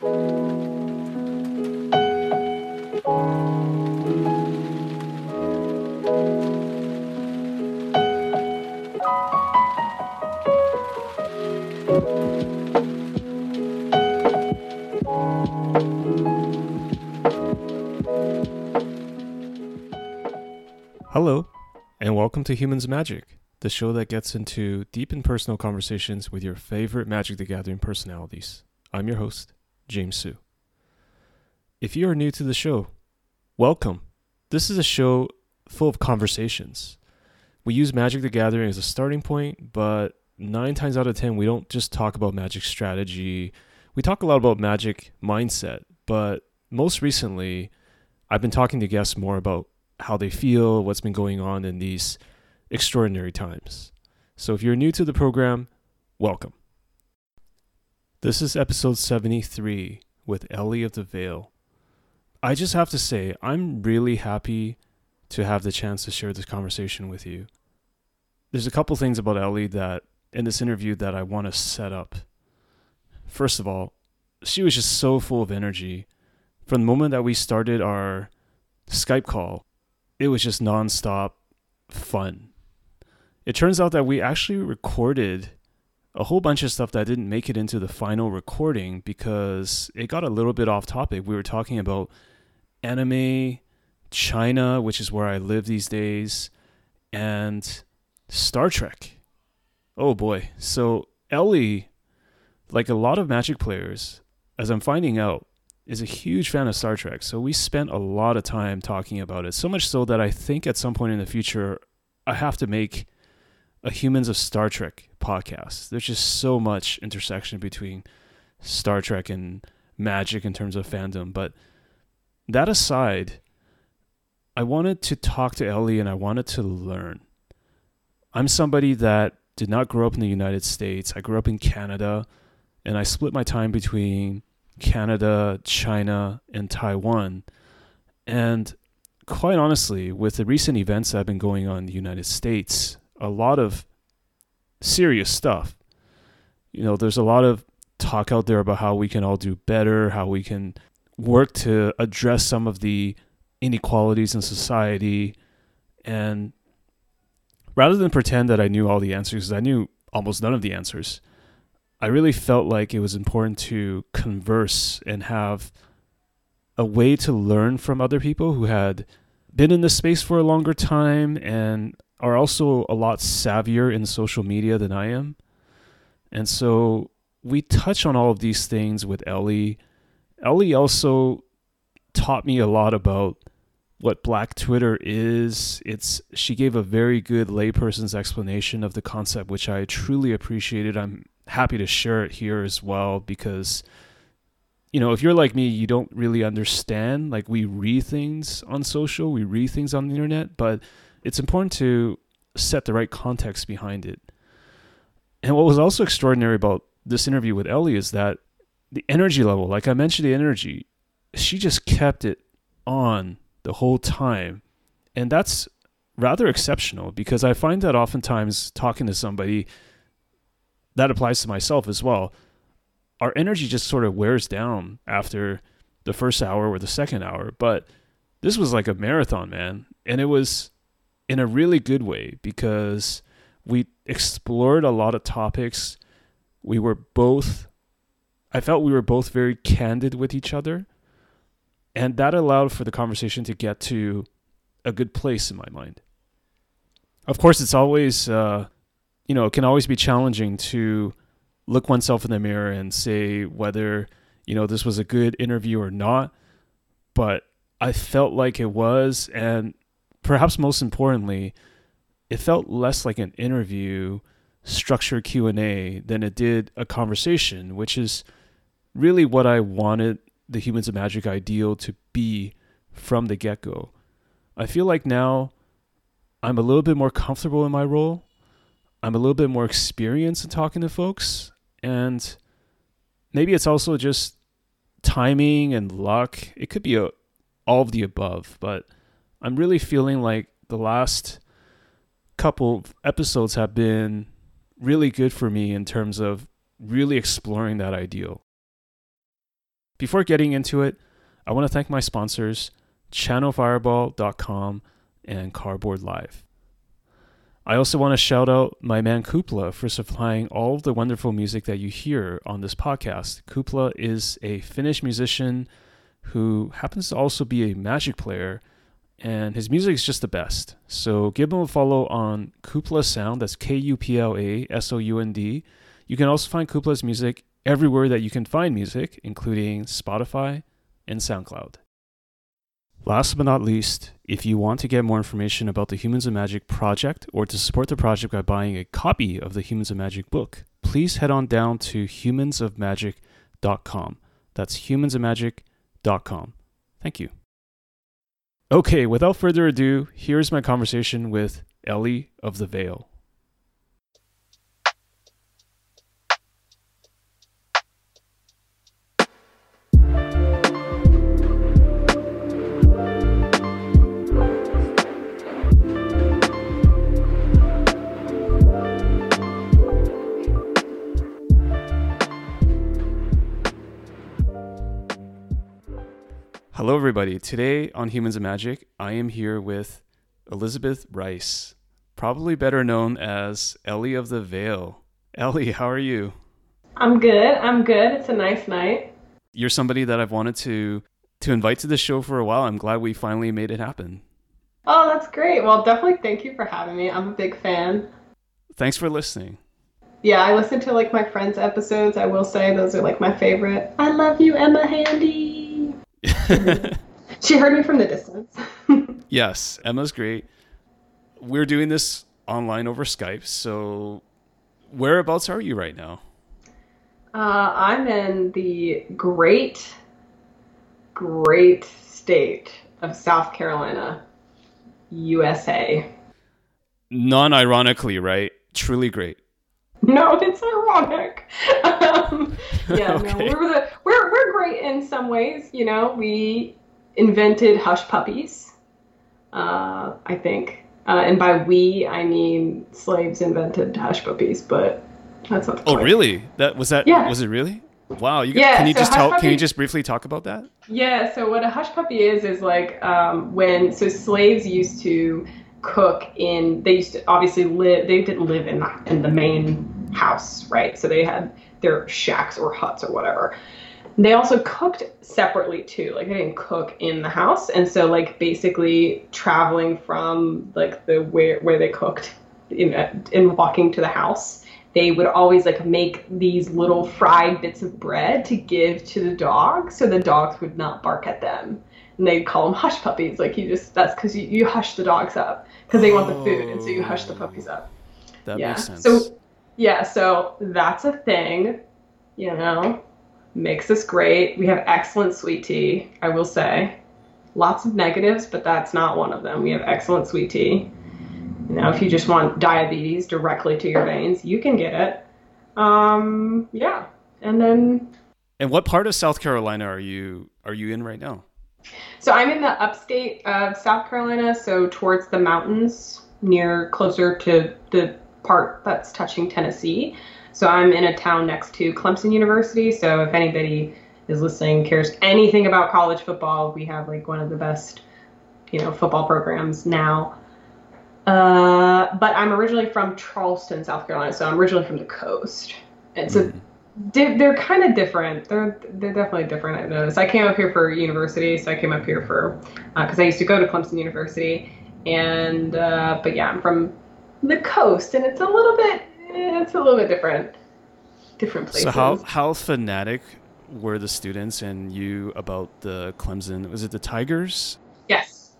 Hello, and welcome to Humans Magic, the show that gets into deep and personal conversations with your favorite Magic the Gathering personalities. I'm your host, James Su. If you are new to the show, welcome. This is a show full of conversations. We use Magic the Gathering as a starting point, but nine times out of ten, we don't just talk about Magic strategy. We talk a lot about Magic mindset, but most recently, I've been talking to guests more about how they feel, what's been going on in these extraordinary times. So if you're new to the program, welcome. This is episode 73 with Ellie of the Veil. I just have to say, I'm really happy to have the chance to share this conversation with you. There's a couple things about Ellie that in this interview that I want to set up. First of all, she was just so full of energy. From the moment that we started our Skype call, it was just nonstop fun. It turns out that we actually recorded a whole bunch of stuff that didn't make it into the final recording because it got a little bit off topic. We were talking about anime, China, which is where I live these days, and Star Trek. Oh boy. So, Ellie, like a lot of Magic players, as I'm finding out, is a huge fan of Star Trek, so we spent a lot of time talking about it. So much so that I think at some point in the future, I have to make a Humans of Star Trek podcast. There's just so much intersection between Star Trek and magic in terms of fandom. But that aside, I wanted to talk to Ellie and I wanted to learn. I'm somebody that did not grow up in the United States. I grew up in Canada and I split my time between Canada, China, and Taiwan. And quite honestly, with the recent events that have been going on in the United States, a lot of serious stuff. You know, there's a lot of talk out there about how we can all do better, how we can work to address some of the inequalities in society. And rather than pretend that I knew all the answers, I knew almost none of the answers. I really felt like it was important to converse and have a way to learn from other people who had been in this space for a longer time and are also a lot savvier in social media than I am. And so we touch on all of these things with Ellie. Ellie also taught me a lot about what black twitter is it's she gave a very good layperson's explanation of the concept which i truly appreciated i'm happy to share it here as well because you know if you're like me you don't really understand like we read things on social we read things on the internet but it's important to set the right context behind it and what was also extraordinary about this interview with ellie is that the energy level like i mentioned the energy she just kept it on the whole time. And that's rather exceptional because I find that oftentimes talking to somebody, that applies to myself as well. Our energy just sort of wears down after the first hour or the second hour. But this was like a marathon, man. And it was in a really good way because we explored a lot of topics. We were both, I felt we were both very candid with each other and that allowed for the conversation to get to a good place in my mind. Of course, it's always, uh, you know, it can always be challenging to look oneself in the mirror and say whether, you know, this was a good interview or not. But I felt like it was. And perhaps most importantly, it felt less like an interview structured Q&A than it did a conversation, which is really what I wanted the Humans of Magic ideal to be from the get go. I feel like now I'm a little bit more comfortable in my role. I'm a little bit more experienced in talking to folks. And maybe it's also just timing and luck. It could be a, all of the above, but I'm really feeling like the last couple episodes have been really good for me in terms of really exploring that ideal. before getting into it, I want to thank my sponsors, channelfireball.com and Cardboard Live. I also want to shout out my man Kupla for supplying all of the wonderful music that you hear on this podcast. Kupla is a Finnish musician who happens to also be a magic player, and his music is just the best. So give him a follow on Kupla Sound, that's K U P L A S O U N D. You can also find Kupla's music everywhere that you can find music, including Spotify and SoundCloud. Last but not least, if you want to get more information about the Humans of Magic project or to support the project by buying a copy of the Humans of Magic book, please head on down to humansofmagic.com. That's humansofmagic.com. Thank you. Okay, without further ado, here's my conversation with Ellie of the Veil. Hello, everybody. Today on Humans of Magic, I am here with Elizabeth Rice, probably better known as Ellie of the Veil. Ellie, how are you? I'm good. I'm good. It's a nice night. You're somebody that I've wanted to to invite to the show for a while. I'm glad we finally made it happen. Oh, that's great. Well, definitely thank you for having me. I'm a big fan. Thanks for listening. Yeah, I listen to like my friends' episodes. I will say those are like my favorite. I love you, Emma Handy. she heard me from the distance. yes, Emma's great. We're doing this online over Skype, so whereabouts are you right now? Uh, I'm in the great, great state of South Carolina, USA. Non ironically, right? Truly great. No, it's ironic. um, yeah, okay. no, we're the we're we're great in some ways. You know, we invented hush puppies. Uh, I think, uh, and by we I mean slaves invented hush puppies, but that's not. oh, really? That was that? Yeah. Was it really? Wow. You yeah, can you so just tell? Puppy, can you just briefly talk about that? Yeah. So what a hush puppy is is like um, when so slaves used to cook in they used to obviously live they didn't live in the, in the main house right? So they had their shacks or huts or whatever. They also cooked separately too like they didn't cook in the house. And so like basically traveling from like the where where they cooked in in walking to the house they would always like make these little fried bits of bread to give to the dogs so the dogs would not bark at them. And they'd call them hush puppies like you just that's because you, you hush the dogs up because they want the food, and so you hush the puppies up. That yeah. makes sense. So yeah, so that's a thing. You know, makes us great. We have excellent sweet tea. I will say, lots of negatives, but that's not one of them. We have excellent sweet tea. You know, if you just want diabetes directly to your veins, you can get it. Um, yeah, and then. And what part of South Carolina are you are you in right now? So I'm in the upstate of South Carolina, so towards the mountains, near closer to the part that's touching Tennessee. So I'm in a town next to Clemson University. So if anybody is listening, cares anything about college football, we have like one of the best, you know, football programs now. Uh, but I'm originally from Charleston, South Carolina, so I'm originally from the coast. And so mm di- they're kind of different. They're they're definitely different. I've noticed. I came up here for university, so I came up here for because uh, I used to go to Clemson University, and uh, but yeah, I'm from the coast, and it's a little bit it's a little bit different. Different places. So how how fanatic were the students and you about the Clemson? Was it the Tigers? Yes.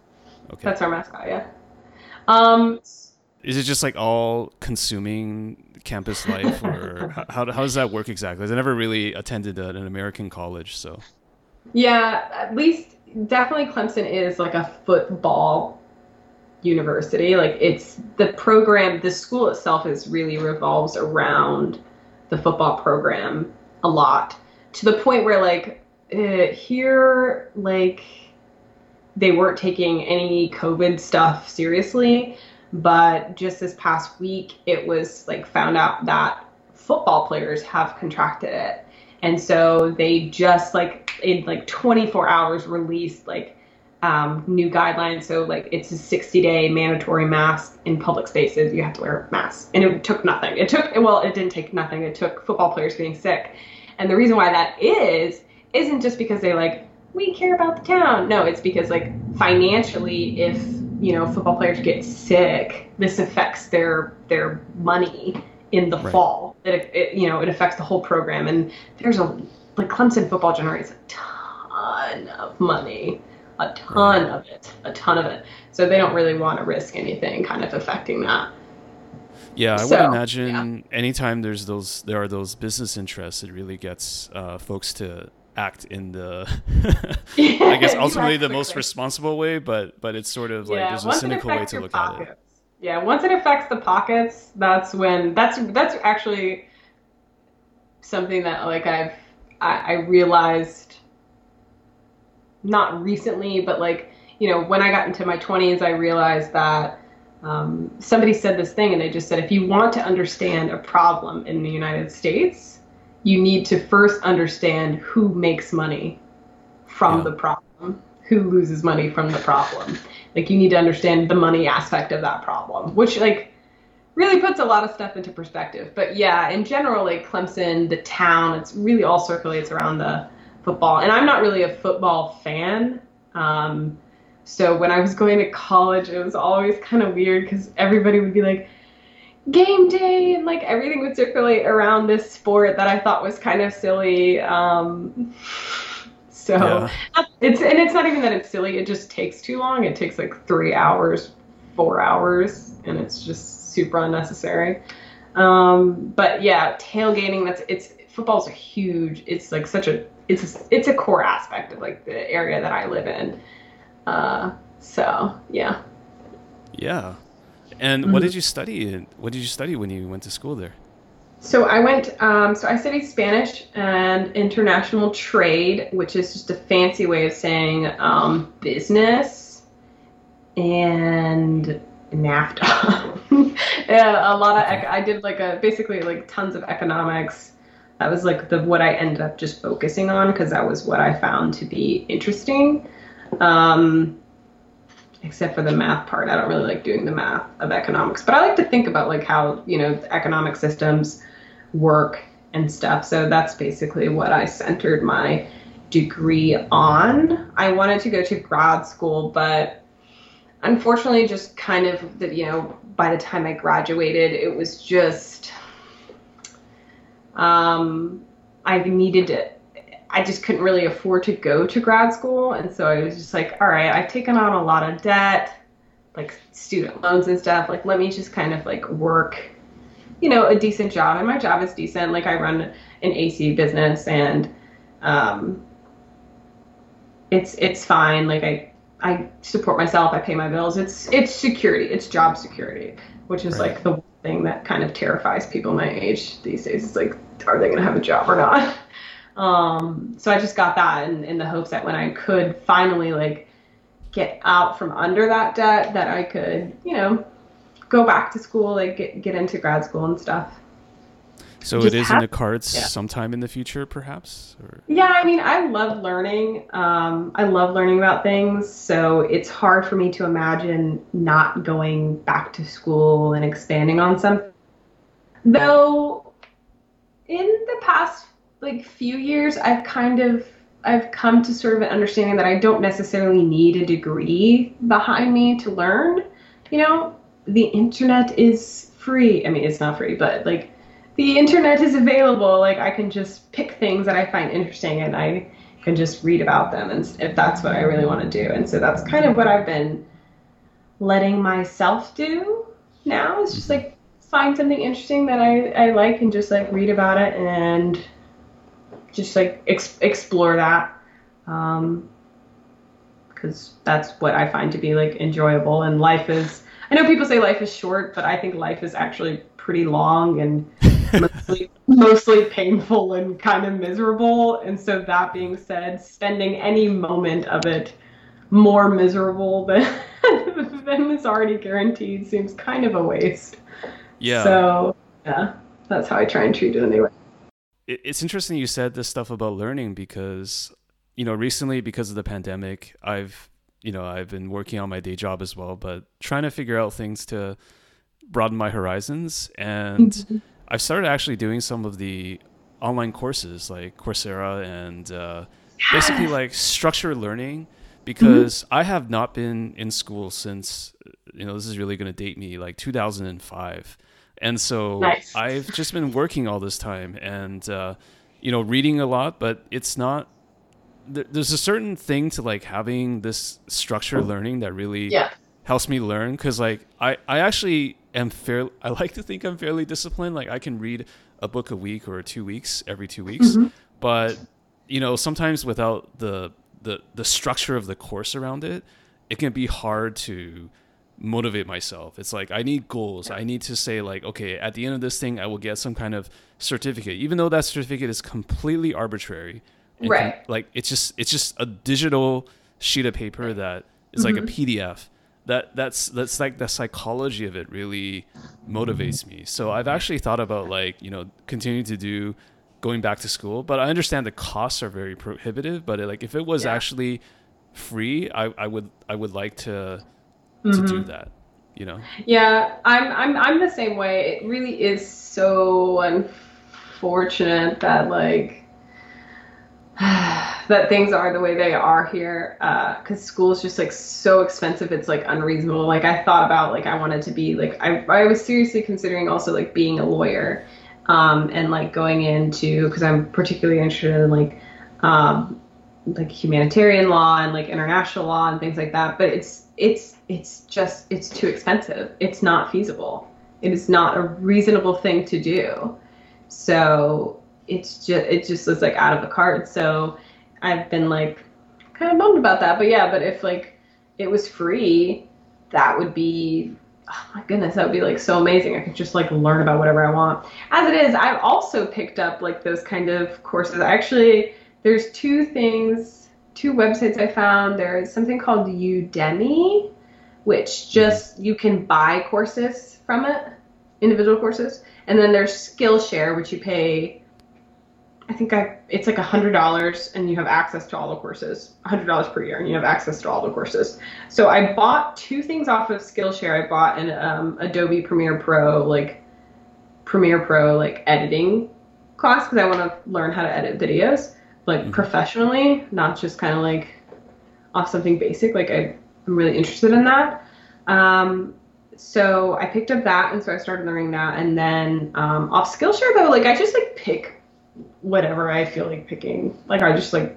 Okay. That's our mascot. Yeah. Um. Is it just like all consuming campus life, or how, how does that work exactly? I never really attended an American college, so. Yeah, at least definitely Clemson is like a football university. Like it's the program, the school itself is really revolves around the football program a lot to the point where like uh, here like they weren't taking any COVID stuff seriously. But just this past week, it was like found out that football players have contracted it. And so they just like in like 24 hours released like um, new guidelines. So like it's a 60 day mandatory mask in public spaces. You have to wear a mask, and it took nothing. It took well, it didn't take nothing. It took football players getting sick, and the reason why that is isn't just because they like we care about the town. No, it's because like financially, if you know football players get sick, this affects their their money in the right. fall. It, it you know it affects the whole program, and there's a like Clemson football generates a ton of money a ton of it, a ton of it. So they don't really want to risk anything kind of affecting that. Yeah, I so, would imagine yeah. anytime there's those there are those business interests, it really gets uh, folks to act in the I guess ultimately the most responsible way, but but it's sort of like yeah, there's a cynical way to look pockets. at it. Yeah, once it affects the pockets, that's when that's that's actually something that like I've I, I realized not recently, but like, you know, when I got into my 20s, I realized that um, somebody said this thing and they just said, if you want to understand a problem in the United States, you need to first understand who makes money from yeah. the problem, who loses money from the problem. Like, you need to understand the money aspect of that problem, which, like, really puts a lot of stuff into perspective. But yeah, in general, like Clemson, the town, it's really all circulates around the football. And I'm not really a football fan. Um, so when I was going to college, it was always kind of weird because everybody would be like, game day, and like everything would circulate around this sport that I thought was kind of silly. Um, so yeah. it's and it's not even that it's silly; it just takes too long. It takes like three hours, four hours, and it's just super unnecessary. Um, but yeah, tailgating. That's it's football's a huge. It's like such a it's a, it's a core aspect of like the area that I live in. Uh, so yeah. Yeah, and mm-hmm. what did you study? What did you study when you went to school there? So I went. Um, so I studied Spanish and international trade, which is just a fancy way of saying um, business and NAFTA. yeah, a lot of. I did like a basically like tons of economics that was like the what I ended up just focusing on because that was what I found to be interesting. Um, except for the math part, I don't really like doing the math of economics, but I like to think about like how you know economic systems work and stuff. So that's basically what I centered my degree on. I wanted to go to grad school, but unfortunately, just kind of the you know by the time I graduated, it was just um, I needed to, I just couldn't really afford to go to grad school. And so I was just like, all right, I've taken on a lot of debt, like student loans and stuff. Like, let me just kind of like work, you know, a decent job. And my job is decent. Like, I run an AC business and, um, it's, it's fine. Like, I, I support myself. I pay my bills. It's, it's security. It's job security, which is right. like the thing that kind of terrifies people my age these days. It's like, are they going to have a job or not? Um, so I just got that in, in the hopes that when I could finally like get out from under that debt, that I could, you know, go back to school, like get get into grad school and stuff. So just it is have, in the cards yeah. sometime in the future, perhaps. Or? Yeah, I mean, I love learning. Um, I love learning about things, so it's hard for me to imagine not going back to school and expanding on something. Though, in the past like few years, I've kind of I've come to sort of an understanding that I don't necessarily need a degree behind me to learn. You know, the internet is free. I mean, it's not free, but like the internet is available. Like I can just pick things that I find interesting and I can just read about them and if that's what I really want to do. And so that's kind of what I've been letting myself do now. It's just like find something interesting that I, I like and just like read about it and just like ex- explore that. Um, because that's what I find to be like enjoyable and life is I know people say life is short, but I think life is actually pretty long and mostly, mostly painful and kind of miserable. And so, that being said, spending any moment of it more miserable than than is already guaranteed seems kind of a waste. Yeah. So yeah, that's how I try and treat it anyway. It's interesting you said this stuff about learning because you know, recently because of the pandemic, I've you know I've been working on my day job as well, but trying to figure out things to broaden my horizons, and mm-hmm. I've started actually doing some of the online courses like Coursera and uh, basically like structured learning because mm-hmm. I have not been in school since you know this is really going to date me like 2005 and so nice. I've just been working all this time and uh, you know reading a lot but it's not there's a certain thing to like having this structured learning that really yeah. helps me learn because like I, I actually am fairly I like to think I'm fairly disciplined like I can read a book a week or two weeks every two weeks mm-hmm. but you know sometimes without the the the structure of the course around it it can be hard to motivate myself. It's like I need goals. I need to say like, okay, at the end of this thing, I will get some kind of certificate, even though that certificate is completely arbitrary. Right. Can, like it's just it's just a digital sheet of paper that is mm-hmm. like a mm-hmm. PDF. That that's that's like the psychology of it really motivates me. So I've actually thought about like you know continuing to do going back to school, but I understand the costs are very prohibitive. But it, like if it was yeah. actually free, I, I would I would like to mm-hmm. to do mm-hmm. that. You know. Yeah, I'm I'm I'm the same way. It really is so unfortunate that like that things are the way they are here because uh, school is just like so expensive it's like unreasonable like i thought about like i wanted to be like i, I was seriously considering also like being a lawyer um, and like going into because i'm particularly interested in like um, like humanitarian law and like international law and things like that but it's it's it's just it's too expensive. It's not feasible. It is not a reasonable thing to do. So it's just it just was like out of the cards. So i've been like kind of bummed about that but yeah but if like it was free that would be oh my goodness that would be like so amazing. I could just like learn about whatever i want. As it is i've also picked up like those kind of courses. Actually there's two things, two websites I found. There's something called Udemy, which just you can buy courses from it, individual courses, and then there's Skillshare, which you pay. I think I it's like hundred dollars, and you have access to all the courses. Hundred dollars per year, and you have access to all the courses. So I bought two things off of Skillshare. I bought an um, Adobe Premiere Pro like Premiere Pro like editing class because I want to learn how to edit videos like mm-hmm. professionally, not just kind of like off something basic. Like I, I'm really interested in that. Um, so I picked up that, and so I started learning that. And then um, off Skillshare though, like I just like pick whatever I feel like picking. Like I just like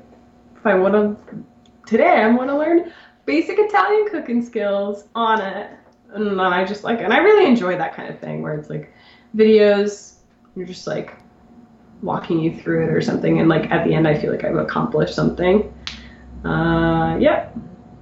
if I want to today, I want to learn basic Italian cooking skills on it, and then I just like, and I really enjoy that kind of thing where it's like videos. You're just like walking you through it or something. And like at the end, I feel like I've accomplished something. Uh, yeah.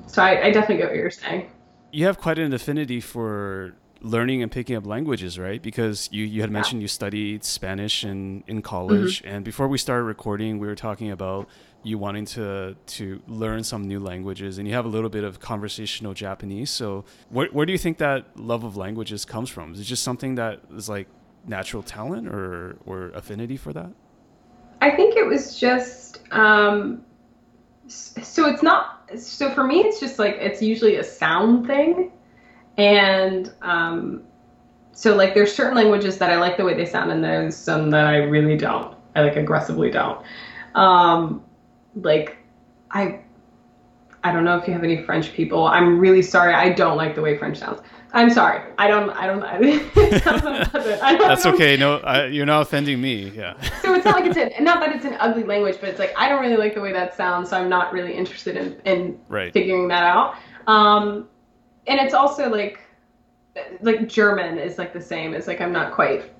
So I, I definitely get what you're saying. You have quite an affinity for learning and picking up languages, right? Because you, you had mentioned yeah. you studied Spanish in, in college. Mm-hmm. And before we started recording, we were talking about you wanting to to learn some new languages and you have a little bit of conversational Japanese. So where, where do you think that love of languages comes from? Is it just something that is like natural talent or or affinity for that? I think it was just um, so it's not so for me it's just like it's usually a sound thing and um, so like there's certain languages that I like the way they sound and there's some that I really don't. I like aggressively don't. Um, like I I don't know if you have any French people. I'm really sorry. I don't like the way French sounds. I'm sorry. I don't. I don't. I don't That's okay. No, I, you're not offending me. Yeah. so it's not like it's an not that it's an ugly language, but it's like I don't really like the way that sounds, so I'm not really interested in in right. figuring that out. Um, and it's also like like German is like the same. It's like I'm not quite.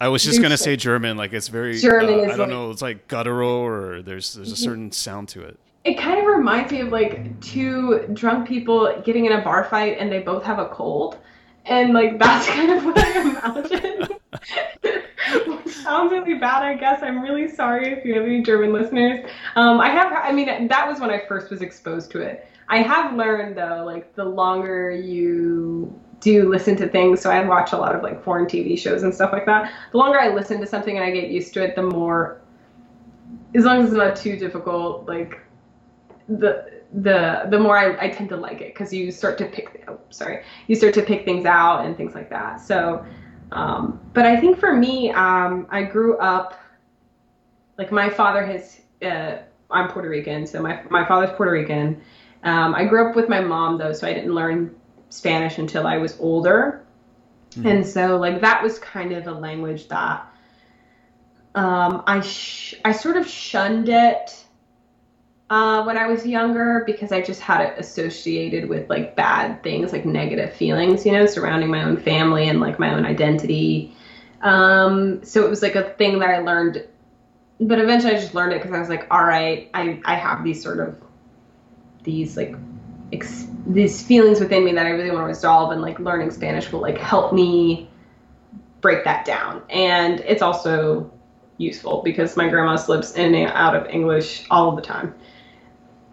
I was just gonna say German. Like it's very. German uh, is I don't like, know. It's like guttural, or there's there's a certain sound to it it kind of reminds me of like two drunk people getting in a bar fight and they both have a cold. And like that's kind of what I imagine. Sounds really bad, I guess. I'm really sorry if you have any German listeners. Um, I have, I mean, that was when I first was exposed to it. I have learned though, like the longer you do listen to things, so I watch a lot of like foreign TV shows and stuff like that. The longer I listen to something and I get used to it, the more, as long as it's not too difficult, like the the the more I, I tend to like it because you start to pick oh, sorry you start to pick things out and things like that. So um, but I think for me um, I grew up like my father has uh, I'm Puerto Rican so my my father's Puerto Rican. Um, I grew up with my mom though so I didn't learn Spanish until I was older. Mm-hmm. and so like that was kind of a language that um, I sh- I sort of shunned it uh, when I was younger because I just had it associated with like bad things, like negative feelings, you know, surrounding my own family and like my own identity. Um, so it was like a thing that I learned, but eventually I just learned it because I was like, all right, I, I have these sort of these like ex- these feelings within me that I really want to resolve, and like learning Spanish will like help me break that down. And it's also useful because my grandma slips in and out of English all the time.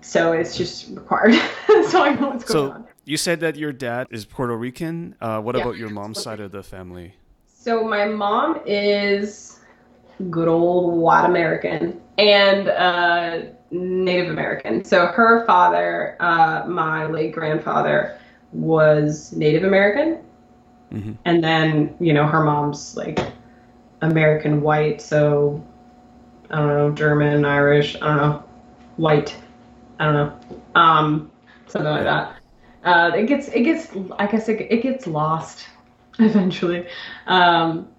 So it's just required. so I know what's going so, on. You said that your dad is Puerto Rican. Uh, what yeah. about your mom's side of the family? So my mom is good old white American and uh, Native American. So her father, uh, my late grandfather, was Native American. Mm-hmm. And then, you know, her mom's like American white. So I don't know, German, Irish, I don't know, white. I don't know, um, something like that. Uh, it gets it gets I guess it, it gets lost eventually. Um,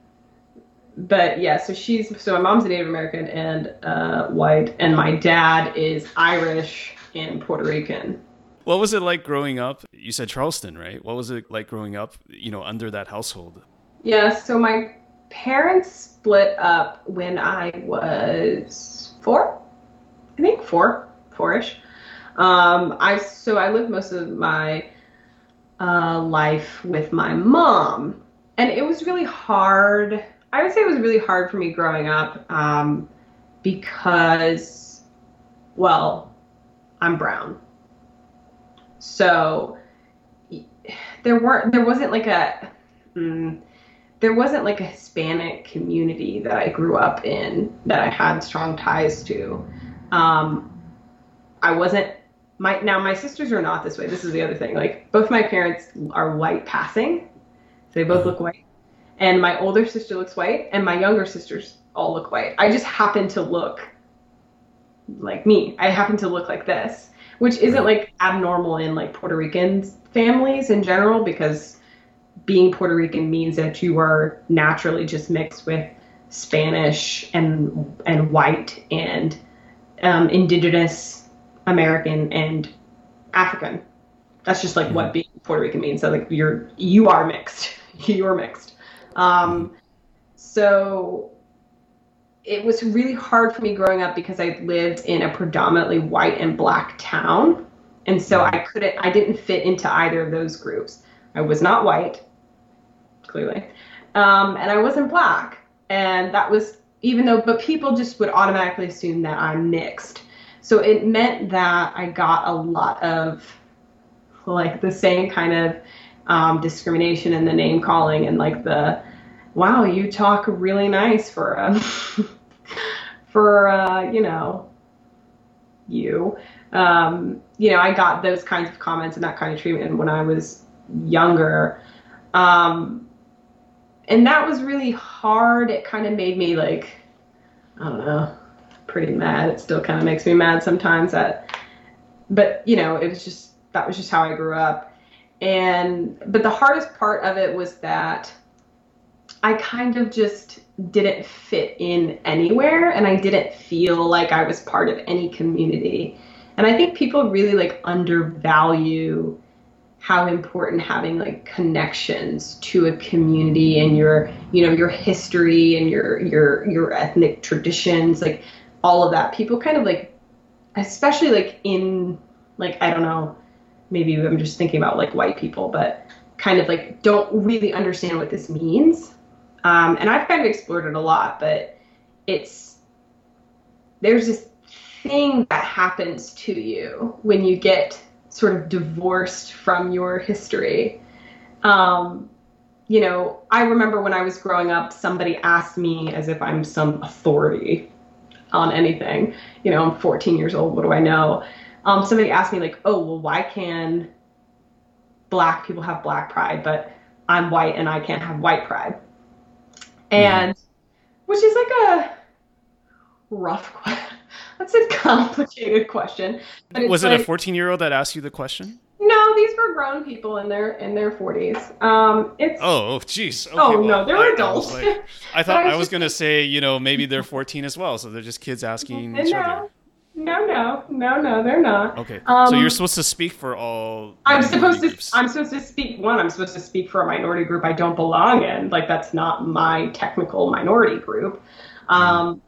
but yeah, so she's so my mom's a Native American and uh, white, and my dad is Irish and Puerto Rican. What was it like growing up? You said Charleston, right? What was it like growing up, you know, under that household? Yeah, so my parents split up when I was four. I think four, four-ish. Um, I so I lived most of my uh, life with my mom, and it was really hard. I would say it was really hard for me growing up um, because, well, I'm brown, so there weren't there wasn't like a mm, there wasn't like a Hispanic community that I grew up in that I had strong ties to. Um, I wasn't my now my sisters are not this way. This is the other thing. Like both my parents are white passing. So they both look white. And my older sister looks white and my younger sisters all look white. I just happen to look like me. I happen to look like this, which isn't like abnormal in like Puerto Rican families in general because being Puerto Rican means that you are naturally just mixed with Spanish and and white and um, indigenous American and African. That's just like mm-hmm. what being Puerto Rican means. So like you're you are mixed. you're mixed. Um, so it was really hard for me growing up because I lived in a predominantly white and black town. And so I couldn't I didn't fit into either of those groups. I was not white, clearly. Um, and I wasn't black. And that was even though but people just would automatically assume that I'm mixed. So it meant that I got a lot of like the same kind of um, discrimination and the name calling and like the wow you talk really nice for a for uh, you know you. Um, you know I got those kinds of comments and that kind of treatment when I was younger. Um, and that was really hard. It kind of made me like I don't know pretty mad. It still kind of makes me mad sometimes that, but you know, it was just, that was just how I grew up. And, but the hardest part of it was that I kind of just didn't fit in anywhere and I didn't feel like I was part of any community. And I think people really like undervalue how important having like connections to a community and your you know your history and your your your ethnic traditions like all of that. People kind of like, especially like in like I don't know, maybe I'm just thinking about like white people, but kind of like don't really understand what this means. Um, and I've kind of explored it a lot, but it's there's this thing that happens to you when you get sort of divorced from your history. Um, you know, I remember when I was growing up, somebody asked me as if I'm some authority on anything. You know, I'm 14 years old. What do I know? Um, somebody asked me like, "Oh, well, why can black people have black pride, but I'm white and I can't have white pride?" And which is like a rough question. That's a complicated question. Was it like, a 14 year old that asked you the question? No, these were grown people in their in their 40s. Um, it's Oh, oh, jeez. Okay, Oh, well, no, they were I- I adults. like- I thought I was I just- gonna say, you know, maybe they're 14 as well, so they're just kids asking no, each other. no, no, no, no, they're not. Okay, Um, so you're supposed to speak for all. I'm supposed to. groups. I'm supposed to speak. One, I'm supposed to speak for a minority group I don't belong in. Like that's not my technical minority group. Um,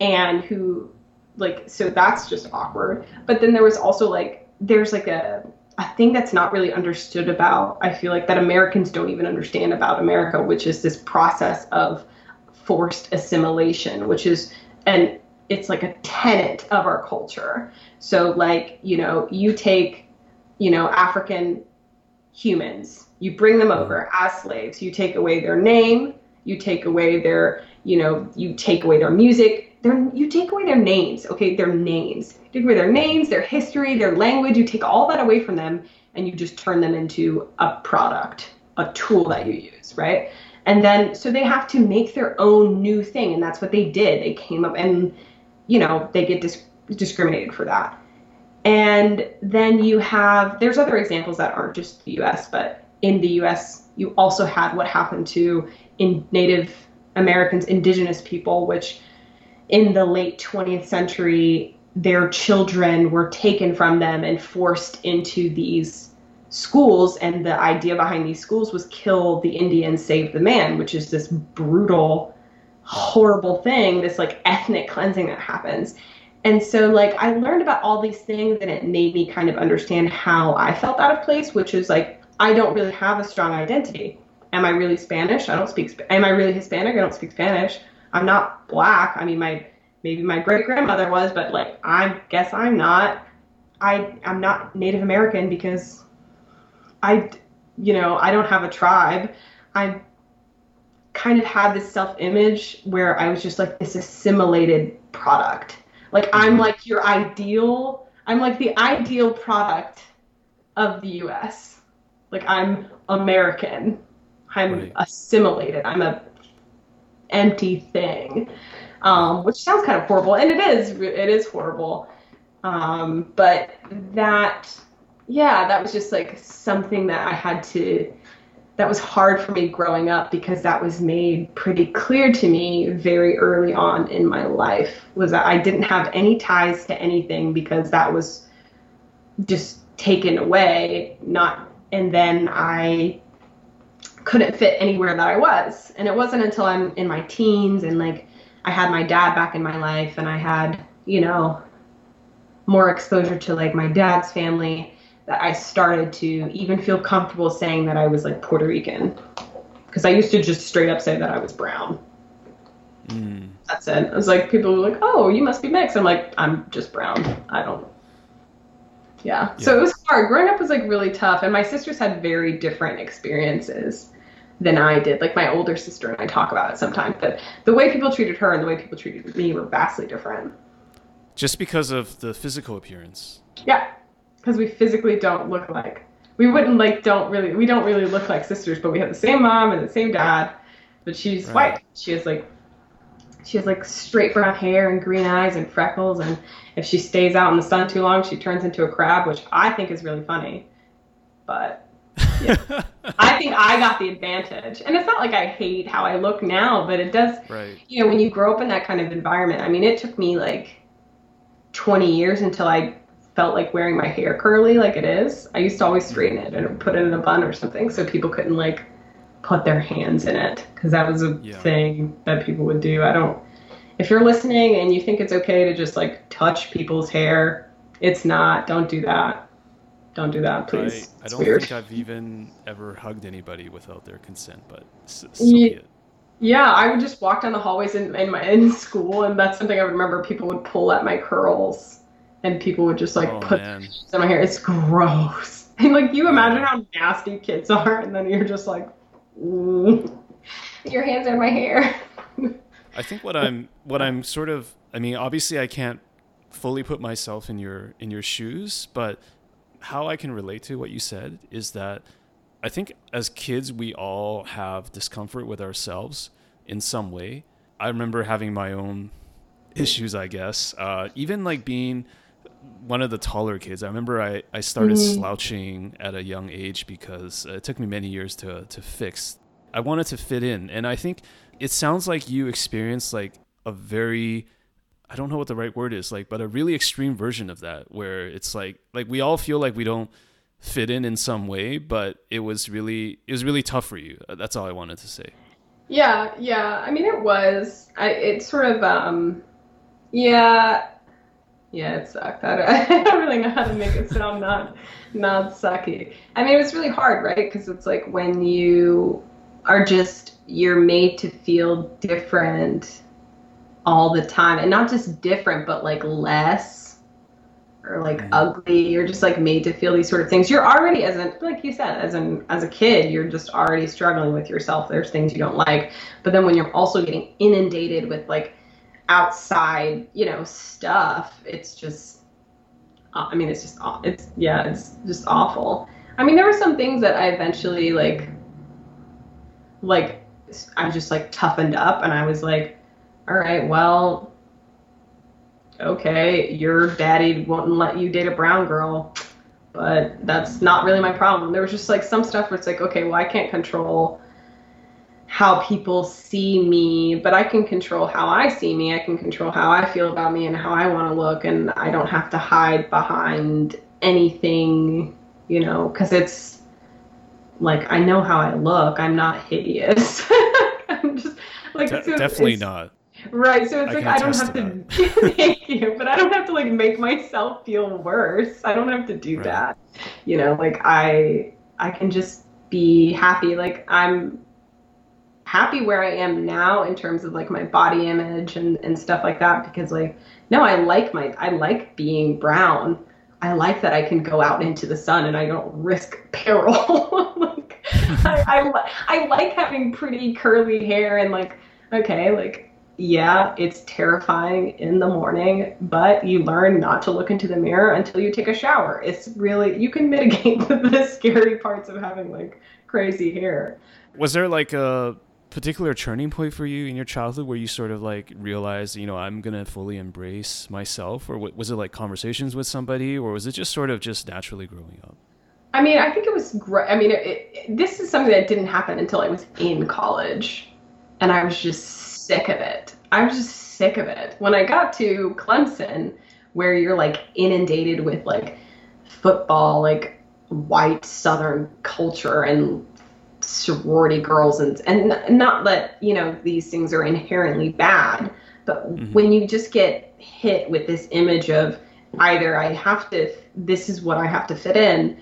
and who, like, so that's just awkward. But then there was also like, there's like a a thing that's not really understood about. I feel like that Americans don't even understand about America, which is this process of forced assimilation, which is and it's like a tenet of our culture. So like, you know, you take, you know, African humans, you bring them over as slaves, you take away their name, you take away their, you know, you take away their music, their you take away their names, okay, their names. You take away their names, their history, their language, you take all that away from them and you just turn them into a product, a tool that you use, right? And then so they have to make their own new thing and that's what they did. They came up and you know, they get dis- discriminated for that. And then you have, there's other examples that aren't just the US, but in the US, you also had what happened to in Native Americans, indigenous people, which in the late 20th century, their children were taken from them and forced into these schools. And the idea behind these schools was kill the Indian, save the man, which is this brutal, horrible thing, this like ethnic cleansing that happens. And so, like, I learned about all these things and it made me kind of understand how I felt out of place, which is like, I don't really have a strong identity. Am I really Spanish? I don't speak. Sp- Am I really Hispanic? I don't speak Spanish. I'm not black. I mean, my maybe my great grandmother was, but like, I guess I'm not. I I'm not Native American because I, you know, I don't have a tribe. I kind of had this self image where I was just like this assimilated product. Like I'm Mhm. like your ideal, I'm like the ideal product of the US. Like I'm American. I'm Right. assimilated. I'm a empty thing. Um, which sounds kind of horrible and it is it is horrible. Um, but that yeah, that was just like something that I had to that was hard for me growing up because that was made pretty clear to me very early on in my life was that I didn't have any ties to anything because that was just taken away not and then I couldn't fit anywhere that I was and it wasn't until I'm in my teens and like I had my dad back in my life and I had you know more exposure to like my dad's family that I started to even feel comfortable saying that I was like Puerto Rican. Because I used to just straight up say that I was brown. Mm. That's it. I was like, people were like, oh, you must be mixed. I'm like, I'm just brown. I don't. Yeah. So it was hard. Growing up was like really tough. And my sisters had very different experiences than I did. Like my older sister and I talk about it sometimes. But the way people treated her and the way people treated me were vastly different. Just because of the physical appearance. Yeah, because we physically don't look like we wouldn't like don't really we don't really look like sisters, but we have the same mom and the same dad. But she's Right. white. She has like she has like straight brown hair and green eyes and freckles, and if she stays out in the sun too long, she turns into a crab, which I think is really funny. But I think I got the advantage, and it's not like I hate how I look now, but it does right. you know, when you grow up in that kind of environment, I mean, it took me like 20 years until I felt like wearing my hair curly like it is. I used to always straighten it and put it in a bun or something so people couldn't like put their hands in it because that was a Yeah. thing that people would do. I don't, if you're listening and you think it's okay to just like touch people's hair, it's not. Don't do that. Don't do that, I, please. I It's don't weird. think I've even ever hugged anybody without their consent, but s- so Ye- be it. Yeah, I would just walk down the hallways in, in my in school, and that's something I would remember. People would pull at my curls, and people would just like oh put man. in my hair. It's gross. And like you imagine how nasty kids are, and then you're just like, mm, your hands are in my hair. I think what I'm what I'm sort of I mean obviously I can't fully put myself in your in your shoes, but how I can relate to what you said is that I think as kids we all have discomfort with ourselves in some way. I remember having my own issues, I guess. Uh, even like being one of the taller kids. I remember I, I started mm-hmm. slouching at a young age because it took me many years to to fix. I wanted to fit in, and I think it sounds like you experienced like a very I don't know what the right word is like, but a really extreme version of that where it's like like we all feel like we don't fit in in some way, but it was really it was really tough for you. That's all I wanted to say. Yeah, yeah. I mean, it was. I it sort of um, yeah, yeah. It sucked. I don't, I don't really know how to make it sound not not sucky. I mean, it was really hard, right? Because it's like when you are just you're made to feel different all the time and not just different but like less or like mm. ugly. You're just like made to feel these sort of things. You're already as a like you said as an as a kid you're just already struggling with yourself. There's things you don't like. But then when you're also getting inundated with like outside you know stuff it's just uh, i mean it's just it's yeah it's just awful. I mean there were some things that i eventually like like i just like toughened up and i was like all right, well, okay, your daddy won't let you date a brown girl, but that's not really my problem. There was just like some stuff where it's like, okay, well, I can't control how people see me, but I can control how I see me. I can control how I feel about me and how I want to look, and I don't have to hide behind anything, you know, because it's like I know how I look. I'm not hideous. I'm just like De- definitely not. Right. So it's I like I don't have to, to thank you, but I don't have to like make myself feel worse. I don't have to do right. that. You know, like I I can just be happy. Like I'm happy where I am now in terms of like my body image and, and stuff like that because like no, I like my I like being brown. I like that I can go out into the sun and I don't risk peril. like I, I, I like having pretty curly hair and like okay, like yeah, it's terrifying in the morning, but you learn not to look into the mirror until you take a shower. It's really, you can mitigate the scary parts of having like crazy hair. Was there like a particular turning point for you in your childhood where you sort of like realized, you know, I'm going to fully embrace myself? Or was it like conversations with somebody, or was it just sort of just naturally growing up? I mean, I think it was great. I mean, it, it, this is something that didn't happen until I was in college. And I was just sick of it. I was just sick of it. When I got to Clemson, where you're like inundated with like football, like white Southern culture and sorority girls, and and not that you know these things are inherently bad, but mm-hmm. when you just get hit with this image of either I have to, this is what I have to fit in,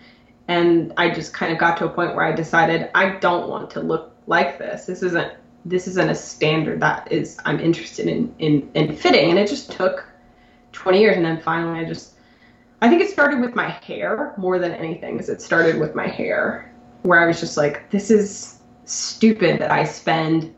and I just kind of got to a point where I decided I don't want to look like this. This isn't this isn't a standard that is I'm interested in in in fitting. And it just took 20 years, and then finally I just I think it started with my hair more than anything. Is it started with my hair, where I was just like, this is stupid that I spend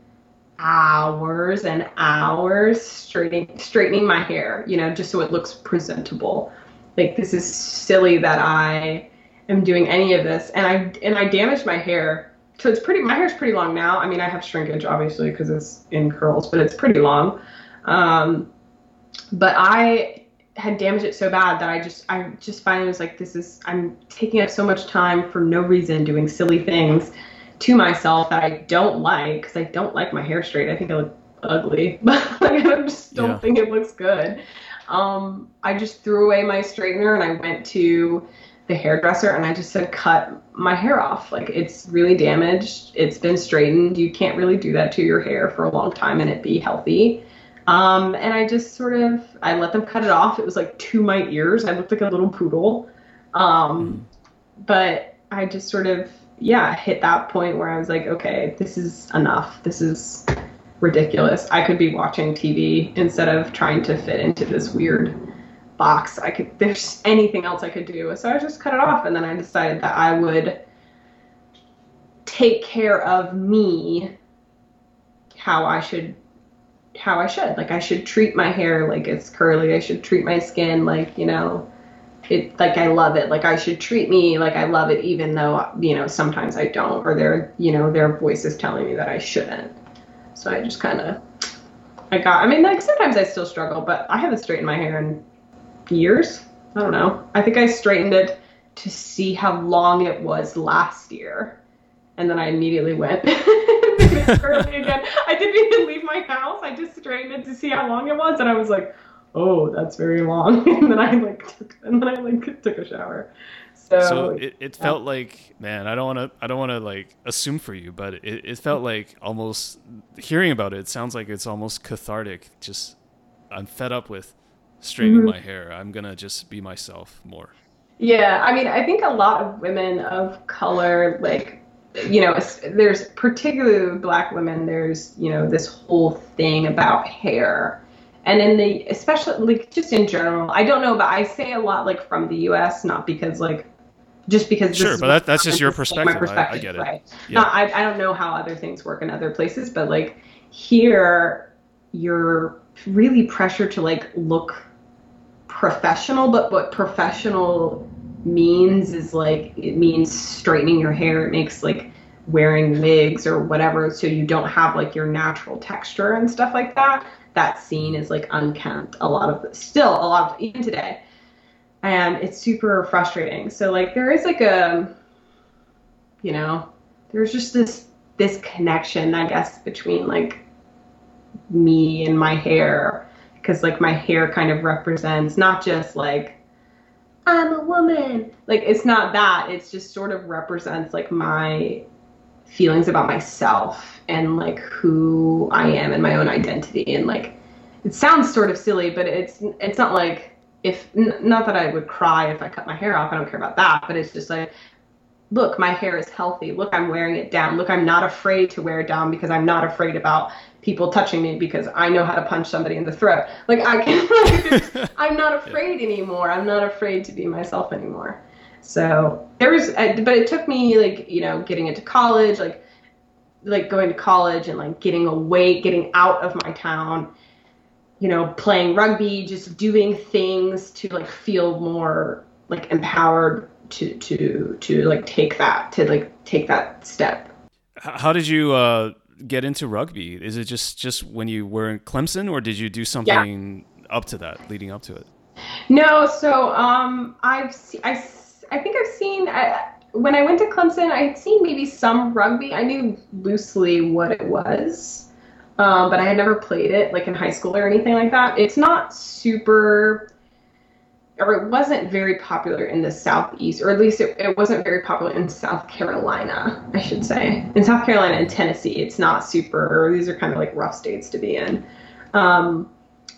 hours and hours straightening straightening my hair, you know, just so it looks presentable. Like this is silly that I am doing any of this, and I and I damaged my hair so it's pretty. My hair's pretty long now. I mean, I have shrinkage obviously because it's in curls, but it's pretty long. Um, but I had damaged it so bad that I just I just finally was like, this is I'm taking up so much time for no reason, doing silly things to myself that I don't like because I don't like my hair straight. I think I look ugly, but like, I just don't yeah. think it looks good. Um, I just threw away my straightener and I went to the hairdresser and I just said, cut my hair off. Like it's really damaged. It's been straightened. You can't really do that to your hair for a long time and it be healthy. Um, and I just sort of, I let them cut it off. It was like to my ears. I looked like a little poodle. Um, but I just sort of, yeah, hit that point where I was like, okay, this is enough. This is ridiculous. I could be watching TV instead of trying to fit into this weird box. I could there's anything else I could do. So I just cut it off and then I decided that I would take care of me how I should how I should. Like I should treat my hair like it's curly. I should treat my skin like, you know, it like I love it. Like I should treat me like I love it even though, you know, sometimes I don't or there, you know, there are voices telling me that I shouldn't. So I just kind of I got I mean like sometimes I still struggle, but I haven't straightened my hair in years. I don't know. I think I straightened it to see how long it was last year. And then I immediately went again. I didn't even leave my house. I just straightened it to see how long it was, and I was like, "Oh, that's very long." and then I like took, and then I like took a shower. So, so it, it yeah. felt like, man, I don't want to, I don't want to like assume for you, but it, it felt like almost hearing about it. It sounds like it's almost cathartic. Just I'm fed up with straightening mm-hmm. my hair. I'm gonna just be myself more. Yeah, I mean, I think a lot of women of color like you know, there's particularly black women, there's, you know, this whole thing about hair. And in the, especially like just in general, I don't know, but I say a lot like from the US, not because like, just because sure, but that, that's just your perspective. My perspective. I, I get it. Right? Yeah. Not, I, I don't know how other things work in other places, but like here, you're really pressured to like look professional, but what professional means is like it means straightening your hair. It makes like wearing wigs or whatever so you don't have like your natural texture and stuff like that. That scene is like unkempt a lot of still a lot of even today. And it's super frustrating. So like there is like a you know, there's just this this connection, I guess, between like me and my hair because like my hair kind of represents not just like I'm a woman. Like it's not that. It's just sort of represents like my feelings about myself and like who I am and my own identity and like it sounds sort of silly, but it's it's not like if n- not that I would cry if I cut my hair off. I don't care about that, but it's just like look, my hair is healthy. Look, I'm wearing it down. Look, I'm not afraid to wear it down because I'm not afraid about people touching me because I know how to punch somebody in the throat. Like I can, I'm not afraid anymore. I'm not afraid to be myself anymore. So there was, but it took me like you know getting into college, like like going to college and like getting away, getting out of my town. You know, playing rugby, just doing things to like feel more like empowered to to to like take that to like take that step. How did you uh get into rugby? Is it just just when you were in Clemson, or did you do something yeah. up to that, leading up to it? No, so um, I've se- I, I think I've seen I, when I went to Clemson, I had seen maybe some rugby. I knew loosely what it was, um, but I had never played it like in high school or anything like that. It's not super or it wasn't very popular in the southeast, or at least it, it wasn't very popular in South Carolina, I should say. In South Carolina and Tennessee, it's not super. These are kind of like rough states to be in. Um,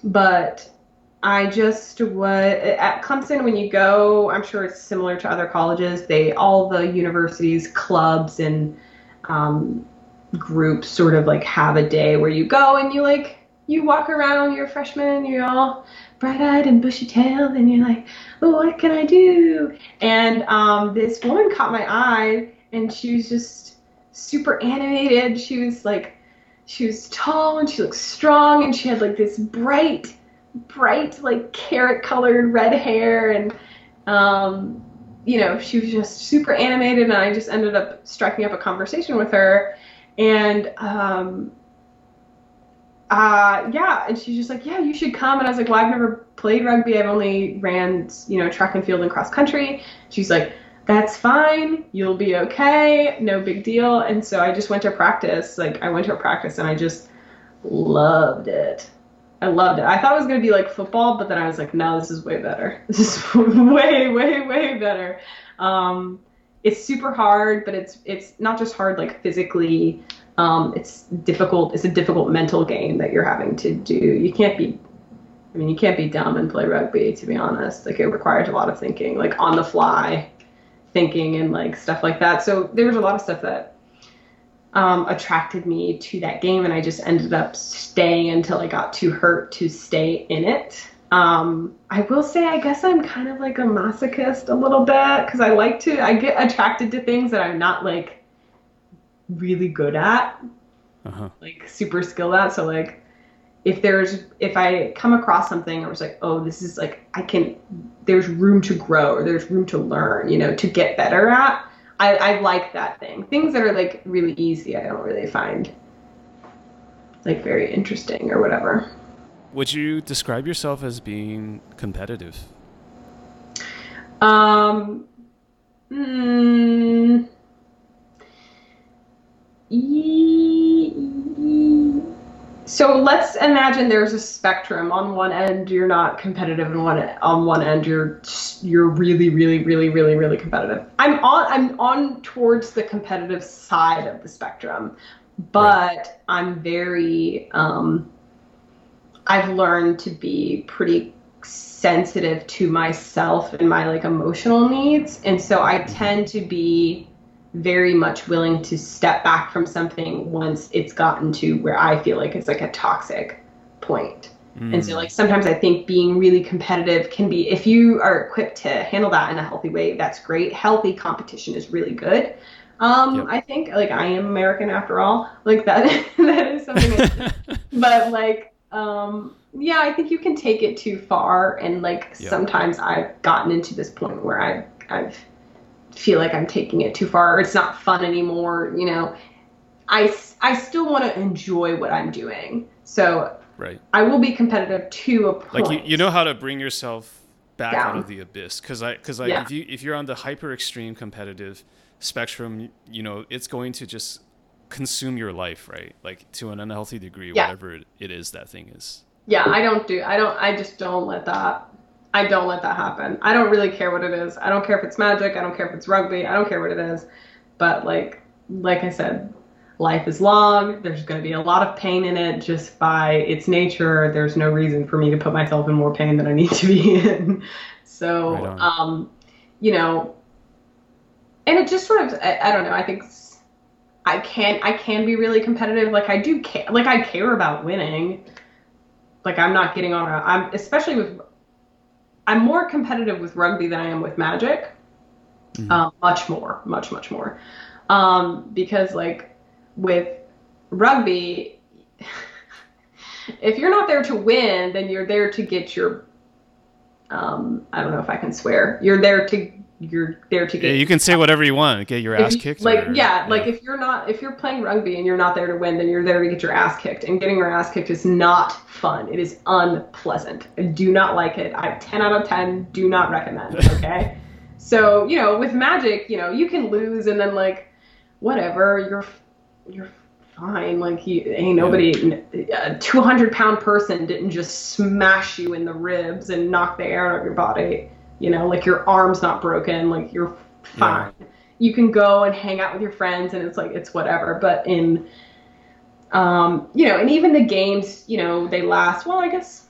but I just was at Clemson when you go. I'm sure it's similar to other colleges. They all the universities, clubs, and um, groups sort of like have a day where you go and you like you walk around. You're a freshman. You're all bright-eyed and bushy-tailed, and you're like, oh, what can I do? And um, this woman caught my eye, and she was just super animated. She was like, she was tall and she looked strong, and she had like this bright, bright like carrot-colored red hair, and um, you know, she was just super animated, and I just ended up striking up a conversation with her, and um, uh, yeah, and she's just like, yeah, you should come. And I was like, well, I've never played rugby. I've only ran, you know, track and field and cross country. She's like, that's fine. You'll be okay. No big deal. And so I just went to practice. Like I went to a practice and I just loved it. I loved it. I thought it was gonna be like football, but then I was like, no, this is way better. This is way, way, way better. Um, it's super hard, but it's it's not just hard like physically um, it's difficult. It's a difficult mental game that you're having to do. You can't be, I mean, you can't be dumb and play rugby. To be honest, like it requires a lot of thinking, like on the fly, thinking and like stuff like that. So there was a lot of stuff that um, attracted me to that game, and I just ended up staying until I got too hurt to stay in it. Um, I will say, I guess I'm kind of like a masochist a little bit because I like to, I get attracted to things that I'm not like really good at, uh-huh. like super skilled at. So like, if there's if I come across something or it's like, oh, this is like I can there's room to grow or there's room to learn, you know, to get better at. I, I like that thing. Things that are like really easy, I don't really find like very interesting or whatever. Would you describe yourself as being competitive? Um, mm, so let's imagine there's a spectrum. On one end, you're not competitive, and one on one end, you're you're really, really, really, really, really competitive. I'm on I'm on towards the competitive side of the spectrum, but right. I'm very um, I've learned to be pretty sensitive to myself and my like emotional needs, and so I tend to be very much willing to step back from something once it's gotten to where I feel like it's like a toxic point. Mm. And so like sometimes I think being really competitive can be if you are equipped to handle that in a healthy way, that's great. Healthy competition is really good. Um, yep. I think like I am American after all. Like that that is something but like um yeah, I think you can take it too far and like yep. sometimes I've gotten into this point where I I've feel like I'm taking it too far or it's not fun anymore, you know. I, I still want to enjoy what I'm doing. So right. I will be competitive to a point. Like you, you know how to bring yourself back Down. out of the abyss cuz I cuz like yeah. if you if you're on the hyper extreme competitive spectrum, you know, it's going to just consume your life, right? Like to an unhealthy degree, yeah. whatever it is that thing is. Yeah, I don't do I don't I just don't let that I don't let that happen. I don't really care what it is. I don't care if it's magic. I don't care if it's rugby. I don't care what it is. But like like I said, life is long. There's going to be a lot of pain in it just by its nature. There's no reason for me to put myself in more pain than I need to be in. So, right um, you know, and it just sort of I, I don't know. I think I can I can be really competitive. Like I do care. Like I care about winning. Like I'm not getting on a. I'm especially with I'm more competitive with rugby than I am with Magic. Mm-hmm. Um, much more, much much more, um, because like with rugby, if you're not there to win, then you're there to get your. Um, I don't know if I can swear. You're there to you're there to get. Yeah, you can say whatever you want. Get your ass kicked. Like or, yeah, yeah, like if you're not if you're playing rugby and you're not there to win, then you're there to get your ass kicked. And getting your ass kicked is not fun. It is unpleasant. I do not like it. I ten out of ten do not recommend. Okay. so you know, with magic, you know, you can lose and then like, whatever. You're you're fine. Like he ain't nobody. A 200 pound person didn't just smash you in the ribs and knock the air out of your body you know, like your arm's not broken, like you're fine. Yeah. You can go and hang out with your friends and it's like it's whatever. But in um, you know, and even the games, you know, they last well, I guess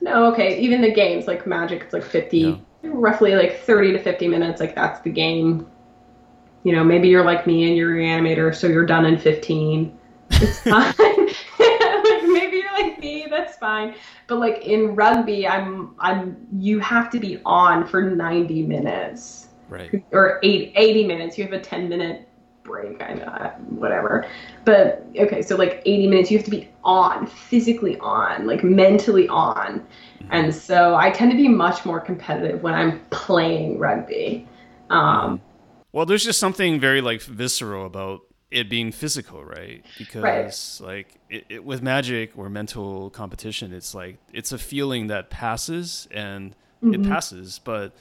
no, okay, even the games like Magic, it's like 50 yeah. roughly like 30 to 50 minutes, like that's the game. You know, maybe you're like me and you're a reanimator, so you're done in 15. It's fine. Like maybe you're like me, that's fine. But like in rugby, I'm I'm you have to be on for 90 minutes. Right. Or eight, 80 minutes. You have a 10 minute break. I know, whatever. But okay, so like 80 minutes, you have to be on, physically on, like mentally on. Mm-hmm. And so I tend to be much more competitive when I'm playing rugby. Um, well, there's just something very like visceral about it being physical, right? Because right. like it, it, with magic or mental competition, it's like it's a feeling that passes and mm-hmm. it passes. But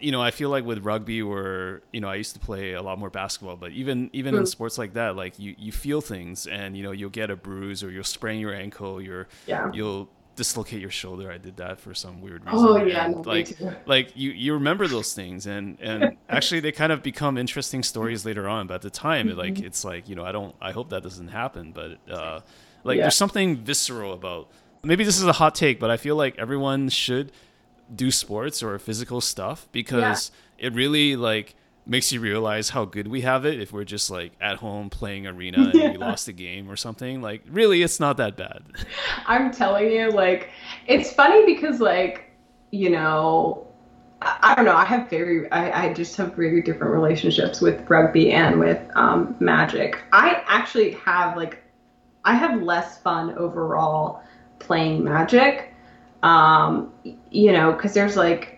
you know, I feel like with rugby or you know, I used to play a lot more basketball, but even even mm. in sports like that, like you you feel things and you know you'll get a bruise or you'll sprain your ankle, you're yeah. you'll dislocate your shoulder. I did that for some weird reason. Oh yeah, no, like like you you remember those things, and and actually they kind of become interesting stories later on. But at the time, mm-hmm. it, like it's like you know I don't I hope that doesn't happen, but uh, like yeah. there's something visceral about. Maybe this is a hot take, but I feel like everyone should do sports or physical stuff because yeah. it really like makes you realize how good we have it if we're just like at home playing arena and yeah. we lost a game or something like really it's not that bad i'm telling you like it's funny because like you know i, I don't know i have very I, I, just have very different relationships with rugby and with um, magic i actually have like i have less fun overall playing Magic. Um, you know, because there's like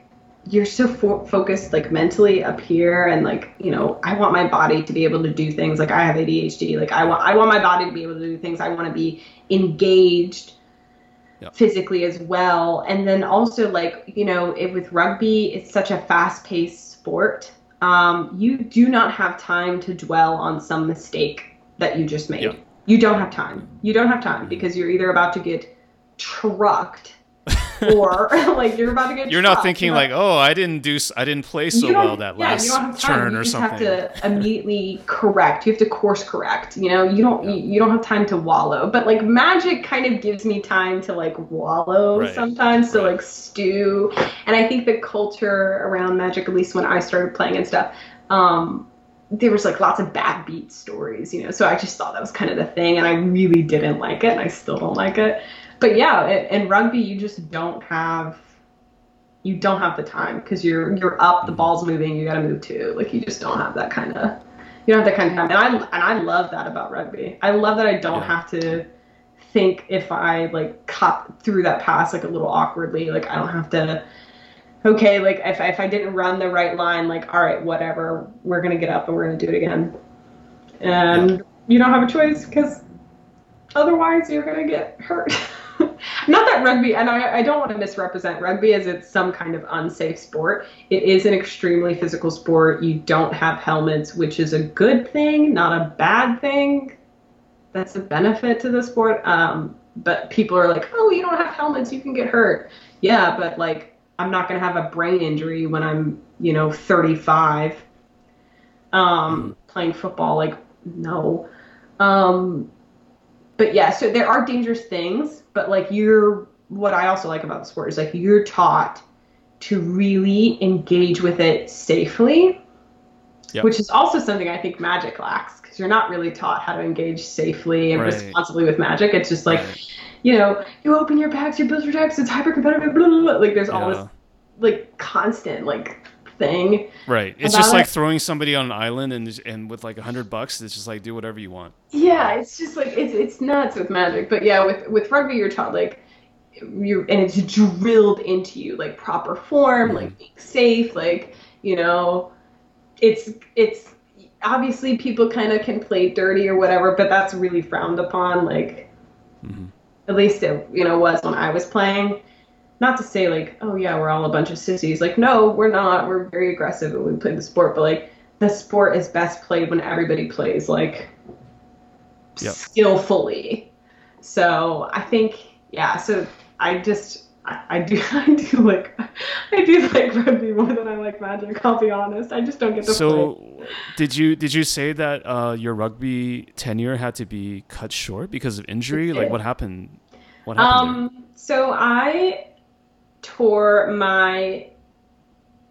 you're so fo- focused like mentally up here and like you know i want my body to be able to do things like i have adhd like i want i want my body to be able to do things i want to be engaged physically as well. And then also like you know it, with rugby it's such a fast paced sport. Um, you do not have time to dwell on some mistake that you just made. You don't have time. You don't have time mm-hmm. because you're either about to get trucked or like you're about to get. You're not thinking like, oh, I didn't do, I didn't play so well that yeah, last turn or something. You have to immediately correct. You have to course correct. You know, you don't, yeah. you, you, don't have time to wallow. But like magic kind of gives me time to like wallow right. sometimes to right. like stew. And I think the culture around magic, at least when I started playing and stuff. Um, there was like lots of bad beat stories, you know. So I just thought that was kind of the thing, and I really didn't like it, and I still don't like it but yeah, in rugby, you just don't have you don't have the time because you're you're up, the mm-hmm. ball's moving, you got to move too. Like you just don't have that kind of you don't have that kind of time. And I and I love that about rugby. I love that I don't yeah. have to think if I like cut through that pass like a little awkwardly. Like I don't have to. Okay, like if if I didn't run the right line, like all right, whatever, we're gonna get up and we're gonna do it again. And yeah. you don't have a choice because otherwise you're gonna get hurt. Not that rugby, and I, I don't want to misrepresent rugby as it's some kind of unsafe sport. It is an extremely physical sport. You don't have helmets, which is a good thing, not a bad thing. That's a benefit to the sport. Um, but people are like, oh, you don't have helmets, you can get hurt. Yeah, but like, I'm not going to have a brain injury when I'm, you know, 35 um, playing football. Like, no. Um, but yeah, so there are dangerous things, but like you're what I also like about the sport is like you're taught to really engage with it safely, yep. which is also something I think magic lacks because you're not really taught how to engage safely and right. responsibly with magic. It's just like, right. you know, you open your packs, you build your decks, it's hyper competitive, blah, blah, blah. like there's yeah. all this like constant like thing. Right. It's just like it. throwing somebody on an island and and with like a hundred bucks, it's just like do whatever you want. Yeah, it's just like it's it's nuts with magic. But yeah, with with rugby, you're taught like you're and it's drilled into you like proper form, mm-hmm. like being safe, like you know, it's it's obviously people kind of can play dirty or whatever, but that's really frowned upon. Like mm-hmm. at least it you know was when I was playing not to say like, oh yeah, we're all a bunch of sissies. Like, no, we're not. We're very aggressive and we play the sport, but like the sport is best played when everybody plays like yep. skillfully. So I think yeah. So I just I, I do I do like I do like rugby more than I like magic. I'll be honest. I just don't get the. So play. did you did you say that uh, your rugby tenure had to be cut short because of injury? Like what happened? What happened? Um. There? So I tore my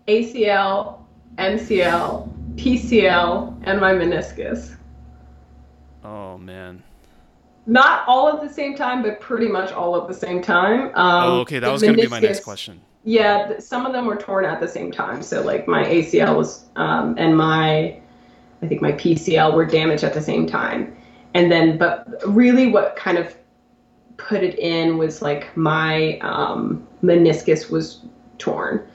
ACL, MCL, PCL, and my meniscus. Oh man. Not all at the same time, but pretty much all at the same time. Um, oh, okay. That was going to be my next question. Yeah, some of them were torn at the same time. So like my ACL was, um, and my, I think my PCL were damaged at the same time. And then, but really, what kind of put it in was like my um, meniscus was torn.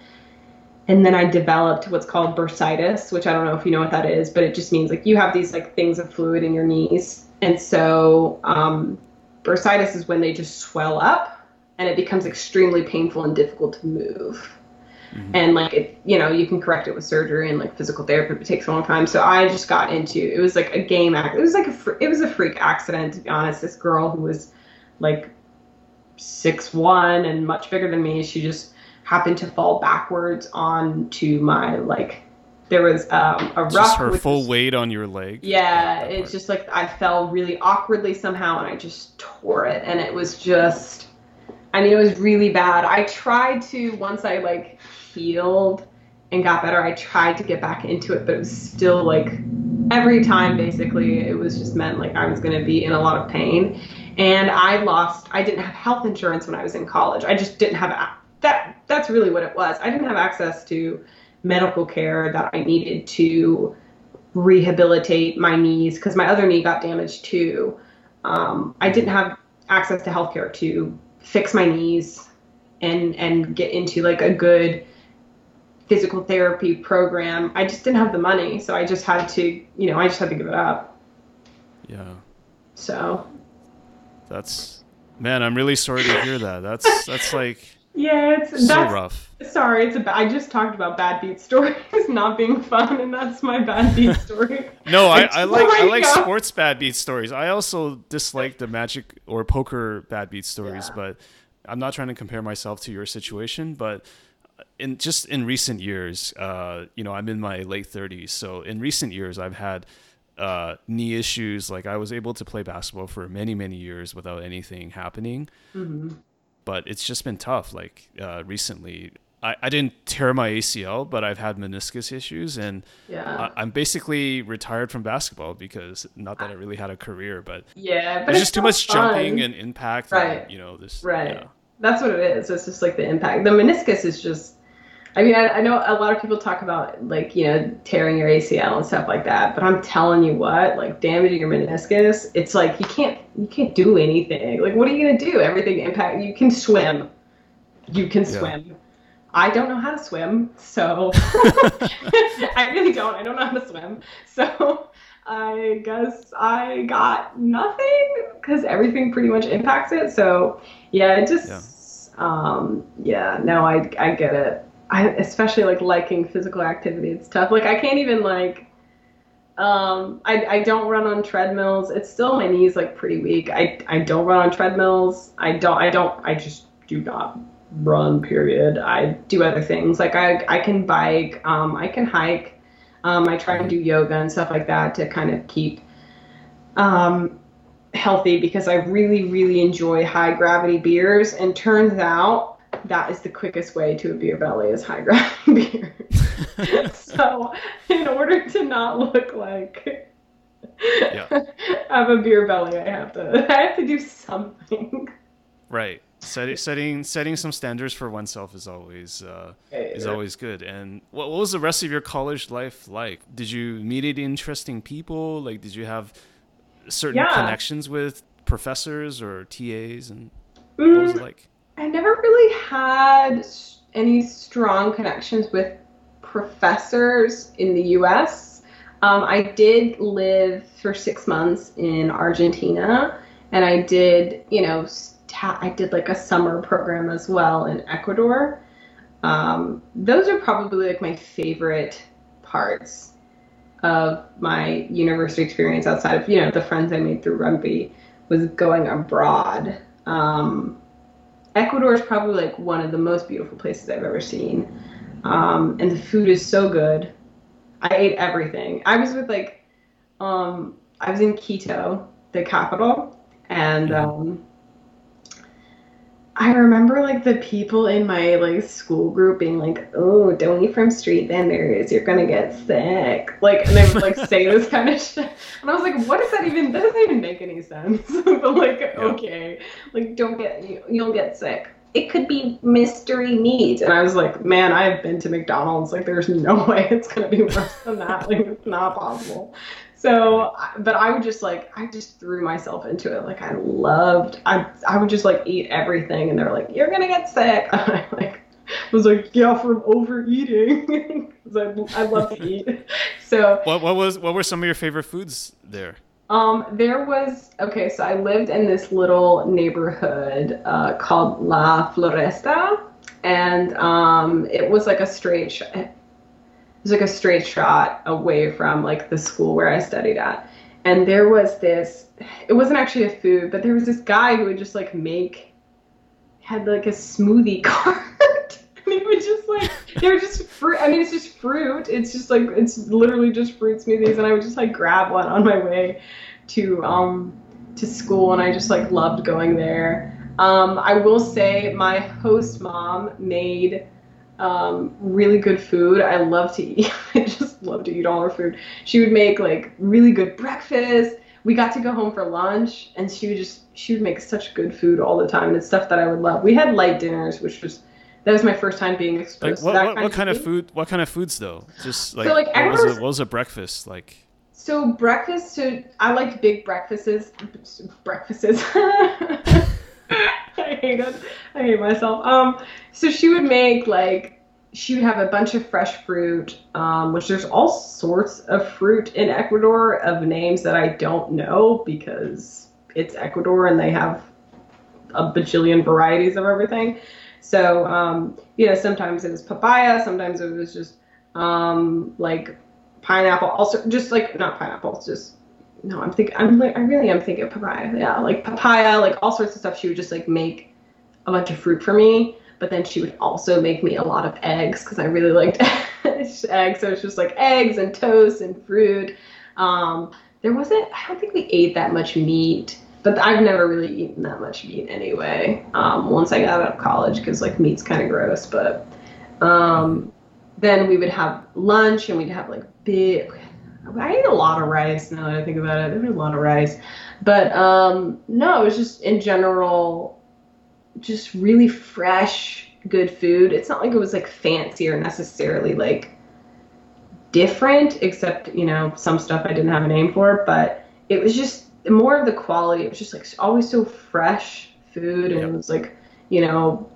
And then I developed what's called bursitis, which I don't know if you know what that is, but it just means like you have these like things of fluid in your knees. And so um, bursitis is when they just swell up and it becomes extremely painful and difficult to move. Mm-hmm. And like it, you know, you can correct it with surgery and like physical therapy, but it takes a long time. So I just got into it was like a game act. It was like a it was a freak accident to be honest. This girl who was like six one and much bigger than me. She just happened to fall backwards onto my like there was um, a rough. Just her full weight on your leg. Yeah, it's just like I fell really awkwardly somehow, and I just tore it, and it was just. I mean, it was really bad. I tried to once I like healed and got better. I tried to get back into it, but it was still like every time basically it was just meant like I was going to be in a lot of pain and I lost. I didn't have health insurance when I was in college. I just didn't have that. That's really what it was. I didn't have access to medical care that I needed to rehabilitate my knees because my other knee got damaged too. Um, I didn't have access to healthcare to fix my knees and and get into like a good physical therapy program. I just didn't have the money, so I just had to, you know, I just had to give it up. Yeah. So. That's man, I'm really sorry to hear that. That's that's like yeah, it's so that's, rough. Sorry, it's a. I just talked about bad beat stories not being fun, and that's my bad beat story. no, I, I like I like sports bad beat stories. I also dislike the magic or poker bad beat stories, yeah. but I'm not trying to compare myself to your situation, but in just in recent years, uh, you know, I'm in my late 30s, so in recent years, I've had uh, knee issues. Like I was able to play basketball for many, many years without anything happening. Mm-hmm. But it's just been tough. Like uh, recently, I, I didn't tear my ACL, but I've had meniscus issues, and yeah. I, am basically retired from basketball because not that I really had a career, but yeah, but there's just too much fun. jumping and impact, right? And, you know this, right? Yeah. That's what it is. It's just like the impact. The meniscus is just I mean, I, I, know a lot of people talk about like you know tearing your ACL and stuff like that, but I'm telling you what, like damaging your meniscus, it's like you can't you can't do anything. Like, what are you gonna do? Everything impact. You can swim, you can yeah. swim. I don't know how to swim, so I really don't. I don't know how to swim, so I guess I got nothing because everything pretty much impacts it. So yeah, it just. Yeah. Um, yeah, no, I I get it. I especially like liking physical activity. It's tough. Like I can't even like um I, I don't run on treadmills. It's still my knees like pretty weak. I I don't run on treadmills. I don't I don't I just do not run period. I do other things. Like I I can bike, um I can hike. Um I try and do yoga and stuff like that to kind of keep um healthy because I really really enjoy high gravity beers and turns out that is the quickest way to a beer belly is high gravity beer. so in order to not look like yeah. I have a beer belly, I have to I have to do something. Right. Setting setting setting some standards for oneself is always uh, is always good. And what, what was the rest of your college life like? Did you meet any interesting people? Like, did you have certain yeah. connections with professors or TAs? And what mm, was it mm, like? I never really had any strong connections with professors in the US. Um, I did live for six months in Argentina, and I did, you know, I did like a summer program as well in Ecuador. Um, those are probably like my favorite parts of my university experience outside of, you know, the friends I made through rugby was going abroad. Um, Ecuador is probably like one of the most beautiful places I've ever seen. Um, and the food is so good. I ate everything. I was with like, um, I was in Quito, the capital, and um, I remember like the people in my like school group being like, "Oh, don't eat from street vendors. You're gonna get sick." Like, and they would like say this kind of shit, and I was like, "What does that even? That doesn't even make any sense." but like, yeah. okay, like don't get you, you'll get sick. It could be mystery meat, and I was like, "Man, I've been to McDonald's. Like, there's no way it's gonna be worse than that. Like, it's not possible." So, but I would just like, I just threw myself into it. Like, I loved, I, I would just like eat everything, and they're like, "You're gonna get sick." I like was like, "Yeah, from overeating." Because I, I love to eat. So, what, what was, what were some of your favorite foods there? Um, there was okay. So I lived in this little neighborhood uh, called La Floresta, and um, it was like a straight shot was like a straight shot away from like the school where I studied at. And there was this it wasn't actually a food, but there was this guy who would just like make had like a smoothie cart. and he would just like they were just fruit I mean it's just fruit. It's just like it's literally just fruit smoothies and I would just like grab one on my way to um to school and I just like loved going there. Um, I will say my host mom made um, really good food. I love to eat. I just love to eat all her food. She would make like really good breakfast. We got to go home for lunch, and she would just she would make such good food all the time. It's stuff that I would love. We had light dinners, which was that was my first time being exposed. Like what, to that what, kind, what of, kind food. of food? What kind of foods though? Just like, so, like what, was a, what was a breakfast like? So breakfast. So I liked big breakfasts. Breakfasts. I hate it. I hate myself. Um, so she would make like she would have a bunch of fresh fruit, um, which there's all sorts of fruit in Ecuador of names that I don't know because it's Ecuador and they have a bajillion varieties of everything. So, um, you know, sometimes it was papaya, sometimes it was just um, like pineapple. Also, just like not pineapple, just no. I'm thinking. I'm like I really am thinking papaya. Yeah, like papaya, like all sorts of stuff. She would just like make a bunch of fruit for me, but then she would also make me a lot of eggs because I really liked eggs. So it's just like eggs and toast and fruit. Um, there wasn't. I don't think we ate that much meat but I've never really eaten that much meat anyway. Um, once I got out of college, because like meat's kind of gross. But um, then we would have lunch, and we'd have like big. I ate a lot of rice. Now that I think about it, I ate a lot of rice. But um, no, it was just in general, just really fresh, good food. It's not like it was like fancy or necessarily like different, except you know some stuff I didn't have a name for. But it was just more of the quality. It was just like always so fresh food, and yep. it was like you know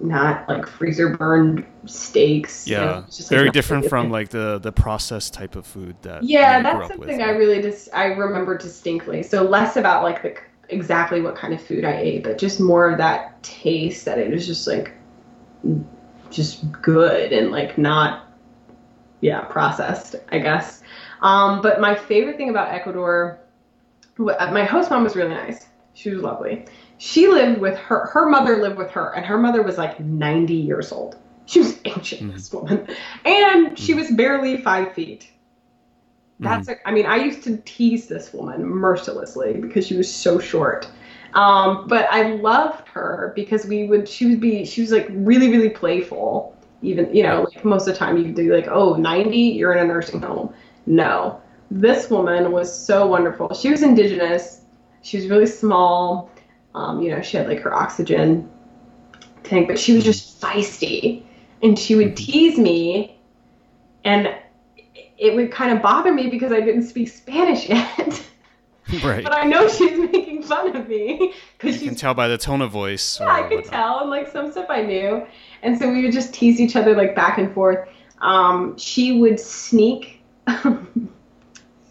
not like freezer burned steaks. Yeah, you know, just, like, very different from like the the processed type of food that. Yeah, that's something with. I really just I remember distinctly. So less about like the exactly what kind of food I ate, but just more of that taste that it was just like just good and like not yeah processed I guess. Um, but my favorite thing about Ecuador my host mom was really nice. She was lovely. She lived with her. Her mother lived with her, and her mother was like 90 years old. She was ancient, mm-hmm. this woman, and she mm-hmm. was barely five feet. That's. Mm-hmm. A, I mean, I used to tease this woman mercilessly because she was so short. Um, but I loved her because we would. She would be. She was like really, really playful. Even you know, like most of the time you could do like, oh, 90, you're in a nursing home. No, this woman was so wonderful. She was indigenous. She was really small. Um, you know, she had like her oxygen tank, but she was just feisty. And she would tease me, and it would kind of bother me because I didn't speak Spanish yet. Right. but I know she's making fun of me because you can tell by the tone of voice. Yeah, I could whatnot. tell, and like some stuff I knew, and so we would just tease each other like back and forth. Um, she would sneak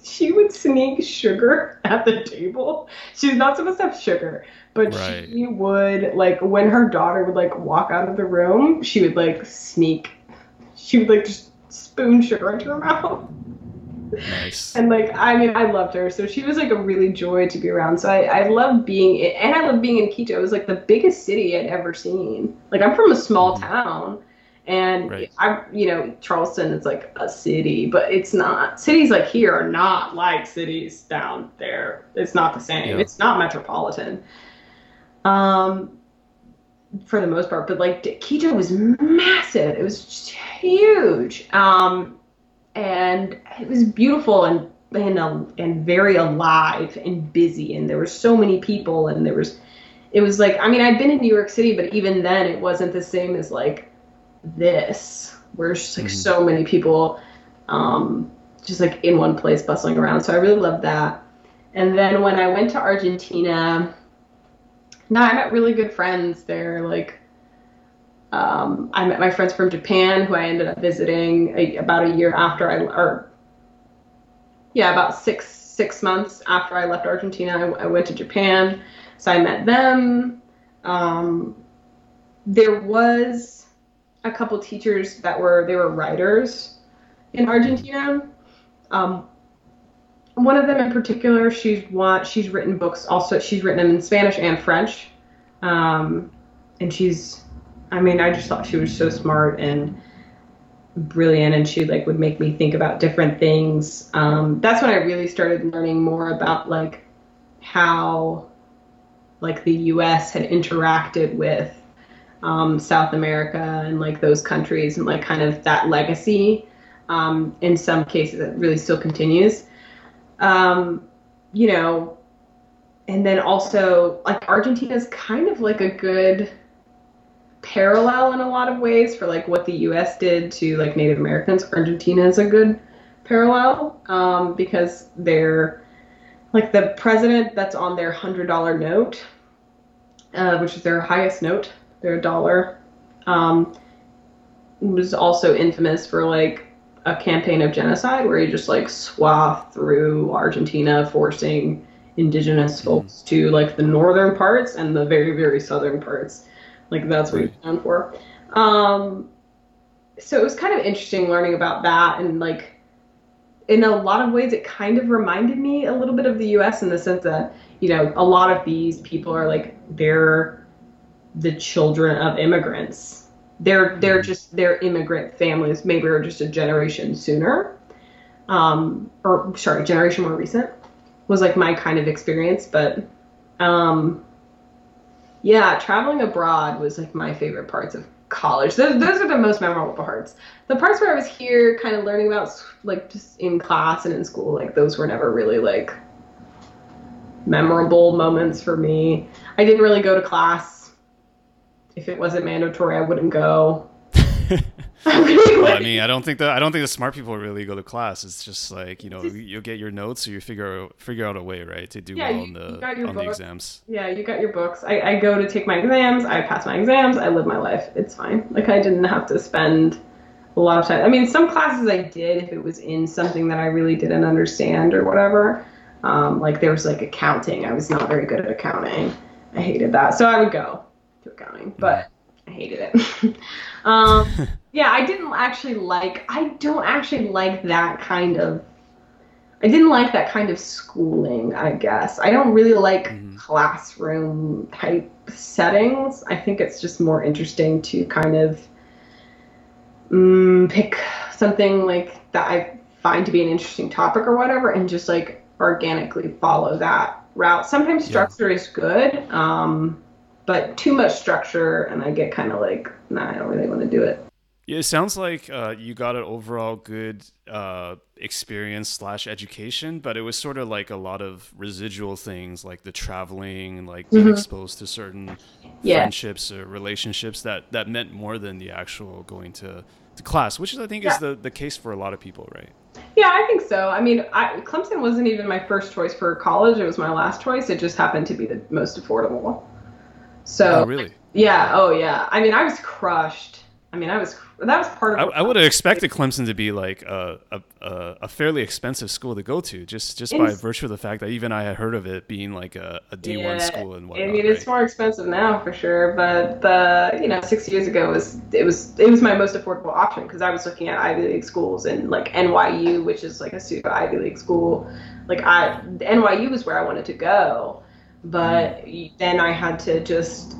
she would sneak sugar at the table. She's not supposed to have sugar, but right. she would like when her daughter would like walk out of the room, she would like sneak. She would like just spoon sugar into her mouth. Nice. And like, I mean, I loved her. So she was like a really joy to be around. So I, I loved being, and I loved being in Quito. It was like the biggest city I'd ever seen. Like I'm from a small mm-hmm. town, and right. I, you know, Charleston is like a city, but it's not. Cities like here are not like cities down there. It's not the same. Yeah. It's not metropolitan. Um, for the most part, but like Quito was massive. It was huge. Um, and it was beautiful and and uh, and very alive and busy. And there were so many people, and there was. It was like I mean I'd been in New York City, but even then it wasn't the same as like this where it's just like mm so many people um, just like in one place bustling around. So I really loved that. And then when I went to Argentina, now I met really good friends there. Like, um, I met my friends from Japan who I ended up visiting a, about a year after I, or yeah, about six six months after I left Argentina, I, I went to Japan. So I met them. Um, there was a couple teachers that were they were writers in Argentina. Um, one of them in particular, she's one, she's written books. Also, she's written them in Spanish and French, um, and she's. I mean, I just thought she was so smart and brilliant, and she like would make me think about different things. Um, that's when I really started learning more about like how like the U.S. had interacted with um, South America and like those countries and like kind of that legacy. Um, in some cases, it really still continues. Um, you know, and then also like Argentina is kind of like a good parallel in a lot of ways for like what the U.S. did to like Native Americans. Argentina is a good parallel um, because they're like the president that's on their hundred dollar note uh, which is their highest note, their dollar. Um, was also infamous for like a campaign of genocide where he just like swath through Argentina, forcing indigenous folks to like the northern parts and the very very southern parts. Like that's what he's known for. Um, so it was kind of interesting learning about that and like in a lot of ways it kind of reminded me a little bit of the US in the sense that you know a lot of these people are like they're the children of immigrants they're they're just they're immigrant families maybe are just a generation sooner. Um or sorry generation more recent was like my kind of experience but um yeah traveling abroad was like my favorite parts of college. Those, those are the most memorable parts. The parts where i was here kind of learning about like just in class and in school like those were never really like memorable moments for me. I didn't really go to class if it wasn't mandatory i wouldn't go well, I mean, I don't think that I don't think the smart people really go to class. It's just like you know, just, you get your notes, so you figure out figure out a way, right, to do yeah, well on the on the exams. Yeah, you got your books. I, I go to take my exams. I pass my exams. I live my life. It's fine. Like I didn't have to spend a lot of time. I mean, some classes I did if it was in something that I really didn't understand or whatever. Um, like there was like accounting. I was not very good at accounting. I hated that, so I would go to accounting, but I hated it. um, yeah, I didn't actually like. I don't actually like that kind of. I didn't like that kind of schooling. I guess I don't really like mm-hmm. classroom type settings. I think it's just more interesting to kind of um, pick something like that I find to be an interesting topic or whatever, and just like organically follow that route. Sometimes structure yeah. is good, um, but too much structure, and I get kind of like, nah, I don't really want to do it. Yeah, it sounds like uh, you got an overall good uh, experience slash education, but it was sort of like a lot of residual things, like the traveling, like being mm-hmm. exposed to certain yeah. friendships or relationships that that meant more than the actual going to, to class, which I think yeah. is the the case for a lot of people, right? Yeah, I think so. I mean, I, Clemson wasn't even my first choice for college; it was my last choice. It just happened to be the most affordable. So, oh, really? Yeah. Oh, yeah. I mean, I was crushed. I mean, I was that was part of. I, I would have expected Clemson to be like a, a, a fairly expensive school to go to, just just by virtue of the fact that even I had heard of it being like a, a D one yeah, school and whatnot. I mean, it's right? more expensive now for sure, but the you know six years ago was it was it was my most affordable option because I was looking at Ivy League schools and like NYU, which is like a super Ivy League school. Like I NYU was where I wanted to go, but mm. then I had to just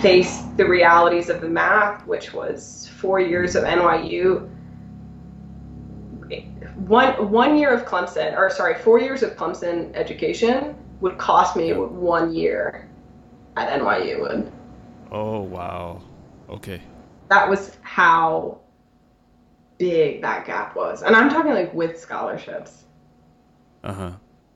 face the realities of the math, which was four years of NYU. One one year of Clemson, or sorry, four years of Clemson education would cost me one year at NYU would. Oh wow. Okay. That was how big that gap was. And I'm talking like with scholarships. Uh-huh.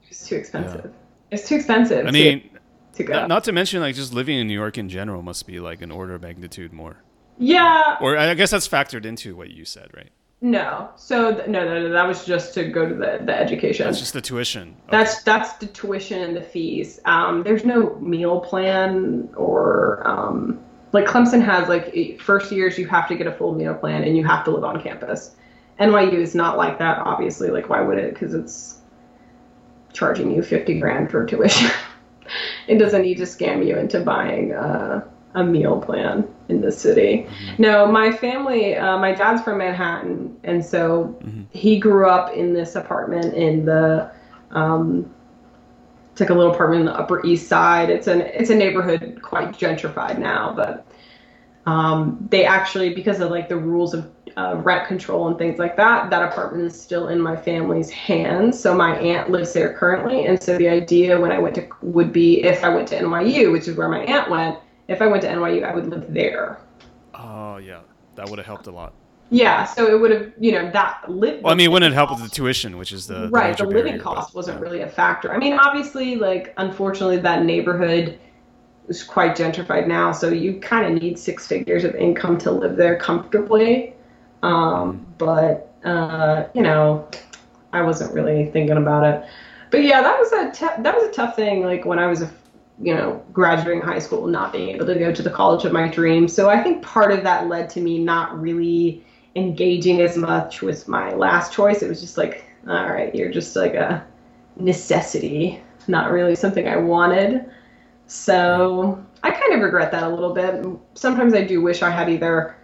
It's too expensive. Yeah. It's too expensive. I mean, to go. Not, not, to mention, like just living in New York in general must be like an order of magnitude more. Yeah. Or I guess that's factored into what you said, right? No. So th- no, no, no. That was just to go to the, the education. That's just the tuition. Okay. That's that's the tuition and the fees. Um, there's no meal plan or um, like Clemson has like first years you have to get a full meal plan and you have to live on campus. NYU is not like that, obviously. Like why would it? Because it's charging you fifty grand for tuition. it doesn't need to scam you into buying uh, a meal plan in the city. Mm-hmm. No, my family, uh, my dad's from Manhattan, and so mm-hmm. he grew up in this apartment in the. Um, it's like a little apartment in the Upper East Side. It's an it's a neighborhood quite gentrified now, but um, they actually because of like the rules of uh, rent control and things like that, that apartment is still in my family's hands. So my aunt lives there currently, and so the idea when I went to would be if I went to NYU, which is where my aunt went. If I went to NYU, I would live there. Oh yeah, that would have helped a lot. Yeah, so it would have, you know, that live. Well, I mean, it wouldn't help with the tuition, which is the right. The, the living barrier, cost but, wasn't yeah. really a factor. I mean, obviously, like unfortunately, that neighborhood is quite gentrified now, so you kind of need six figures of income to live there comfortably. Um, but uh, you know, I wasn't really thinking about it. But yeah, that was a t- that was a tough thing. Like when I was a you know, graduating high school, not being able to go to the college of my dreams. So I think part of that led to me not really engaging as much with my last choice. It was just like, all right, you're just like a necessity, not really something I wanted. So I kind of regret that a little bit. Sometimes I do wish I had either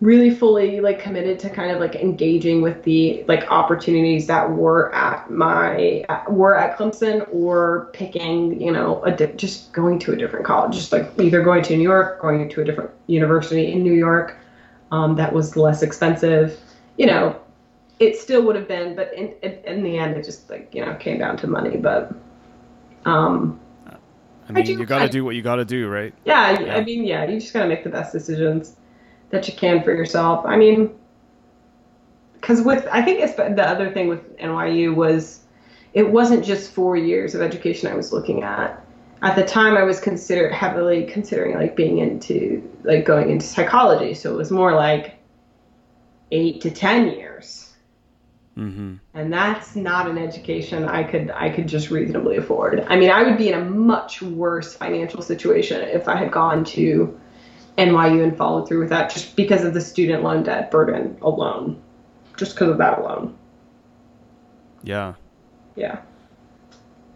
really fully like committed to kind of like engaging with the like opportunities that were at my were at Clemson or picking you know a di- just going to a different college just like either going to New York going to a different university in New York um, that was less expensive you know it still would have been but in, in, in the end it just like you know came down to money but um I mean, I do- you got to do what you got to do, right? yeah, Yeah. I mean, yeah, you just gotta make the best decisions that you can for yourself. I mean, because with I think it's the other thing with NYU was it wasn't just four years of education I was looking at. At the time, I was considered heavily considering like being into like going into psychology, so it was more like eight to ten years Mm-hmm. and that's not an education I could I could just reasonably afford. I mean, I would be in a much worse financial situation if I had gone to NYU and followed through with that just because of the student loan debt burden alone. Just because of that alone. Yeah. Yeah.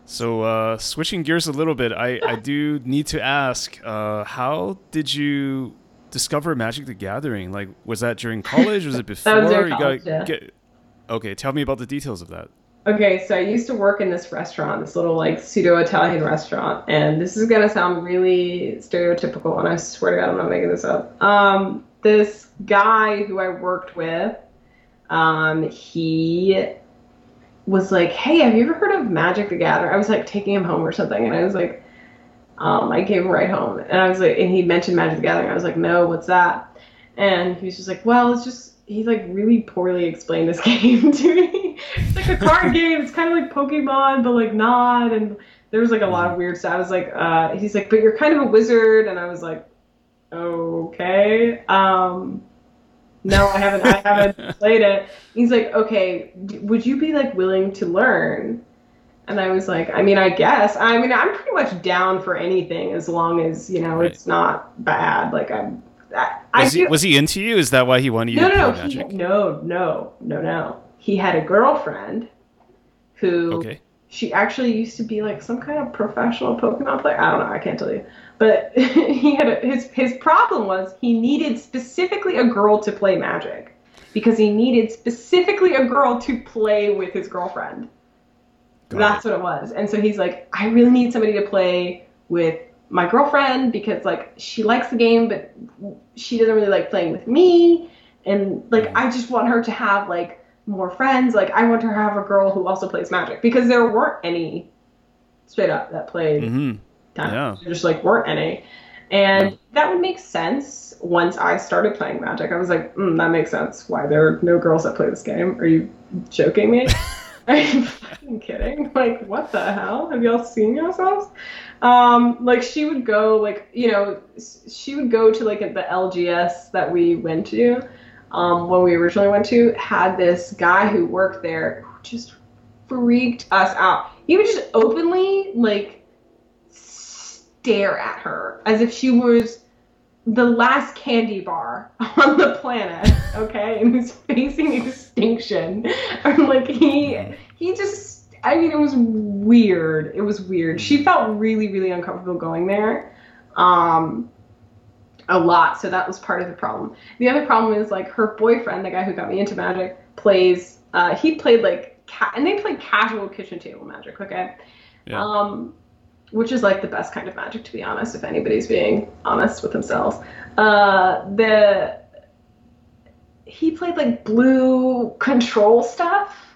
So uh, switching gears a little bit, I, I do need to ask, uh, how did you discover Magic the Gathering? Like, was that during college? Was it before? That was during you college, gotta yeah. get. Okay, tell me about the details of that. Okay, so I used to work in this restaurant, this little like pseudo Italian restaurant, and this is gonna sound really stereotypical, and I swear to God, I'm not making this up. Um, this guy who I worked with, um, he was like, "Hey, have you ever heard of Magic the Gathering?" I was like taking him home or something, and I was like, um, I him a home, and I was like, and he mentioned Magic the Gathering. I was like, "No, what's that?" And he was just like, "Well, it's just." He like really poorly explained this game to me. It's like a card game. It's kind of like Pokemon, but like not. And there was like a lot of weird stuff. I was like, uh, he's like, but you're kind of a wizard, and I was like, okay. Um, no, I haven't. I haven't played it. He's like, okay, would you be like willing to learn? And I was like, I mean, I guess. I mean, I'm pretty much down for anything as long as you know Right. it's not bad. Like I'm. I, I Was he, was he into you? Is that why he wanted you no, to no, play no, he, Magic? no, no, no, no. He had a girlfriend who Okay. she actually used to be like some kind of professional Pokemon player. I don't know, I can't tell you. But he had a, his his problem was he needed specifically a girl to play Magic because he needed specifically a girl to play with his girlfriend. Got That's what it was. And so he's like, I really need somebody to play with my girlfriend because like she likes the game, but she doesn't really like playing with me. And like I just want her to have like more friends. Like I want her to have a girl who also plays Magic because there weren't any straight up that played Mm-hmm. time. Yeah. There just like weren't any. And Yeah. that would make sense once I started playing Magic. I was like, mm, that makes sense. Why there are no girls that play this game? Are you joking me? Are you fucking kidding? Like, what the hell? Have y'all seen yourselves? Um, like she would go, like you know, she would go to like the LGS that we went to, um, when we originally went to, had this guy who worked there who just freaked us out. He would just openly like stare at her as if she was the last candy bar on the planet, okay, and was facing extinction. And like he he just I mean it was weird. It was weird. She felt really, really uncomfortable going there. Um a lot, so that was part of the problem. The other problem is like her boyfriend, the guy who got me into magic, plays uh he played like ca- and they played casual kitchen table magic, okay? Yeah. Um which is like the best kind of magic to be honest if anybody's being honest with themselves uh the he played like blue control stuff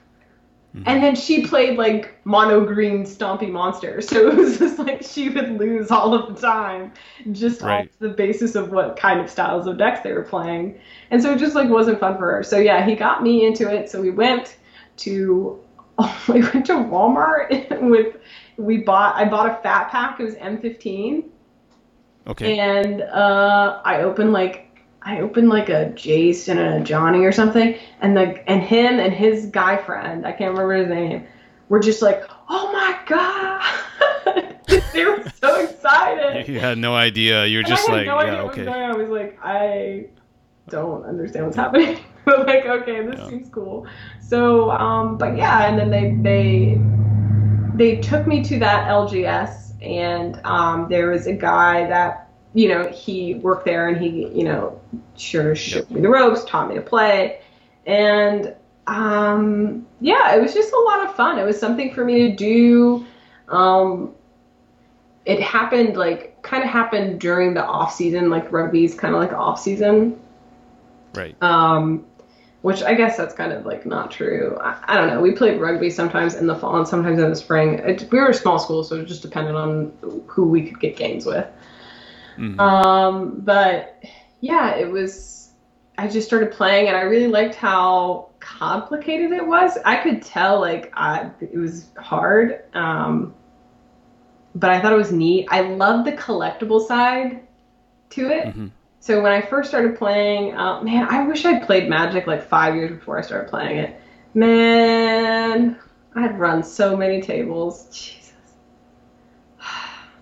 and then she played like mono green stompy monsters so it was just like she would lose all of the time just Right. off the basis of what kind of styles of decks they were playing. And so it just like wasn't fun for her. So yeah he got me into it. So we went to we went to walmart with we bought i bought a fat pack. It was m15 Okay. and uh, I opened like I opened like a Jason and a Johnny or something, and the and him and his guy friend I can't remember his name were just like, oh my god, they were so excited. You had no idea. You're And just I had like, no idea yeah, what was okay. going on. I was like, I don't understand what's happening. but like, okay, this Yeah. seems cool. So, um, but yeah, and then they they they took me to that LGS, and um, there was a guy that you know he worked there, and he you know sure showed me the ropes, taught me to play, and um, yeah, it was just a lot of fun. It was something for me to do. Um, it happened like kind of happened during the off season, like rugby's kind of like off season. Right. Um, which I guess that's kind of like not true. I, I don't know. We played rugby sometimes in the fall and sometimes in the spring. It, we were a small school, so it just depended on who we could get games with. Mhm. Um, but yeah, it was. I just started playing, and I really liked how complicated it was. I could tell like I, it was hard, um, but I thought it was neat. I love the collectible side to it. Mhm. So when I first started playing, uh, man, I wish I'd played Magic like five years before I started playing it. Man, I'd run so many tables. Jesus.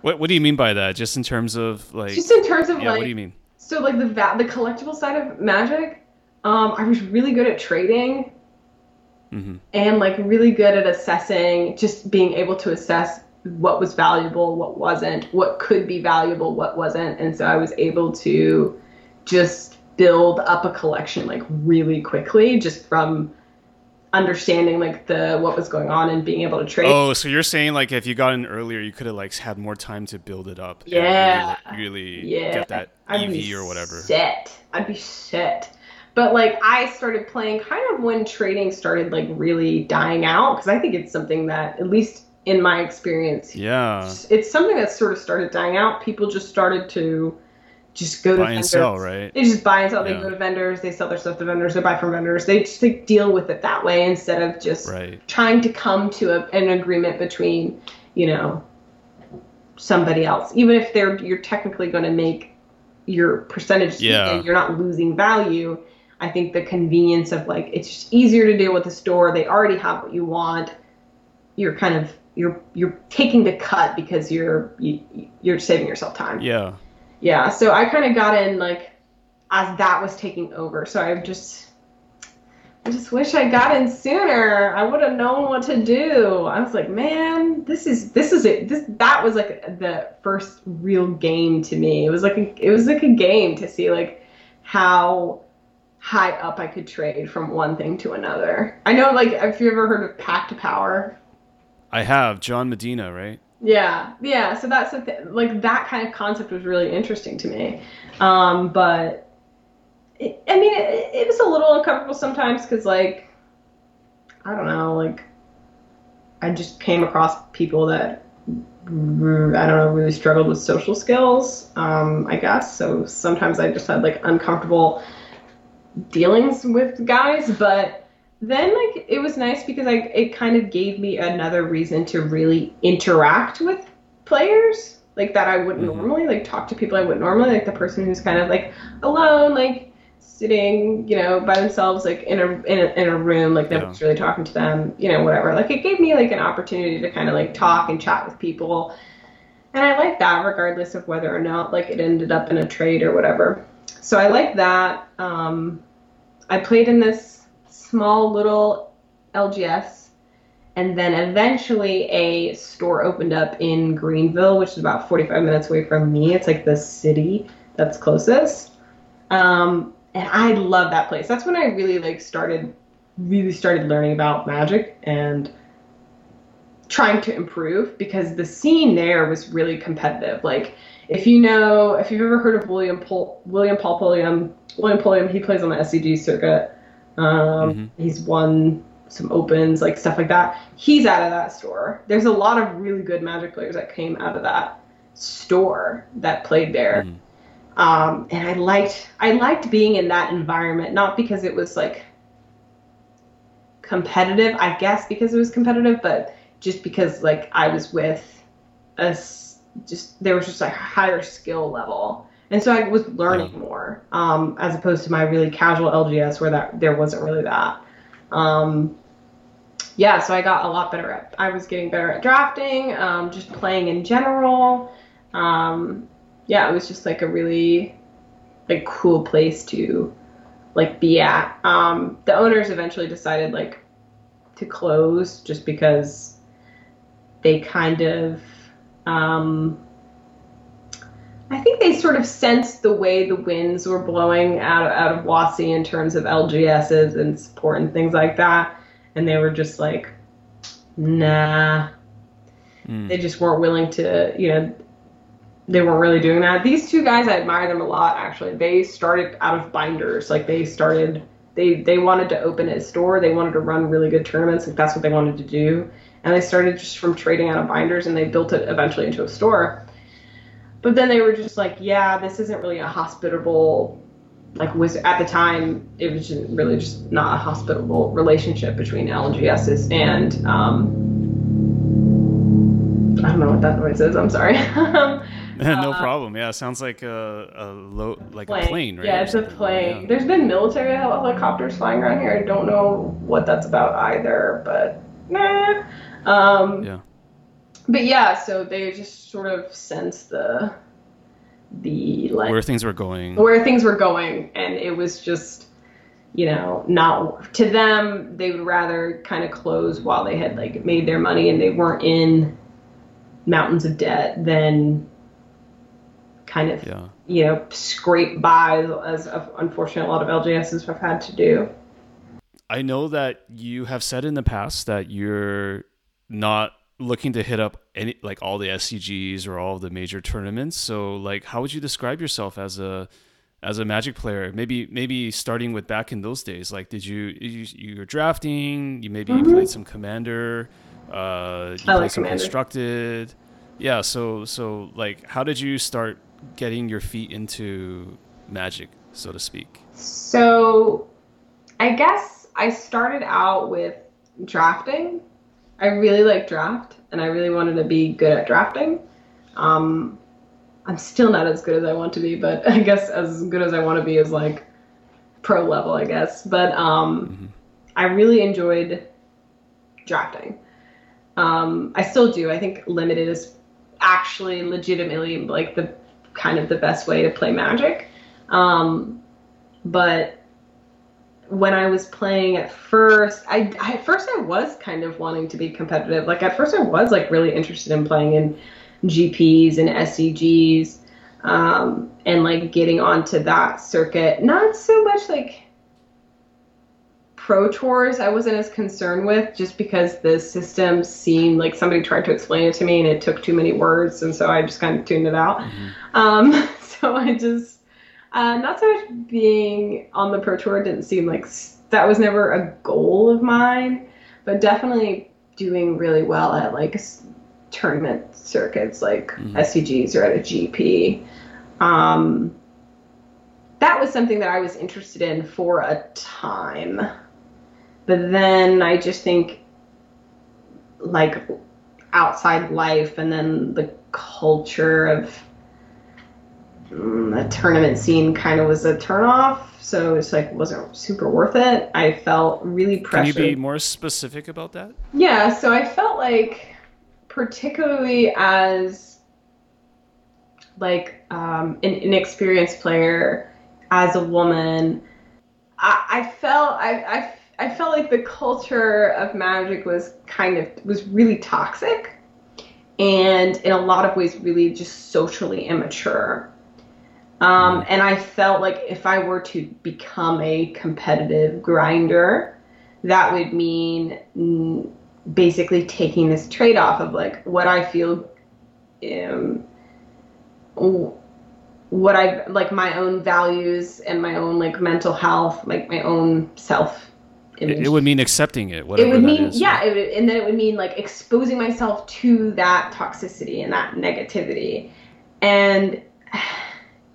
What What do you mean by that? Just in terms of like, Just in terms of yeah. like what do you mean? So like the va- the collectible side of Magic, um, I was really good at trading Mm-hmm. and like really good at assessing, just being able to assess what was valuable, what wasn't, what could be valuable, what wasn't, and so I was able to just build up a collection like really quickly, just from understanding like the what was going on and being able to trade. Oh, so you're saying like if you got in earlier, you could have like had more time to build it up. Yeah. Really, really Yeah. get that I'd EV be or whatever. Set. I'd be set. But like I started playing kind of when trading started like really dying out because I think it's something that at least in my experience Yeah. it's something that sort of started dying out. People just started to just go to Buy and vendors. sell, right? They just buy and sell. They Yeah. go to vendors. They sell their stuff to vendors. They buy from vendors. They just like deal with it that way instead of just Right. trying to come to a, an agreement between you know somebody else even if they're you're technically going to make your percentage Yeah. and you're not losing value i think the convenience of like it's just easier to deal with the store they already have what you want you're kind of you're you're taking the cut because you're you, you're saving yourself time Yeah. Yeah so i kind of got in like as that was taking over so i just i just wish i got in sooner. I would have known what to do. I was like man this is this is it. This that was like the first real game to me. It was like a, it was like a game to see like how high up i could trade from one thing to another. I know like if you ever heard of pack to power? I have. John Medina, right? Yeah, yeah. So that's the th- like that kind of concept was really interesting to me, um, but it, I mean, it, it was a little uncomfortable sometimes because like I don't know, like I just came across people that I don't know really struggled with social skills, um, I guess. So sometimes I just had like uncomfortable dealings with guys, but then like it was nice because I it kind of gave me another reason to really interact with players like that I wouldn't Mhm. normally like talk to people I wouldn't normally like the person who's kind of like alone like sitting you know by themselves like in a in a, in a room like nobody's really talking to them you know whatever. Like it gave me like an opportunity to kind of like talk and chat with people. And I like that regardless of whether or not like it ended up in a trade or whatever. So I like that. Um I played in this small little LGS, and then eventually a store opened up in Greenville, which is about 45 minutes away from me. It's like the city that's closest. Um, and I love that place. That's when I really like started, really started learning about magic and trying to improve because the scene there was really competitive. Like if you know, if you've ever heard of William Pol- William Paul Pulliam, William Pulliam, he plays on the SCG circuit. Um, Mhm. He's won some opens, like stuff like that. He's out of that store. There's a lot of really good Magic players that came out of that store that played there. Mhm. Um, and I liked I liked being in that environment, not because it was like competitive, I guess because it was competitive, but just because like I was with us just there was just a higher skill level. And so I was learning more, um, as opposed to my really casual LGS where that there wasn't really that. Um, yeah, so I got a lot better at. I was getting better at drafting, um, just playing in general. Um, yeah, it was just like a really like cool place to like be at. Um, the owners eventually decided like to close just because they kind of um, I think they sort of sensed the way the winds were blowing out of, out of WotC in terms of LGSs and support and things like that, and they were just like, nah. Mm. They just weren't willing to, you know, they weren't really doing that. These two guys, I admire them a lot. Actually, they started out of binders. Like they started, they they wanted to open a store. They wanted to run really good tournaments. Like that's what they wanted to do. And they started just from trading out of binders, and they built it eventually into a store. But then they were just like, yeah, this isn't really a hospitable, like was at the time it was just really just not a hospitable relationship between LGSs and um, I don't know what that noise is. I'm sorry. no Uh, problem. Yeah, it sounds like a, a low, like a plane. plane, right? Yeah, it's a plane. Yeah. There's been military helicopters flying around here. I don't know what that's about either, but nah. Um, Yeah. But yeah, so they just sort of sense the the like Where things were going. where things were going and it was just you know not to them they would rather kind of close while they had like made their money and they weren't in mountains of debt than kind of Yeah. you know scrape by as, as unfortunately a lot of LGSs have had to do I know that you have said in the past that you're not looking to hit up any like all the SCGs or all the major tournaments. So like how would you describe yourself as a as a magic player? Maybe maybe starting with back in those days. Like did you you, you were drafting, you maybe Mhm. played some commander, uh you I played like some Commander. constructed. Yeah, so so like how did you start getting your feet into magic, so to speak? So, I guess I started out with drafting. I really like draft, and I really wanted to be good at drafting. Um, I'm still not as good as I want to be, but I guess as good as I want to be is like pro level, I guess. But um, Mhm. I really enjoyed drafting. Um, I still do. I think limited is actually legitimately like the kind of the best way to play Magic. Um, but when I was playing at first, I, I at first I was kind of wanting to be competitive. Like at first I was like really interested in playing in GPs and SCGs, um, and like getting onto that circuit. Not so much like pro tours I wasn't as concerned with just because the system seemed like somebody tried to explain it to me and it took too many words and so I just kind of tuned it out. Um, so I just uh, not so much being on the pro tour didn't seem like that was never a goal of mine, but definitely doing really well at like tournament circuits like Mhm. SCGs or at a GP. Um, that was something that I was interested in for a time. But then I just think like outside life and then the culture of the tournament scene kind of was a turnoff. So it's like wasn't super worth it. I felt really Can pressured. you be more specific about that? Yeah, so I felt like, particularly as like um, an inexperienced player, as a woman, I, I felt I, I I felt like the culture of Magic was kind of was really toxic, and in a lot of ways, really just socially immature. Um, and I felt like if I were to become a competitive grinder, that would mean basically taking this trade off of like what I feel, um, what I like my own values and my own like mental health, like my own self. It, it would mean accepting it, whatever It would mean, is, yeah, right? it would, and then it would mean like exposing myself to that toxicity and that negativity, and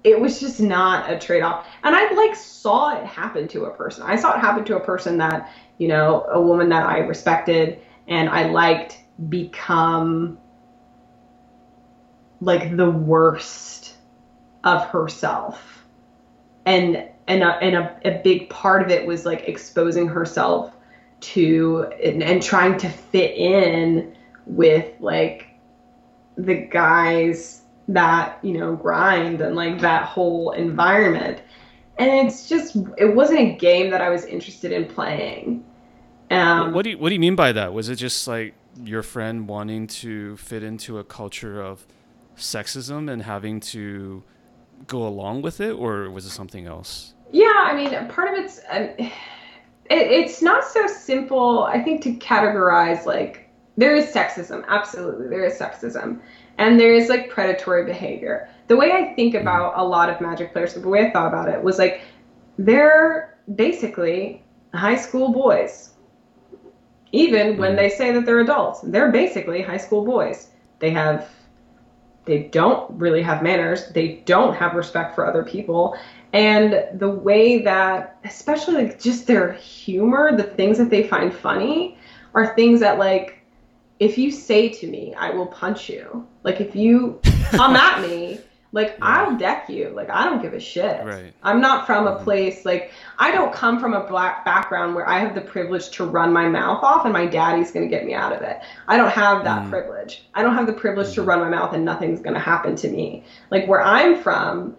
it was just not a trade off. And I like saw it happen to a person. I saw it happen to a person that you know, a woman that I respected and I liked become like the worst of herself, and and a, and a, a big part of it was like exposing herself to and, and trying to fit in with like the guys that you know grind and like that whole environment. And it's just it wasn't a game that i was interested in playing. Um, what do you what do you mean by that? Was it just like your friend wanting to fit into a culture of sexism and having to go along with it or was it something else? Yeah i mean part of it's um, it, it's not so simple i think to categorize like there is sexism absolutely there is sexism and there is like predatory behavior. The way I think about a lot of magic players, the way I thought about it was like they're basically high school boys. Even when mm-hmm. they say that they're adults, they're basically high school boys. They have they don't really have manners, they don't have respect for other people, and the way that especially like just their humor, the things that they find funny are things that like if you say to me, I will punch you, like if you come at me, like yeah. I'll deck you. Like I don't give a shit. Right. I'm not from a mm-hmm. place like I don't come from a black background where I have the privilege to run my mouth off and my daddy's gonna get me out of it. I don't have that mm. privilege. I don't have the privilege to run my mouth and nothing's gonna happen to me. Like where I'm from,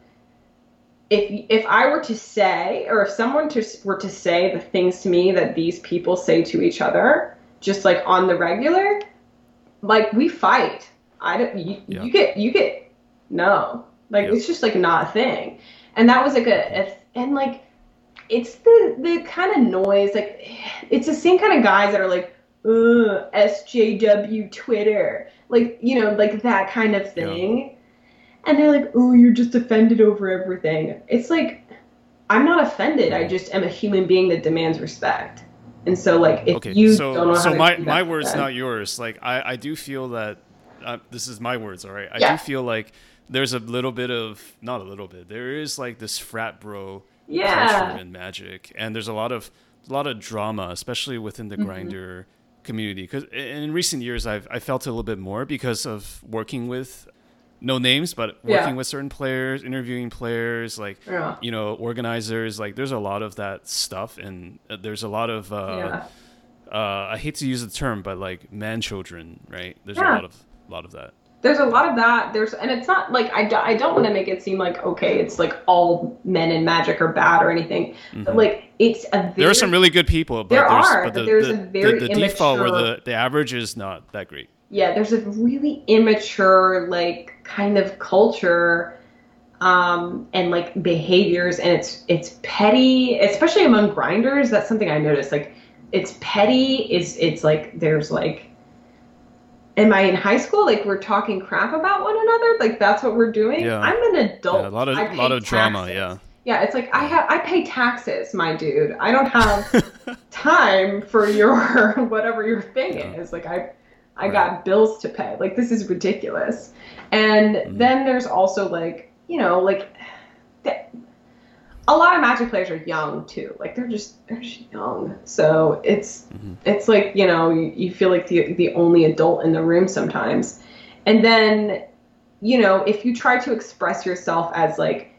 if if I were to say or if someone to, were to say the things to me that these people say to each other, just like on the regular, like we fight. I don't. You, yeah. you get you get no. Like it's just like not a thing. And that was like a, a and like it's the the kind of noise like it's the same kind of guys that are like Ugh, SJW Twitter like you know like that kind of thing. Yeah. And they're like, "Oh, you're just offended over everything." It's like I'm not offended. I just am a human being that demands respect. And so, like, if okay, you so, don't know so how my my words, not yours. Like, I I do feel that uh, this is my words, all right. I yeah. do feel like there's a little bit of not a little bit. There is like this frat bro yeah. culture in Magic, and there's a lot of a lot of drama, especially within the mm-hmm. grinder community. Because in recent years, I've I felt a little bit more because of working with no names, but working yeah. with certain players, interviewing players, like yeah. you know, organizers. Like there's a lot of that stuff, and uh, there's a lot of. Uh, yeah. uh, I hate to use the term, but like man children, right? There's a lot of a lot of that. There's a lot of that. There's and it's not like I, I don't want to make it seem like okay, it's like all men in magic are bad or anything. Mm-hmm. But like it's a very, there are some really good people. But there there's, are, but, the, there's the, a very the, the default where the the average is not that great yeah, there's a really immature like kind of culture um, and like behaviors, and it's it's petty, especially among grinders. That's something I noticed. Like it's petty. It's it's like there's like. Am I in high school? Like we're talking crap about one another? Like that's what we're doing? Yeah. I'm an adult. Yeah, a lot of a lot of taxes. drama. Yeah. Yeah, it's like I have I pay taxes, my dude. I don't have time for your whatever your thing yeah. is. Like I I right. got bills to pay. Like this is ridiculous. And mm-hmm. then there's also like, you know, like a lot of magic players are young too. Like they're just they're just young. So it's mm-hmm. it's like, you know, you, you feel like the the only adult in the room sometimes. And then, you know, if you try to express yourself as like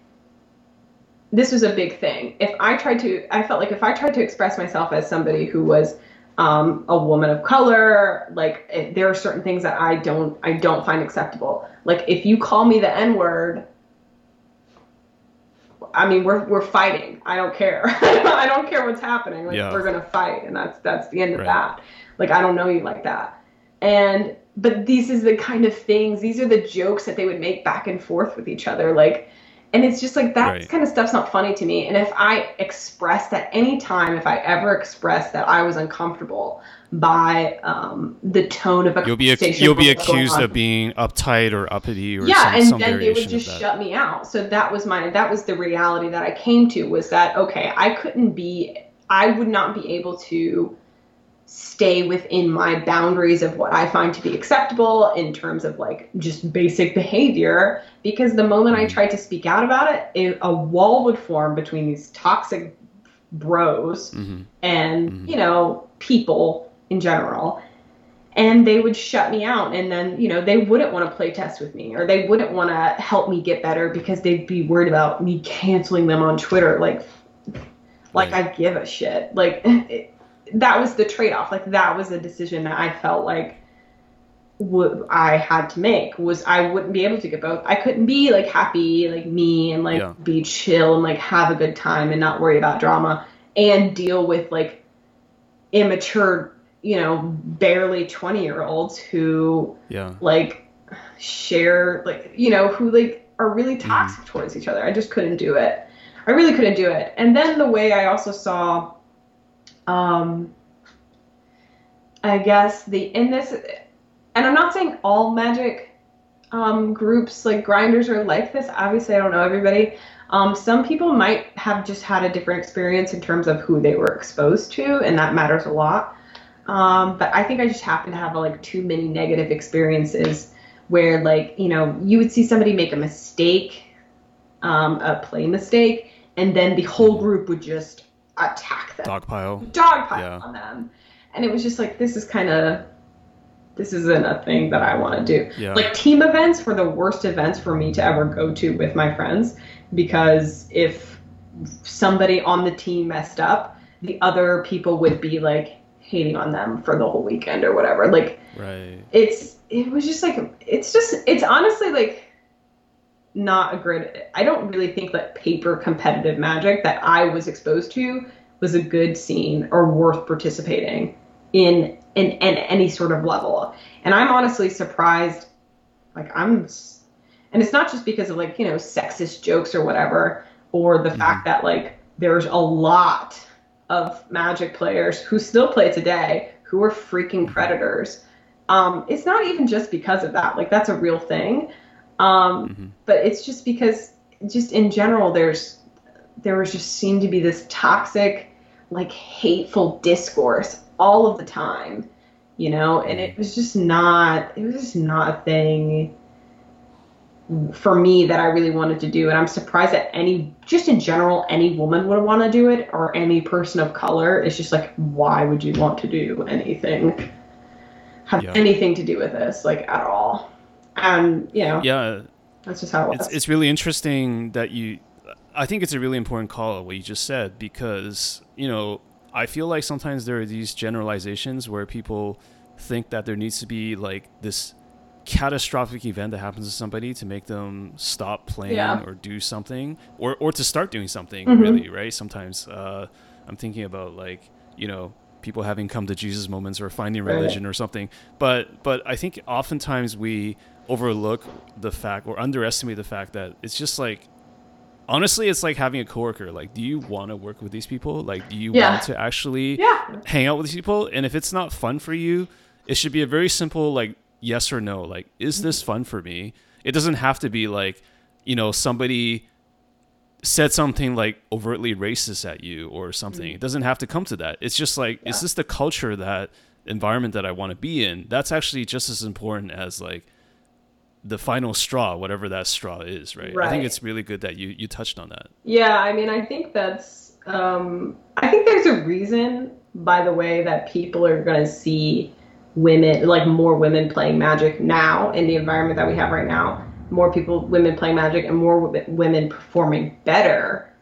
this was a big thing. If I tried to I felt like if I tried to express myself as somebody who was um, a woman of color. Like it, there are certain things that I don't I don't find acceptable. Like if you call me the N word, I mean we're we're fighting. I don't care. I don't care what's happening. Like yeah. we're gonna fight, and that's that's the end of right. that. Like I don't know you like that. And but these is the kind of things. These are the jokes that they would make back and forth with each other. Like and it's just like that right. kind of stuff's not funny to me. And if I express that any time, if I ever express that I was uncomfortable by um, the tone of a you'll be ac- you'll be accused of being uptight or uppity or yeah, some, and some then they would just shut me out. So that was my that was the reality that I came to was that okay, I couldn't be I would not be able to stay within my boundaries of what I find to be acceptable in terms of like just basic behavior. Because the moment I tried to speak out about it, it a wall would form between these toxic bros mm-hmm. and, mm-hmm. you know, people in general. And they would shut me out. And then, you know, they wouldn't want to play test with me or they wouldn't want to help me get better because they'd be worried about me canceling them on Twitter. Like, like right. I give a shit. Like, it, that was the trade-off. Like that was a decision that I felt like what I had to make was I wouldn't be able to get both. I couldn't be like happy like me and like Yeah. be chill and like have a good time and not worry about drama and deal with like immature, you know, barely 20 year olds who Yeah. like share like you know who like are really mm-hmm. toxic towards each other i just couldn't do it i really couldn't do it and then the way i also saw um i guess the in this and i'm not saying all magic um groups like grinders are like this obviously i don't know everybody. Um some people might have just had a different experience in terms of who they were exposed to and that matters a lot. Um, but I think I just happened to have like too many negative experiences where like you know you would see somebody make a mistake, um, a play mistake, and then the whole group would just attack them, Dogpile. dogpile Yeah. on them, and it was just like this is kind of this isn't a thing that I want to do. Yeah. Like team events were the worst events for me to ever go to with my friends because if somebody on the team messed up, the other people would be like hating on them for the whole weekend or whatever. Like Right. it's it was just like it's just it's honestly like not a great I don't really think that paper competitive magic that I was exposed to was a good scene or worth participating in in, in any sort of level. And I'm honestly surprised like I'm and it's not just because of like, you know, sexist jokes or whatever or the fact that like there's a lot of magic players who still play today who are freaking predators. Um, it's not even just because of that. Like that's a real thing um, Mhm. but it's just because just in general there's there was just seemed to be this toxic like hateful discourse all of the time you know? And it was just not it was just not a thing for me that I really wanted to do. And I'm surprised that any just in general any woman would want to do it or any person of color. It's just like why would you want to do anything? Have Yeah. anything to do with this like at all and you know Yeah. that's just how it was It's it's really interesting that you. I think it's a really important call what you just said because you know I feel like sometimes there are these generalizations where people think that there needs to be like this catastrophic event that happens to somebody to make them stop playing Yeah. or do something or or to start doing something Mhm. really right sometimes uh, i'm thinking about like you know people having come to jesus moments or finding Right. religion or something. But but i think oftentimes we overlook the fact or underestimate the fact that it's just like honestly it's like having a coworker. Like do you want to work with these people? Like do you Yeah. want to actually yeah. hang out with these people? And if it's not fun for you it should be a very simple like yes or no. Like is this mm-hmm. fun for me? It doesn't have to be like you know somebody said something like overtly racist at you or something it doesn't have to come to that it's just like is Yeah. this the culture that environment that i want to be in that's actually just as important as like the final straw whatever that straw is right, i think it's really good that you you touched on that Yeah, I mean, I think that's. Um, I think there's a reason, by the way, that people are going to see women, like more women playing Magic now in the environment that we have right now. More people, women playing Magic, and more women performing better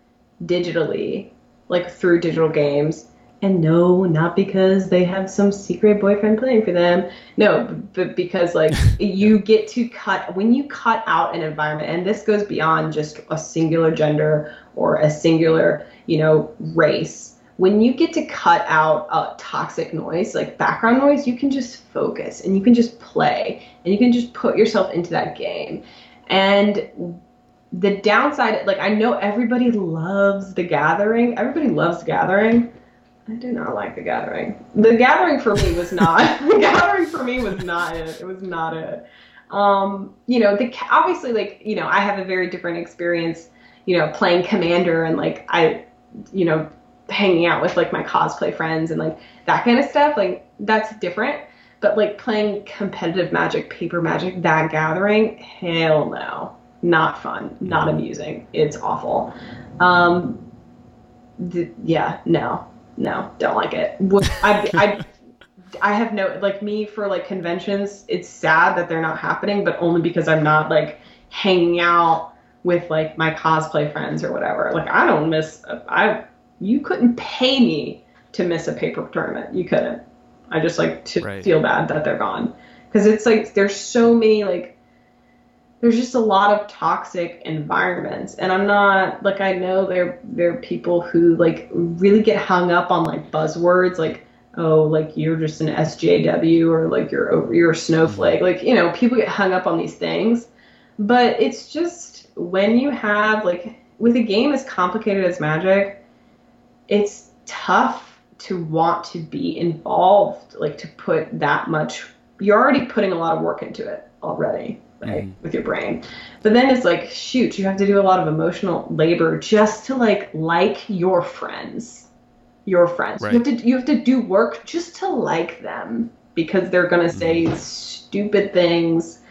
digitally, like through digital games. And no, not because they have some secret boyfriend playing for them. No, but because like you get to cut when you cut out an environment, and this goes beyond just a singular gender or a singular, you know, race. When you get to cut out a toxic noise, like background noise, you can just focus and you can just play and you can just put yourself into that game. And the downside, like I know everybody loves the gathering. Everybody loves gathering. I do not like the gathering. The gathering for me was not. the gathering for me was not it. It was not it. Um, you know, the obviously like you know I have a very different experience. You know, playing commander and like I, you know, hanging out with like my cosplay friends and like that kind of stuff. Like that's different. But like playing competitive magic, paper magic, that gathering, hell no, not fun, not amusing. It's awful. Um, yeah, no, no, don't like it. I, I, I have no like me for like conventions. It's sad that they're not happening, but only because I'm not like hanging out with like my cosplay friends or whatever. Like I don't miss. I you couldn't pay me to miss a paper tournament. You couldn't. I just like to Right. feel bad that they're gone because it's like there's so many like there's just a lot of toxic environments and i'm not like i know there there are people who like really get hung up on like buzzwords like oh like you're just an sjw or like you're over you're a snowflake like you know people get hung up on these things but it's just when you have like with a game as complicated as magic it's tough to want to be involved like to put that much you're already putting a lot of work into it already right. with your brain. But then it's like shoot you have to do a lot of emotional labor just to like like your friends your friends. You have to you have to do work just to like them because they're going to say mm-hmm. stupid things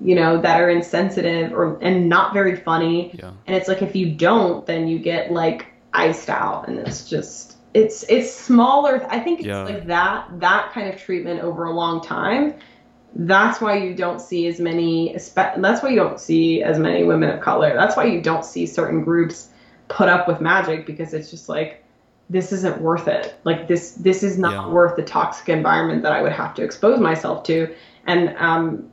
you know that are insensitive or and not very funny. Yeah. and it's like if you don't then you get like iced out and it's just it's it's smaller. I think it's Yeah. like that that kind of treatment over a long time. That's why you don't see as many that's why you don't see as many women of color. That's why you don't see certain groups put up with magic because it's just like this isn't worth it. Like this this is not Yeah. worth the toxic environment that i would have to expose myself to. And um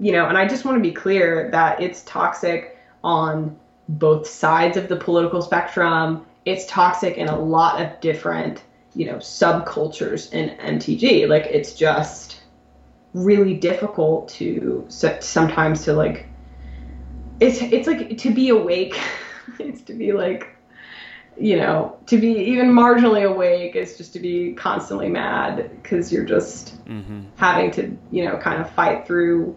you know and i just want to be clear that it's toxic on both sides of the political spectrum it's toxic in a lot of different you know subcultures in mtg like it's just really difficult to sometimes to like it's it's like to be awake it's to be like you know to be even marginally awake is just to be constantly mad because you're just Mm-hmm. having to you know kind of fight through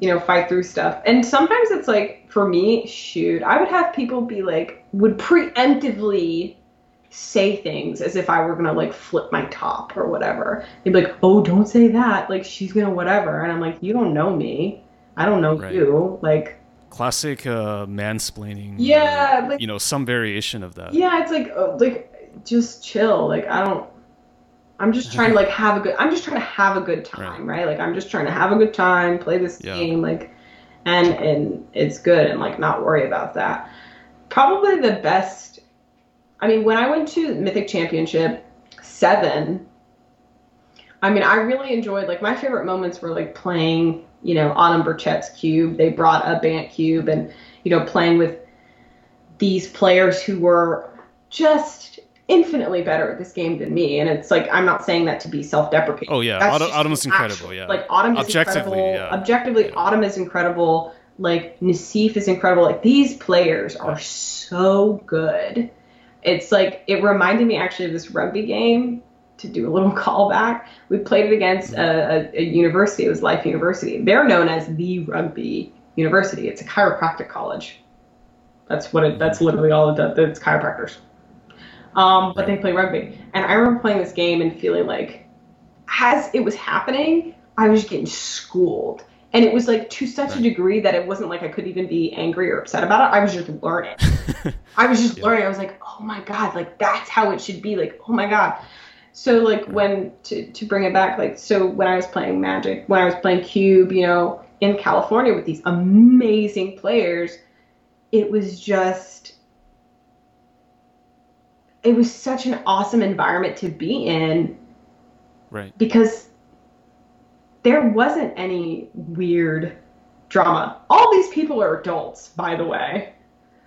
you know fight through stuff and sometimes it's like for me shoot i would have people be like would preemptively say things as if i were gonna like flip my top or whatever they'd be like oh don't say that like she's gonna whatever and i'm like you don't know me i don't know Right. you like Classic uh, mansplaining. or, Yeah, like- you know, some variation of that. yeah it's like uh, like just chill like i don't i'm just trying to like have a good i'm just trying to have a good time right, like i'm just trying to have a good time play this Yeah. game like and and it's good and like not worry about that. Probably the best i mean when i went to mythic championship 7 i mean i really enjoyed like my favorite moments were like playing you know autumn burchett's cube. They brought a bant cube and you know playing with these players who were just infinitely better at this game than me. And it's like I'm not saying that to be self-deprecating. Oh, yeah. Autumn- is incredible, actual- yeah. Like Autumn is Objectively, incredible. yeah. Objectively, Yeah. Autumn is incredible. Like Nassif is incredible. Like these players are so good. It's like it reminded me actually of this rugby game. To do a little callback, we played it against a, a, a university. It was Life University. They're known as the rugby university. It's a chiropractic college. That's what it. That's literally all it does. It's chiropractors. Um, but they play rugby, and I remember playing this game and feeling like, as it was happening, I was getting schooled, and it was like to such a degree that it wasn't like I could even be angry or upset about it. I was just learning. I was just Yeah. learning. I was like, oh my god, like that's how it should be. Like, oh my god. So like when to to bring it back, like so when I was playing Magic, when I was playing Cube, you know, in California with these amazing players, it was just it was such an awesome environment to be in Right. because there wasn't any weird drama. All these people are adults, by the way.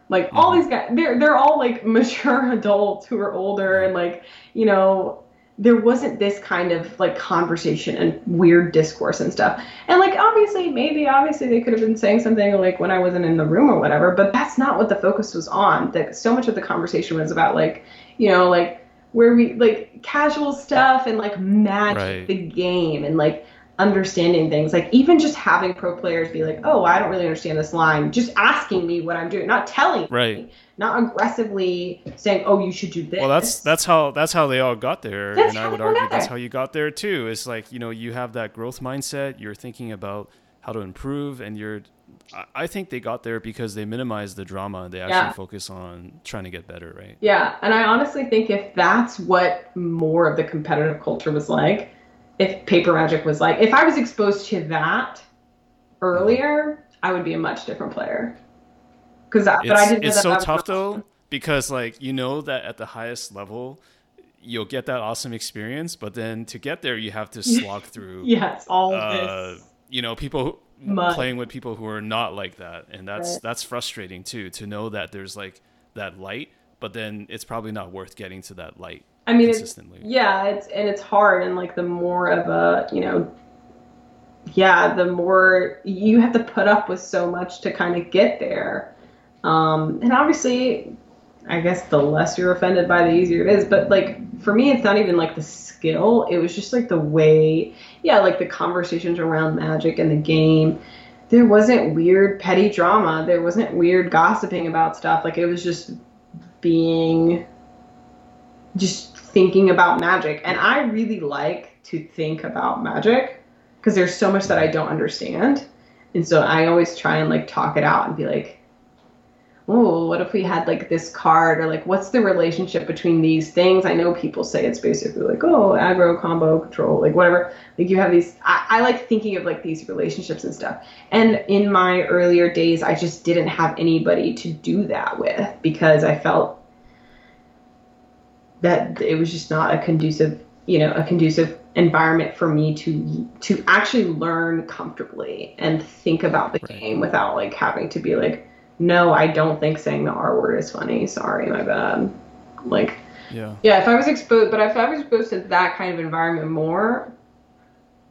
Like all Mhm. these guys, they're they're all like mature adults who are older and like you know there wasn't this kind of like conversation and weird discourse and stuff. And like obviously, maybe obviously they could have been saying something like when I wasn't in the room or whatever, but that's not what the focus was on. That so much of the conversation was about like you know like where we like casual stuff and like magic Right. the game and like understanding things like even just having pro players be like oh i don't really understand this line just asking me what i'm doing not telling Right. me not aggressively saying oh you should do this Well, that's that's how that's how they all got there, That's and I would argue that's how you got there too. It's like you know you have that growth mindset. You're thinking about how to improve, and you're. I- think they got there because they minimize the drama. They actually Yeah. focus on trying to get better, right? Yeah, and I honestly think if that's what more of the competitive culture was like, if paper magic was like, if I was exposed to that earlier, I would be a much different player. Because, but I didn't. it's so tough though because like you know that at the highest level, you'll get that awesome experience, but then to get there, you have to slog through. yes, all uh, this. You know, people Mud. playing with people who are not like that, and that's Right. that's frustrating too. To know that there's like that light, but then it's probably not worth getting to that light I mean, it's, consistently. yeah, it's and it's hard, and like the more of a you know, yeah, the more you have to put up with so much to kind of get there, um, and obviously, I guess the less you're offended by, the easier it is. But like for me, it's not even like the skill; it was just like the way, yeah, like the conversations around magic and the game. There wasn't weird petty drama. There wasn't weird gossiping about stuff. Like it was just being just thinking about magic. And I really like to think about magic because there's so much that I don't understand. And so I always try and like talk it out and be like, oh, what if we had like this card or like what's the relationship between these things? I know people say it's basically like, oh, aggro, combo, control, like whatever. Like you have these, I, I like thinking of like these relationships and stuff. And in my earlier days, I just didn't have anybody to do that with because I felt that it was just not a conducive you know a conducive environment for me to to actually learn comfortably and think about the Right. game without like having to be like no i don't think saying the r word is funny sorry my bad like Yeah. yeah if i was exposed but if i was exposed to that kind of environment more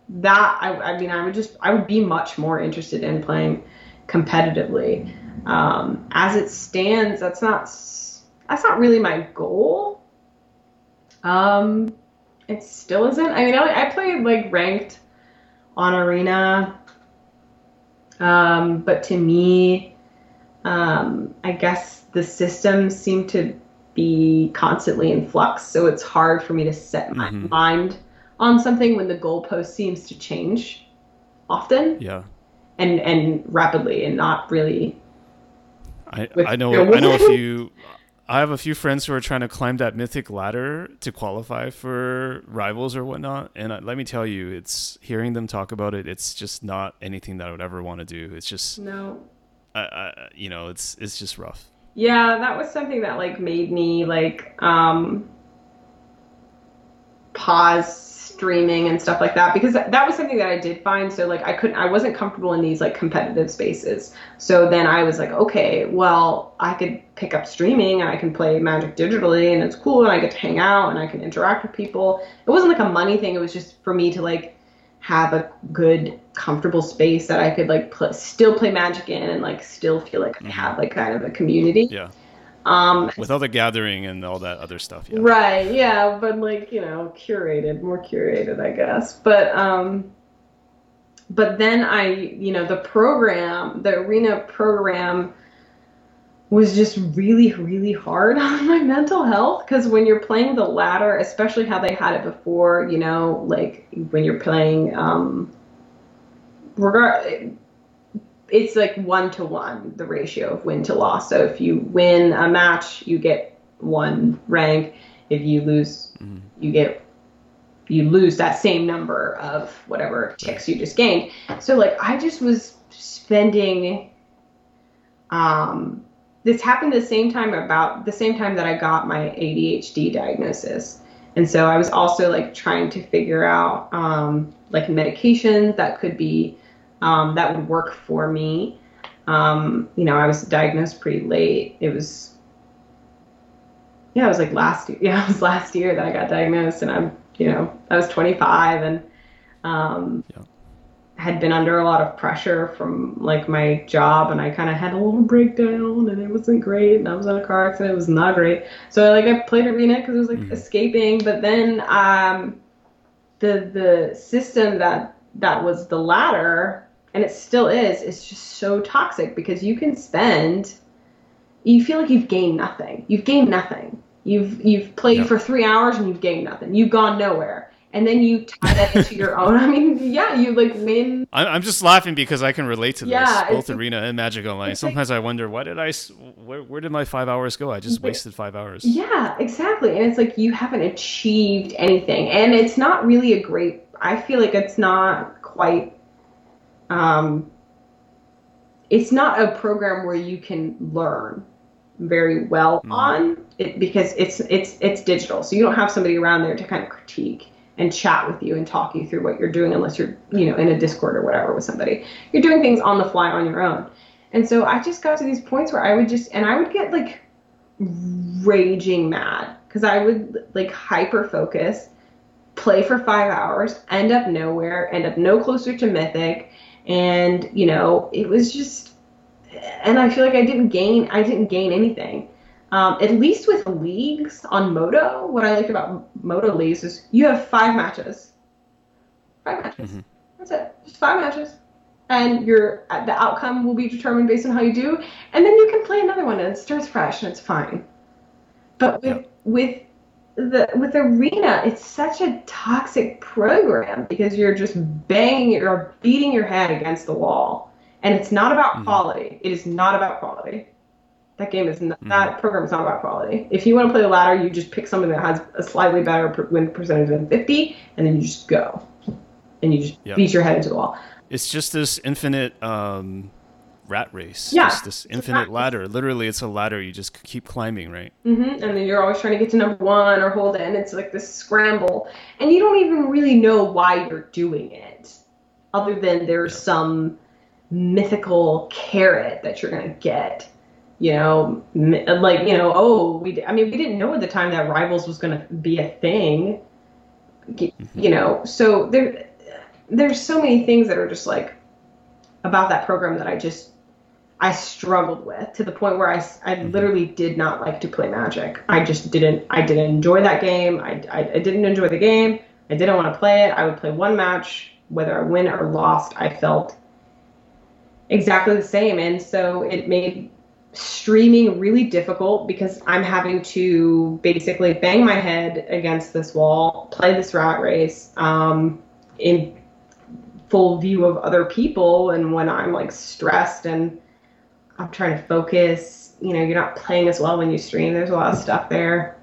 that i, I mean i would just i would be much more interested in playing competitively um, as it stands that's not that's not really my goal um, it still isn't. I mean, I, I played like ranked on arena, um, but to me, um, I guess the system seem to be constantly in flux, so it's hard for me to set my Mhm. mind on something when the goalpost seems to change often Yeah. and and rapidly and not really. I, I know I know a few I have a few friends who are trying to climb that mythic ladder to qualify for rivals or whatnot and uh, let me tell you it's hearing them talk about it it's just not anything that I would ever want to do it's just No. I, I, you know it's it's just rough Yeah, that was something that like made me like um pause streaming and stuff like that because that was something that I did find so like I couldn't I wasn't comfortable in these like competitive spaces. So then I was like, okay, well, I could pick up streaming and I can play Magic digitally and it's cool and I get to hang out and I can interact with people. It wasn't like a money thing, it was just for me to like have a good comfortable space that I could like pl- still play Magic in and like still feel like I mm-hmm. have like kind of a community. yeah Um, with all the gathering and all that other stuff yeah Right, yeah, but like, you know, curated, more curated, I guess. But um but then I, you know, the program, the arena program was just really really hard on my mental health cuz when you're playing the ladder, especially how they had it before, you know, like when you're playing um regard it's like one to one the ratio of win to loss. So if you win a match, you get one rank. If you lose, Mhm. you get you lose that same number of whatever ticks you just gained. So like I just was spending um this happened the same time about the same time that I got my ADHD diagnosis. And so I was also like trying to figure out um like medications that could be um, that would work for me. Um, you know, I was diagnosed pretty late. It was, yeah, it was like last year. Yeah, it was last year that I got diagnosed, and I'm, you know, I was 25 and um, Yeah. had been under a lot of pressure from like my job, and I kind of had a little breakdown, and it wasn't great. And I was in a car accident. It was not great. So like I played arena because it was like Mhm. escaping, but then um, the the system that that was the ladder and it still is it's just so toxic because you can spend you feel like you've gained nothing you've gained nothing you've you've played Yeah. for three hours and you've gained nothing you've gone nowhere and then you tie that into your own i mean yeah you like win I'm just laughing because I can relate to this, Yeah, both Arena and Magic Online. it's like- Sometimes I wonder, why did I, where, where did my five hours go? I just wasted five hours. Yeah, exactly. And it's like you haven't achieved anything. And it's not really a great I feel like it's not quite um it's not a program where you can learn. very well mm. on it because it's it's it's digital, so you don't have somebody around there to kind of critique and chat with you and talk you through what you're doing unless you're you know in a Discord or whatever with somebody. You're doing things on the fly on your own, and so I just got to these points where I would just and I would get like raging mad because I would like hyper focus, play for five hours, end up nowhere, end up no closer to mythic, and you know it was just, and I feel like I didn't gain I didn't gain anything. Um, at least with leagues on Modo, what I liked about Modo leagues is you have five matches. Five matches. Mm-hmm. That's it. Just five matches. And your the outcome will be determined based on how you do, and then you can play another one and it starts fresh and it's fine. But with with the with arena, it's such a toxic program because you're just banging, you're beating your head against the wall, and it's not about mm-hmm. quality. It is not about quality. That game is not, mm-hmm. that program is not about quality. If you want to play the ladder, you just pick something that has a slightly better win percentage than 50, and then you just go, and you just yep. beat your head into the wall. It's just this infinite um, rat race. Yeah, this infinite ladder. Literally, it's a ladder you just keep climbing, right? Mm-hmm. And then you're always trying to get to number one or hold it, and it's like this scramble, and you don't even really know why you're doing it, other than there's yeah. some mythical carrot that you're gonna get you know, like you know, oh, we. I mean, we didn't know at the time that rivals was going to be a thing. Mm-hmm. You know, so there, there's so many things that are just like about that program that I just I struggled with to the point where I, I mm-hmm. literally did not like to play Magic. I just didn't I didn't enjoy that game. I, I, I didn't enjoy the game. I didn't want to play it. I would play one match, whether I win or lost. I felt exactly the same, and so it made streaming really difficult because I'm having to basically bang my head against this wall, play this rat race um, in full view of other people. And when I'm like stressed and I'm trying to focus, you know, you're not playing as well when you stream. There's a lot of stuff there.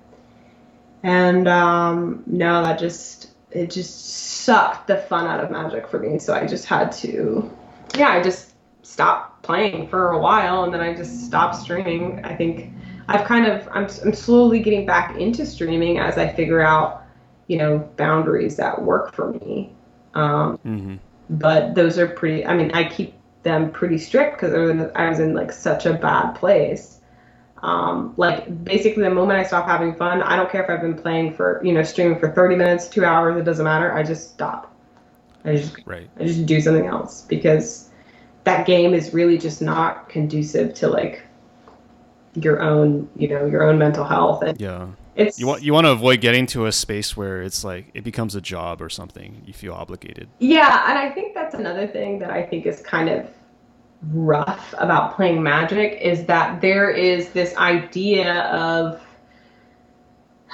And um, no, that just, it just sucked the fun out of Magic for me. So I just had to, yeah, I just stopped playing for a while and then I just stopped streaming. I think I've kind of I'm I'm slowly getting back into streaming as I figure out you know boundaries that work for me. Um, mm-hmm. But those are pretty. I mean, I keep them pretty strict because I was in like such a bad place. Um, like basically the moment I stop having fun, I don't care if I've been playing for you know streaming for 30 minutes, two hours, it doesn't matter. I just stop. I just right. I just do something else because that game is really just not conducive to like your own you know your own mental health and yeah it's you want you want to avoid getting to a space where it's like it becomes a job or something you feel obligated yeah and i think that's another thing that i think is kind of rough about playing magic is that there is this idea of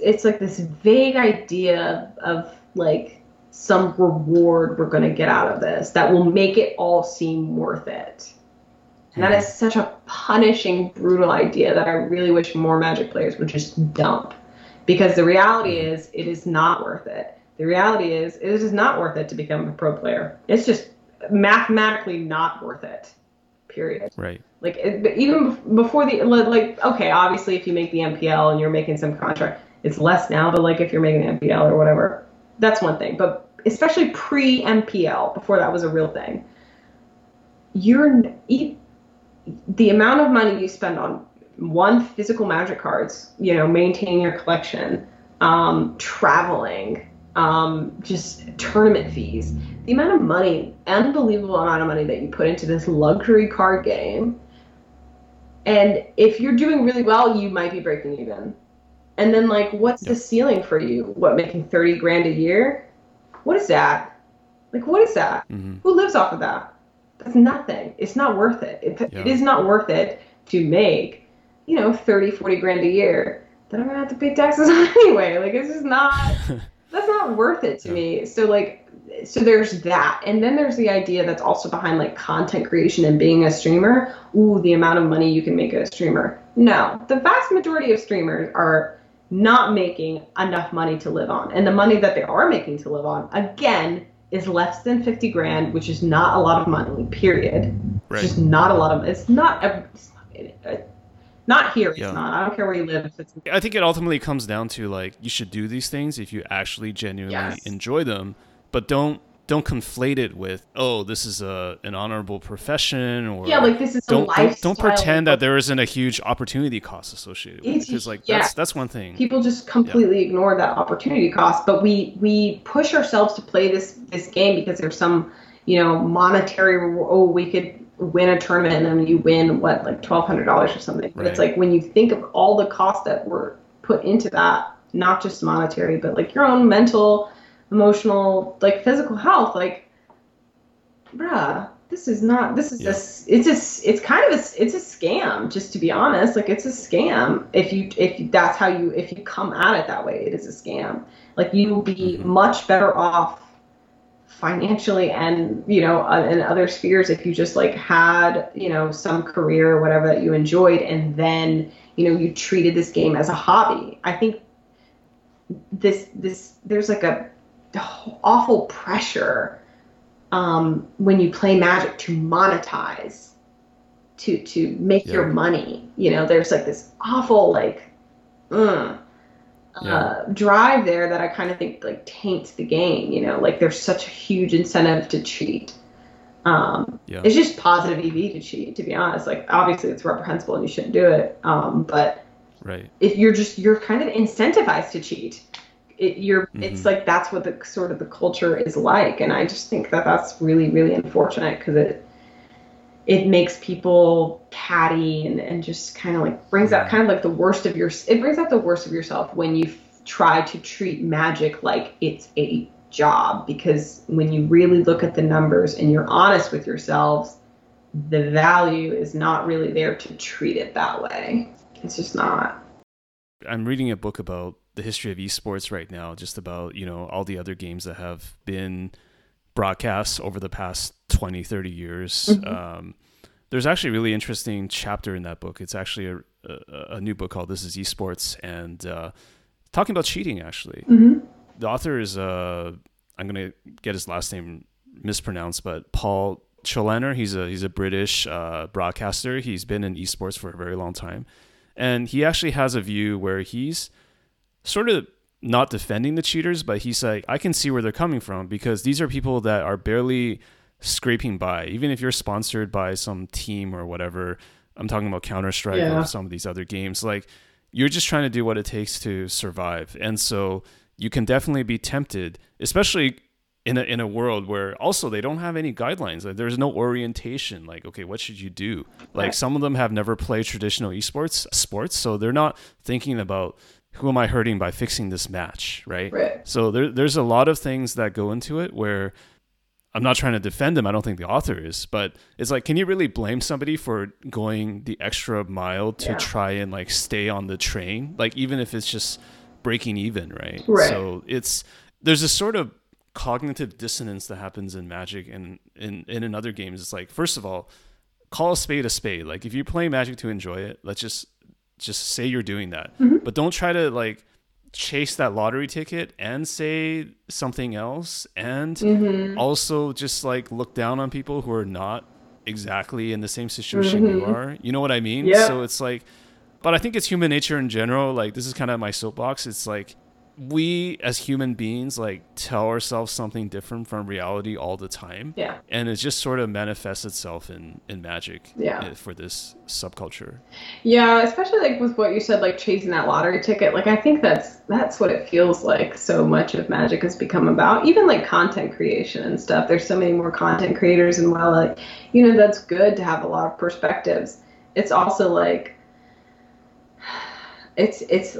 it's like this vague idea of, of like some reward we're going to get out of this that will make it all seem worth it. And that is such a punishing, brutal idea that I really wish more Magic players would just dump. Because the reality mm-hmm. is, it is not worth it. The reality is, it is not worth it to become a pro player. It's just mathematically not worth it. Period. Right. Like even before the like, okay, obviously if you make the MPL and you're making some contract, it's less now. But like if you're making the MPL or whatever, that's one thing. But especially pre MPL, before that was a real thing, you're the amount of money you spend on one physical magic cards, you know, maintaining your collection, um, traveling, um, just tournament fees, the amount of money, unbelievable amount of money that you put into this luxury card game. And if you're doing really well, you might be breaking even. And then, like, what's the ceiling for you? What, making 30 grand a year? What is that? Like, what is that? Mm-hmm. Who lives off of that? That's nothing. It's not worth it. It, yeah. it is not worth it to make, you know, 30, 40 grand a year that I'm going to have to pay taxes on anyway. Like, it's just not, that's not worth it to yeah. me. So, like, so there's that. And then there's the idea that's also behind like content creation and being a streamer. Ooh, the amount of money you can make as a streamer. No, the vast majority of streamers are not making enough money to live on. And the money that they are making to live on, again, is less than 50 grand, which is not a lot of money, period. Right. It's just not a lot of, it's not, it's uh, not here, it's yeah. not. I don't care where you live. It's I think it ultimately comes down to like you should do these things if you actually genuinely yes. enjoy them, but don't don't conflate it with oh this is a an honorable profession or yeah like this is don't don't, don't, pretend that there isn't a huge opportunity cost associated with it because like yeah. that's that's one thing people just completely yeah. ignore that opportunity cost but we we push ourselves to play this this game because there's some you know monetary oh we could win a tournament and then you win what like twelve hundred dollars or something but right. it's like when you think of all the costs that were put into that not just monetary but like your own mental emotional, like physical health, like, bruh, this is not. This is yeah. a. It's a. It's kind of a. It's a scam. Just to be honest, like it's a scam. If you if that's how you if you come at it that way, it is a scam. Like you will be mm-hmm. much better off financially and you know uh, in other spheres if you just like had you know some career or whatever that you enjoyed and then you know you treated this game as a hobby i think this this there's like a awful pressure um, when you play magic to monetize to to make yeah. your money you know there's like this awful like uh, yeah. uh, drive there that i kind of think like taints the game you know like there's such a huge incentive to cheat um, yeah. it's just positive ev to cheat to be honest like obviously it's reprehensible and you shouldn't do it um, but right if you're just you're kind of incentivized to cheat it, you're mm-hmm. it's like that's what the sort of the culture is like. And i just think that that's really really unfortunate because it it makes people catty and, and just kind of like brings out kind of like the worst of your it brings out the worst of yourself when you f- try to treat magic like it's a job. Because when you really look at the numbers and you're honest with yourselves the value is not really there to treat it that way. It's just not. I'm reading a book about the history of esports right now, just about, you know, all the other games that have been broadcast over the past 20, 30 years. Mm-hmm. Um, there's actually a really interesting chapter in that book. It's actually a, a, a new book called This is Esports and uh, talking about cheating, actually. Mm-hmm. The author is, uh, I'm going to get his last name mispronounced, but Paul Chaloner. He's a, he's a British uh, broadcaster. He's been in esports for a very long time. And he actually has a view where he's sort of not defending the cheaters, but he's like, I can see where they're coming from because these are people that are barely scraping by. Even if you're sponsored by some team or whatever, I'm talking about Counter Strike yeah. or some of these other games, like you're just trying to do what it takes to survive. And so you can definitely be tempted, especially in a, in a world where also they don't have any guidelines. Like there's no orientation. Like, okay, what should you do? Like some of them have never played traditional esports sports, so they're not thinking about who am I hurting by fixing this match, right? Right. So there, there's a lot of things that go into it where I'm not trying to defend him. I don't think the author is, but it's like, can you really blame somebody for going the extra mile to yeah. try and like stay on the train? Like even if it's just breaking even, right? Right. So it's there's this sort of cognitive dissonance that happens in Magic and in, in in other games. It's like first of all, call a spade a spade. Like if you play Magic to enjoy it, let's just just say you're doing that mm-hmm. but don't try to like chase that lottery ticket and say something else and mm-hmm. also just like look down on people who are not exactly in the same situation mm-hmm. you are you know what i mean yeah. so it's like but i think it's human nature in general like this is kind of my soapbox it's like we as human beings like tell ourselves something different from reality all the time. Yeah. And it just sort of manifests itself in in magic yeah. eh, for this subculture. Yeah especially like with what you said like chasing that lottery ticket like i think that's that's what it feels like so much of magic has become about. Even like content creation and stuff. There's so many more content creators and while like you know that's good to have a lot of perspectives it's also like it's it's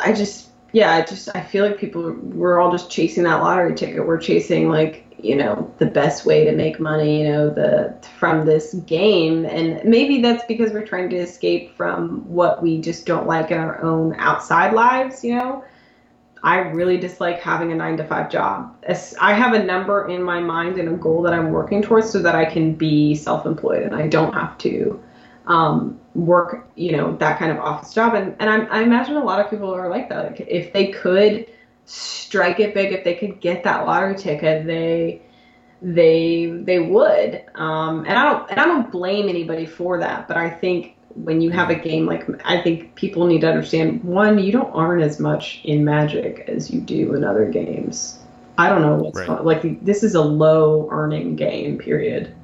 i just yeah, I just I feel like people we're all just chasing that lottery ticket. We're chasing like you know the best way to make money, you know, the from this game, and maybe that's because we're trying to escape from what we just don't like in our own outside lives, you know. I really dislike having a nine to five job. I have a number in my mind and a goal that I'm working towards so that I can be self employed and I don't have to um, work, you know, that kind of office job. And, and I, I imagine a lot of people are like that. Like if they could strike it big, if they could get that lottery ticket, they they they would. Um, and I don't and I don't blame anybody for that. But I think when you have a game like I think people need to understand one, you don't earn as much in Magic as you do in other games. I don't know what's Right. going like this is a low earning game period.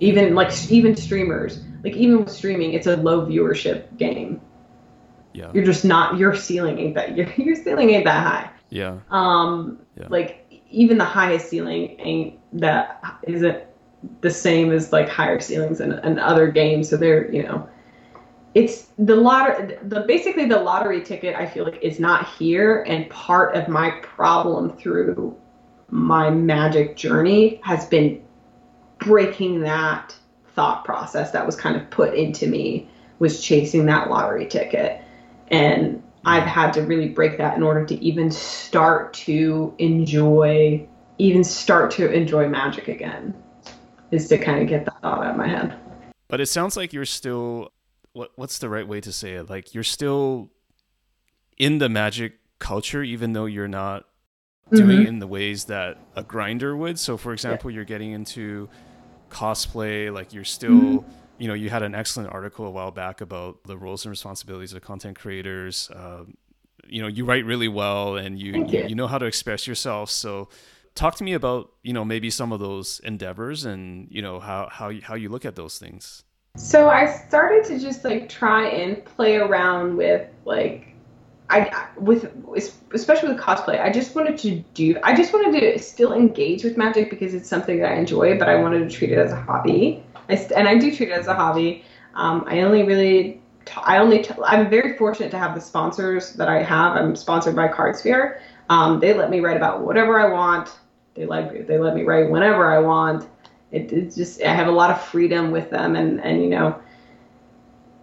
Even like even streamers, like even with streaming, it's a low viewership game. Yeah. You're just not your ceiling ain't that your your ceiling ain't that high. Yeah. Um, Yeah. like even the highest ceiling ain't that isn't the same as like higher ceilings and, in other games. So they're you know, it's the lottery. The basically the lottery ticket. I feel like is not here, and part of my problem through my magic journey has been breaking that thought process that was kind of put into me was chasing that lottery ticket and I've had to really break that in order to even start to enjoy, even start to enjoy magic again, is to kind of get that thought out of my head. But it sounds like you're still what what's the right way to say it? Like you're still in the magic culture even though you're not doing mm-hmm. it in the ways that a grinder would. So for example, you're getting into cosplay, like you're still Mhm. you know, you had an excellent article a while back about the roles and responsibilities of content creators. Um, you know, you write really well and you, you you. you know how to express yourself. So talk to me about, you know, maybe some of those endeavors and, you know, how how you, how you look at those things. So I started to just like try and play around with like I with especially with cosplay. I just wanted to do I just wanted to still engage with magic because it's something that I enjoy, but I wanted to treat it as a hobby. I and I do treat it as a hobby. Um, I only really t- I only t- I'm very fortunate to have the sponsors that I have. I'm sponsored by CardSphere. Um, they let me write about whatever I want. They let they let me write whenever I want. It, it's just I have a lot of freedom with them, and and you know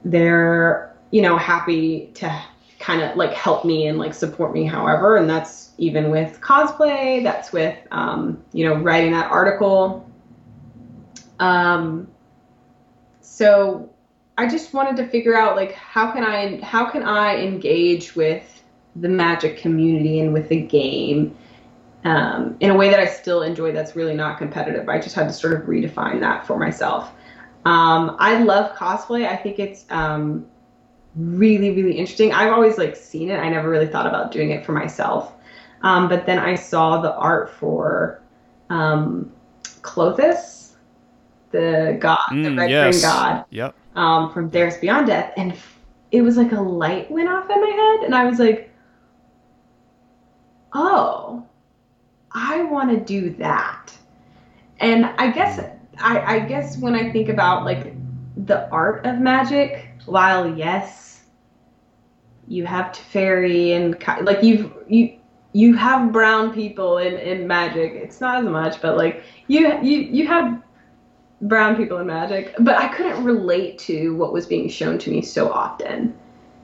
they're you know happy to kind of like help me and like support me however and that's even with cosplay that's with um, you know writing that article. Um, so i just wanted to figure out like how can i how can i engage with the magic community and with the game um, in a way that i still enjoy that's really not competitive. I just had to sort of redefine that for myself. Um, I love cosplay. I think it's um, really, really interesting. I've always like seen it. I never really thought about doing it for myself. Um, but then I saw the art for um, Klothys, the god, the Mm, red yes. god Yep. um, from Theros Beyond Death, and it was like a light went off in my head, and I was like, "Oh, I want to do that." And I guess I, I guess when I think about like the art of magic, while yes, you have Teferi and like you've you you have brown people in in magic. It's not as much, but like you you you have brown people in magic, but I couldn't relate to what was being shown to me so often.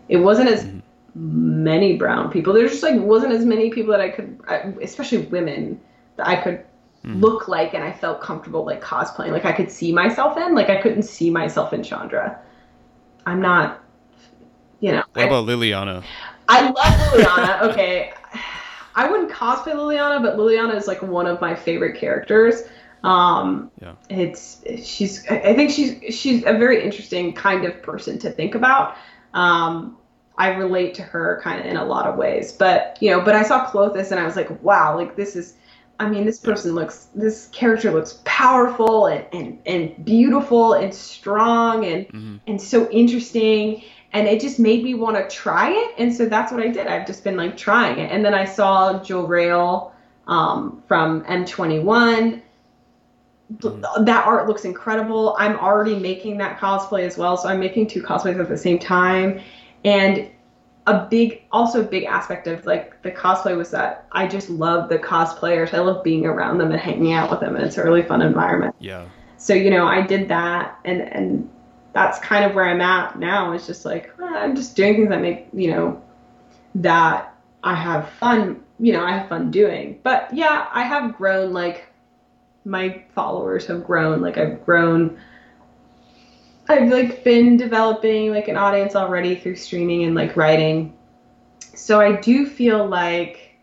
It wasn't as Mhm. many brown people. There just like wasn't as many people that I could, especially women, that I could Mhm. look like and I felt comfortable like cosplaying. Like I could see myself in. Like I couldn't see myself in Chandra. I'm not, you know. What I- about Liliana? I love Liliana. Okay, I wouldn't cosplay Liliana, but Liliana is like one of my favorite characters. Um, Yeah. it's she's. I I think she's she's a very interesting kind of person to think about. Um, I relate to her kind of in a lot of ways, but you know, but I saw Klothys and I was like, wow, like this is. I mean, this person looks, this character looks powerful and, and, and beautiful and strong and hmm and so interesting. And it just made me want to try it. And so that's what i did. I've just been like trying it. And then i saw Jolrael um, from m21 Th- that art looks incredible. I'm already making that cosplay as well. So i'm making two cosplays at the same time. And a big also a big aspect of like the cosplay was that i just love the cosplayers. I love being around them and hanging out with them and it's a really fun environment. Yeah. so you know i did that and and that's kind of where i'm at now. It's just like i'm just doing things that make you know that i have fun you know i have fun doing. But yeah i have grown like my followers have grown. Like i've grown i've like been developing like an audience already through streaming and like writing so i do feel like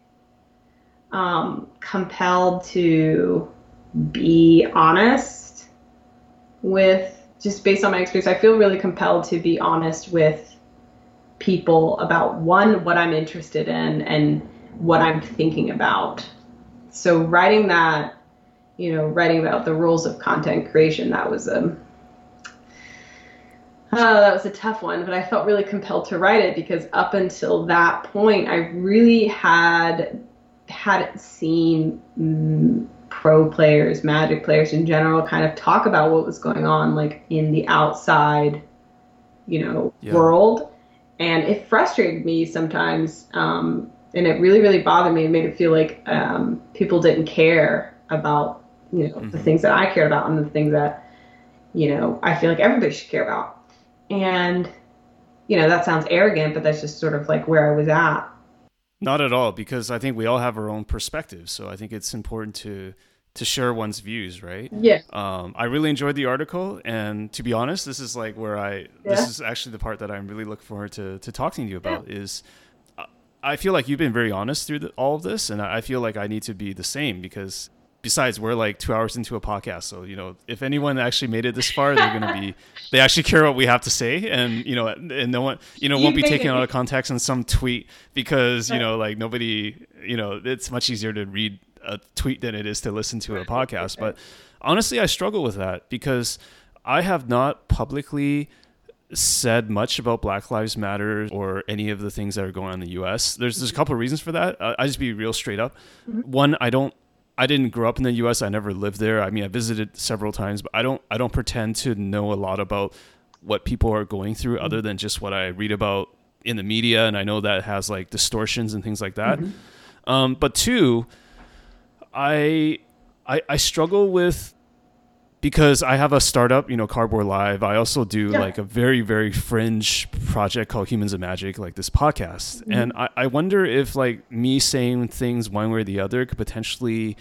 um compelled to be honest with just based on my experience, I feel really compelled to be honest with people about one, what I'm interested in and what I'm thinking about. So writing that, you know, writing about the rules of content creation, that was a uh, that was a tough one, but I felt really compelled to write it because up until that point, I really had hadn't seen mm, pro players, Magic players in general, kind of talk about what was going on, like in the outside, you know, yeah. world, and it frustrated me sometimes, um, and it really, really bothered me. It made it feel like um, people didn't care about, you know, mm-hmm. the things that I cared about and the things that, you know, I feel like everybody should care about and, you know, that sounds arrogant, but that's just sort of like where I was at. Not at all, because I think we all have our own perspectives. So I think it's important to to share one's views, right? Yeah. Um, I really enjoyed the article, and to be honest, this is like where I yeah. this is actually the part that I'm really looking forward to to talking to you about. Yeah. Is I feel like you've been very honest through the, all of this, and I feel like I need to be the same because besides we're like two hours into a podcast so you know if anyone actually made it this far they're going to be they actually care what we have to say and you know and no one you know you won't be taken out of context in some tweet because you know like nobody you know it's much easier to read a tweet than it is to listen to a podcast but honestly i struggle with that because i have not publicly said much about Black Lives Matter or any of the things that are going on in the U.S. There's there's a couple of reasons for that. I, I just be real straight up. Mm-hmm. One, I don't I didn't grow up in the U.S. I never lived there. I mean, I visited several times, but I don't I don't pretend to know a lot about what people are going through other than just what I read about in the media, and I know that has like distortions and things like that. Mm-hmm. Um, but two, I, I I struggle with because I have a startup, you know, Cardboard Live. I also do yeah. like a very, very fringe project called Humans of Magic, like this podcast. Mm-hmm. And I, I wonder if like me saying things one way or the other could potentially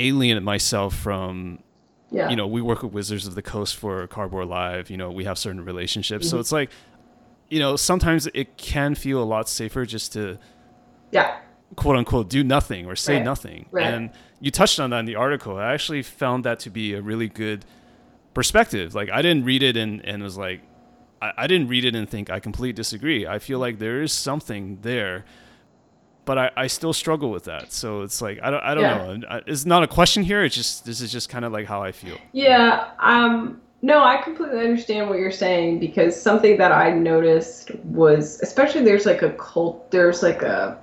alienate myself from yeah. you know, we work with Wizards of the Coast for Cardboard Live, you know, we have certain relationships. Mm-hmm. So it's like, you know, sometimes it can feel a lot safer just to Yeah. Quote unquote do nothing or say right. nothing. Right. And you touched on that in the article. I actually found that to be a really good perspective. Like I didn't read it and, and was like, I, I didn't read it and think I completely disagree. I feel like there is something there, but I, I still struggle with that. So it's like I don't I don't yeah. know. It's not a question here. It's just this is just kind of like how I feel. Yeah. Um. No, I completely understand what you're saying because something that I noticed was, especially there's like a cult, there's like a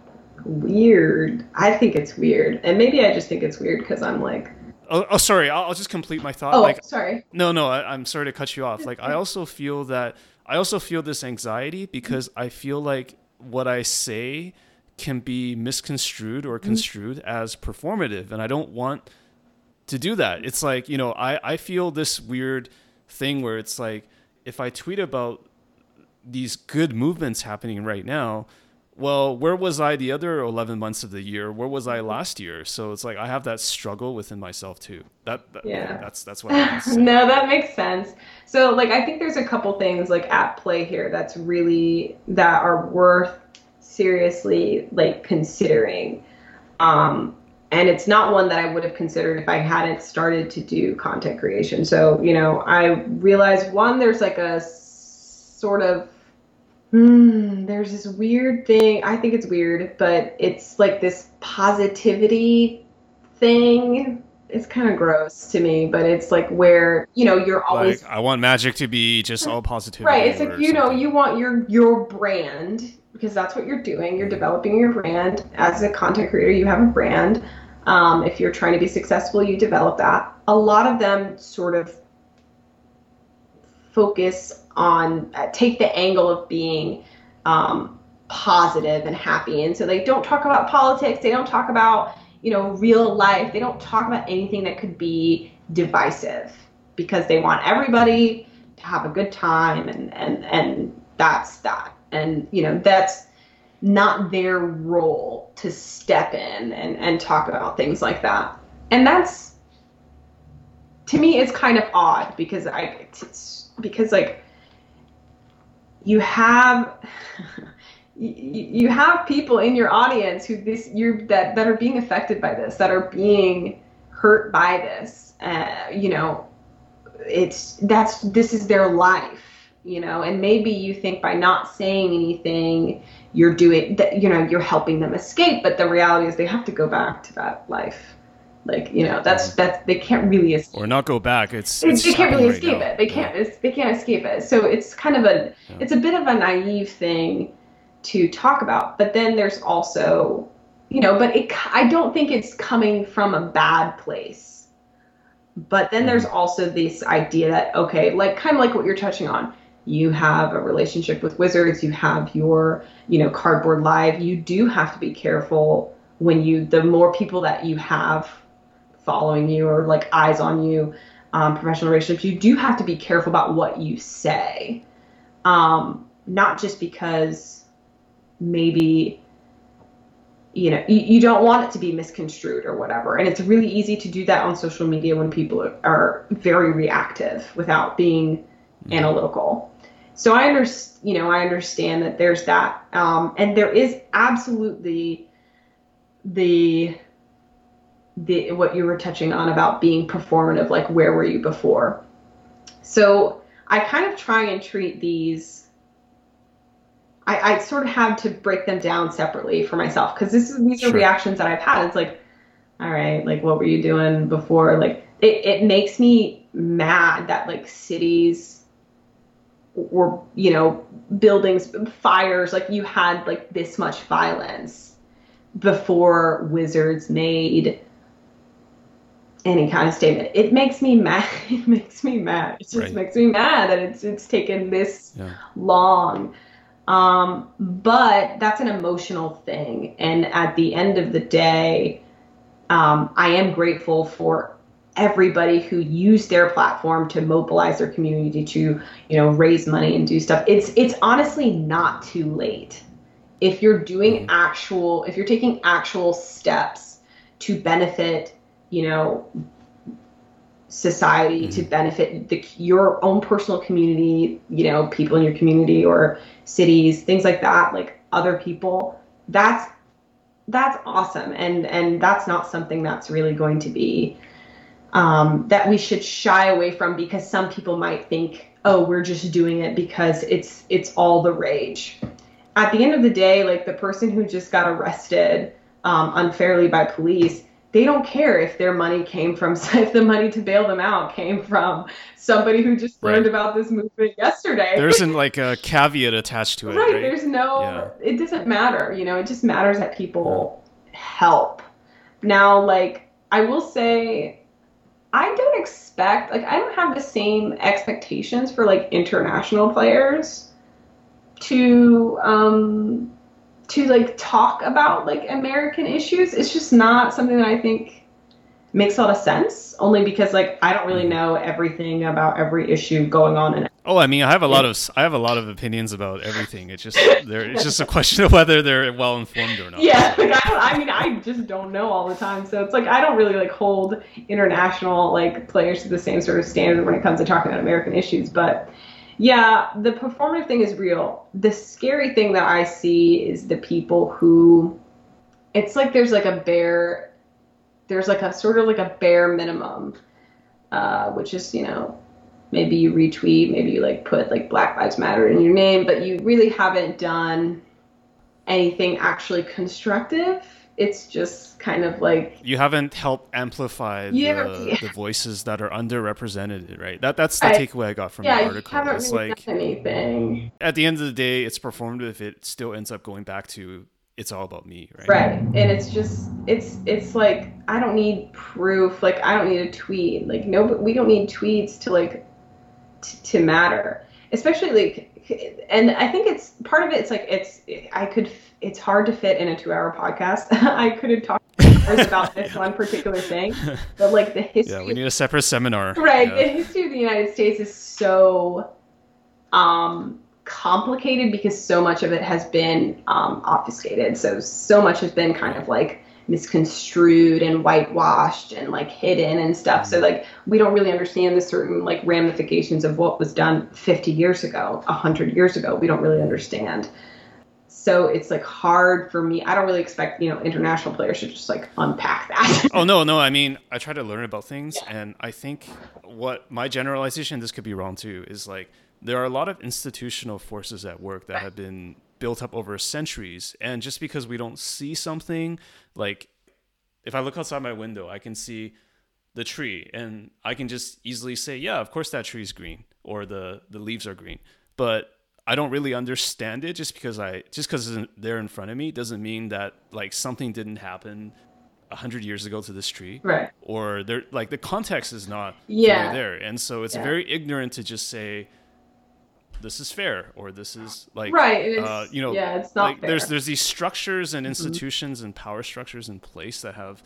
weird. I think it's weird, and maybe I just think it's weird because I'm like. Oh, oh sorry. I'll, I'll, just complete my thought. Oh, like, sorry. No, no. I, I'm sorry to cut you off. Like, I also feel that I also feel this anxiety because I feel like what I say can be misconstrued or mm-hmm. construed as performative, and I don't want to do that. It's like you know, I I feel this weird thing where it's like if I tweet about these good movements happening right now well, where was I the other 11 months of the year? Where was I mm-hmm. last year? So it's like I have that struggle within myself too. That, that yeah. that's that's what No, that makes sense. So like I think there's a couple things like at play here that's really that are worth seriously like considering. Um and it's not one that I would have considered if I hadn't started to do content creation. So, you know, I realized one there's like a sort of Mm, there's this weird thing. I think it's weird, but it's like this positivity thing. It's kind of gross to me, but it's like where you know you're always. Like, I want magic to be just all positivity. Right. It's like you know you want your your brand because that's what you're doing. You're developing your brand as a content creator. You have a brand. Um, if you're trying to be successful, you develop that. A lot of them sort of focus on uh, take the angle of being um, positive and happy. And so they don't talk about politics. They don't talk about you know real life. They don't talk about anything that could be divisive because they want everybody to have a good time and and and that's that. And you know that's not their role to step in and and talk about things like that. And that's to me it's kind of odd because i it's because like you have you have people in your audience who this you that that are being affected by this that are being hurt by this uh, you know it's that's this is their life you know and maybe you think by not saying anything you're doing that you know you're helping them escape but the reality is they have to go back to that life like you know that's that's they can't really escape or not go back it's, they, it's they can't really right escape now. it. They can't it's, they can't escape it. So it's kind of a Yeah. it's a bit of a naive thing to talk about. But then there's also you know but it i don't think it's coming from a bad place. But then there's mm-hmm. also this idea that okay like kind of like what you're touching on. You have a relationship with wizards. You have your you know cardboard live. You do have to be careful when you the more people that you have following you or like eyes on you um, professional relationships you do have to be careful about what you say. Um, not just because maybe you know you, you don't want it to be misconstrued or whatever. And it's really easy to do that on social media when people are, are very reactive without being analytical. So i understand you know i understand that there's that um, and there is absolutely the the what you were touching on about being performative like where were you before so i kind of try and treat these I, I sort of had to break them down separately for myself because this is these are Sure. reactions that I've had. It's like, all right, like what were you doing before? Like it, it makes me mad that like cities were you know buildings fires like you had like this much violence before wizards made any kind of statement it makes me mad it makes me mad it just Right. makes me mad that it's it's taken this Yeah. long. Um, but that's an emotional thing. And at the end of the day, um, I am grateful for everybody who used their platform to mobilize their community to, you know, raise money and do stuff. It's it's honestly not too late. If you're doing actual if you're taking actual steps to benefit, you know, society to benefit the, your own personal community, you know, people in your community or cities, things like that, like other people. That's that's awesome, and and that's not something that's really going to be um, that we should shy away from because some people might think, oh, we're just doing it because it's it's all the rage. At the end of the day, like the person who just got arrested um, unfairly by police, they don't care if their money came from if the money to bail them out came from somebody who just learned about this movement yesterday. There isn't like a caveat attached to it, right, right? There's no. It doesn't matter. You know, it just matters that people help. Now, like I will say, I don't expect like I don't have the same expectations for like international players to um to like talk about like American issues. It's just not something that I think makes a lot of sense. Only because like I don't really know everything about every issue going on in Oh, I mean, I have a lot of I have a lot of opinions about everything. It's just there. It's just a question of whether they're well informed or not. Yeah, like I, don't, I mean, I just don't know all the time, so it's like I don't really like hold international like players to the same sort of standard when it comes to talking about American issues. But yeah, the performative thing is real. The scary thing that I see is the people who, it's like there's like a bare, there's like a sort of like a bare minimum, uh, which is you know maybe you retweet, maybe you like put like Black Lives Matter in your name, but you really haven't done anything actually constructive. It's just kind of like You haven't helped amplify Yeah, the, yeah. the voices that are underrepresented, right? That that's the I- takeaway I got from yeah, the you article. haven't It's really like done anything. at the end of the day, it's performative. If it still ends up going back to it's all about me, right? Right. And it's just it's it's like I don't need proof. Like I don't need a tweet. Like no we don't need tweets to like t- to matter. Especially like and I think it's part of it it's like it's I could it's hard to fit in a 2-hour podcast. I could have talked hours about this one particular thing, but like the history Yeah, we need a separate seminar. right Yeah. the history of the united states is so um, complicated because so much of it has been um, obfuscated so so much has been kind of like misconstrued and whitewashed and like hidden and stuff so mm-hmm. like we don't really understand the certain like ramifications of what was done 50 years ago 100 years ago we don't really understand So it's like hard for me. I don't really expect, you know, international players to just like unpack that. oh no, no. I mean, I try to learn about things yeah. and I think what my generalization, this could be wrong too, is like there are a lot of institutional forces at work that have been built up over centuries and just because we don't see something like if I look outside my window, I can see the tree and I can just easily say, yeah, of course that tree is green or the the leaves are green. But I don't really understand it just because I just because they're in front of me doesn't mean that like something didn't happen a hundred years ago to this tree, right? Or they're like the context is not yeah there, and so it's yeah. very ignorant to just say this is fair or this is like right. Uh, you know, yeah, it's not. Like, fair. There's there's these structures and mm-hmm. institutions mm-hmm. and power structures in place that have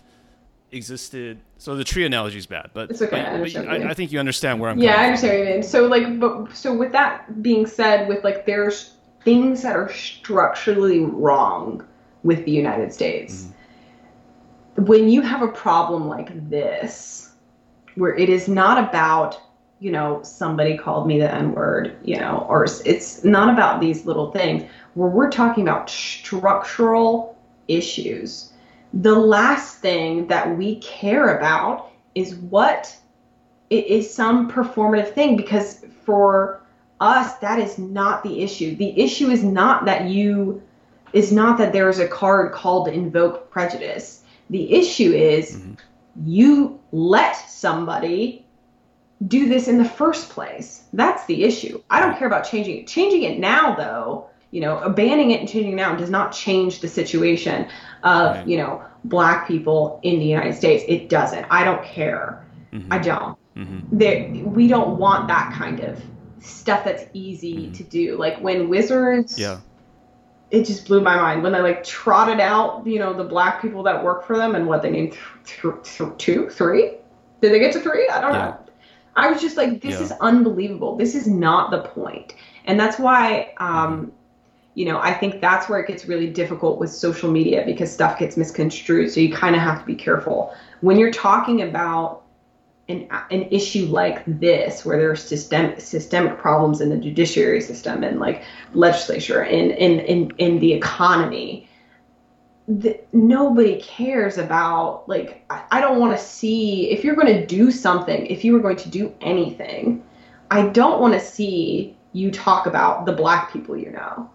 existed. So the tree analogy is bad, but it's okay. But, I, I, I, think you understand where I'm. Yeah, I understand what you mean. So like, but so with that being said, with like there's things that are structurally wrong with the United States. Mm-hmm. When you have a problem like this, where it is not about you know somebody called me the n word, you know, or it's not about these little things. Where we're talking about structural issues. The last thing that we care about is what it is some performative thing because for us that is not the issue. The issue is not that you is not that there is a card called invoke prejudice. The issue is mm-hmm. you let somebody do this in the first place that's the issue i don't care about changing it changing it now though you know, banning it and changing it now does not change the situation of, right. you know, black people in the United States. It doesn't. I don't care. Mm-hmm. I don't. Mm-hmm. we don't want that kind of stuff that's easy mm-hmm. to do. Like when Wizards, yeah, it just blew my mind when they like trotted out, you know, the black people that work for them and what they named th- th- th- two, three. Did they get to three? I don't yeah. know. I was just like, this yeah. is unbelievable. This is not the point, and that's why um, you know, I think that's where it gets really difficult with social media because stuff gets misconstrued. So you kind of have to be careful when you're talking about an, an issue like this, where there are systemic systemic problems in the judiciary system and like legislature and in in in the economy. The, nobody cares about like I, I don't want to see if you're going to do something if you were going to do anything I don't want to see you talk about the black people you know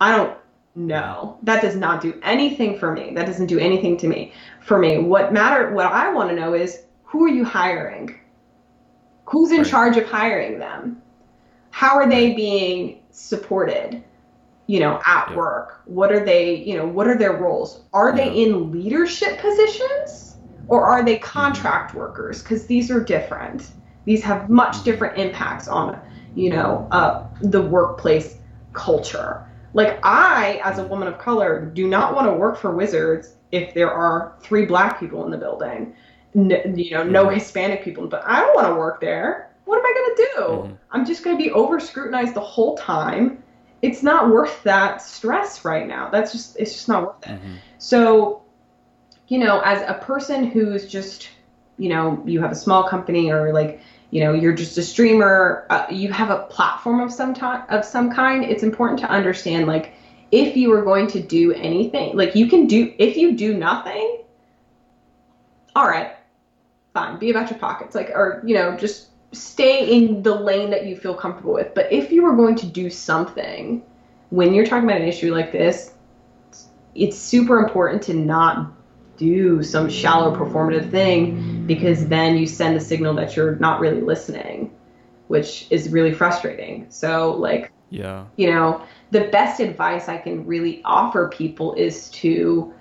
I don't know. That does not do anything for me. That doesn't do anything to me. For me, what matter what I want to know is who are you hiring? Who's in right. charge of hiring them? How are they being supported? You know, at yeah. work. What are they, you know, what are their roles? Are yeah. they in leadership positions or are they contract mm-hmm. workers? Because these are different. These have much mm-hmm. different impacts on, you know, uh, the workplace culture. Like I, as a woman of color, do not want to work for Wizards if there are three black people in the building, N- you know, no mm-hmm. Hispanic people. But I don't want to work there. What am I going to do? Mm-hmm. I'm just going to be over scrutinized the whole time. It's not worth that stress right now. That's just it's just not worth it. Mm-hmm. So, you know, as a person who's just, you know, you have a small company or like you know you're just a streamer uh, you have a platform of some time of some kind it's important to understand like if you are going to do anything like you can do if you do nothing all right fine be about your pockets like or you know just stay in the lane that you feel comfortable with but if you are going to do something when you're talking about an issue like this it's super important to not do some shallow performative thing because then you send a signal that you're not really listening, which is really frustrating. So, like, yeah, you know, the best advice I can really offer people is to.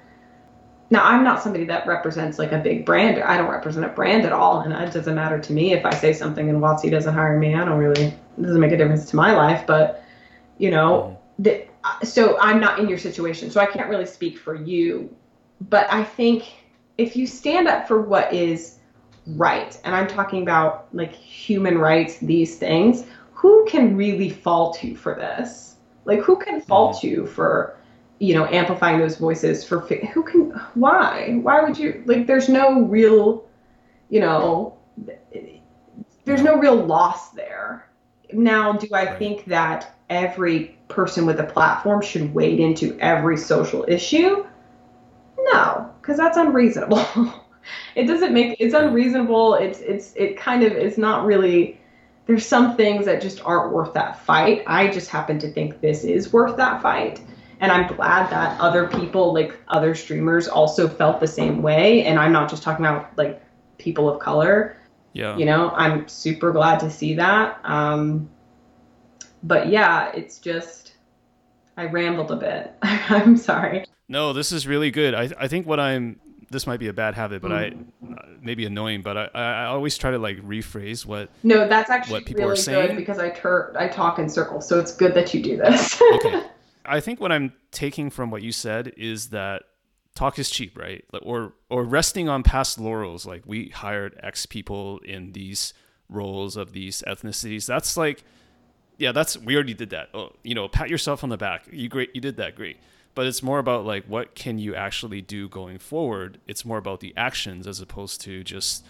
Now, I'm not somebody that represents like a big brand. I don't represent a brand at all, and it doesn't matter to me if I say something and WotC doesn't hire me. I don't really it doesn't make a difference to my life. But you know, mm-hmm. the, so I'm not in your situation, so I can't really speak for you but I think if you stand up for what is right, and I'm talking about like human rights, these things, who can really fault you for this? Like, who can fault mm-hmm. you for, you know, amplifying those voices? For who can? Why? Why would you? Like, there's no real, you know, there's no real loss there. Now, do I think that every person with a platform should wade into every social issue. No, because that's unreasonable. it doesn't make it's unreasonable. It's it's it kind of is not really there's some things that just aren't worth that fight. I just happen to think this is worth that fight. And I'm glad that other people, like other streamers, also felt the same way. And I'm not just talking about like people of color. Yeah. You know, I'm super glad to see that. Um, but yeah, it's just, I rambled a bit. I'm sorry. No, this is really good. I, I think what I'm this might be a bad habit, but mm. I maybe annoying, but I, I always try to like rephrase what no, that's actually what people really are saying. good because I tur- I talk in circles, so it's good that you do this. okay, I think what I'm taking from what you said is that talk is cheap, right? Or or resting on past laurels, like we hired X people in these roles of these ethnicities. That's like, yeah, that's we already did that. Oh, you know, pat yourself on the back. You great, you did that, great but it's more about like what can you actually do going forward it's more about the actions as opposed to just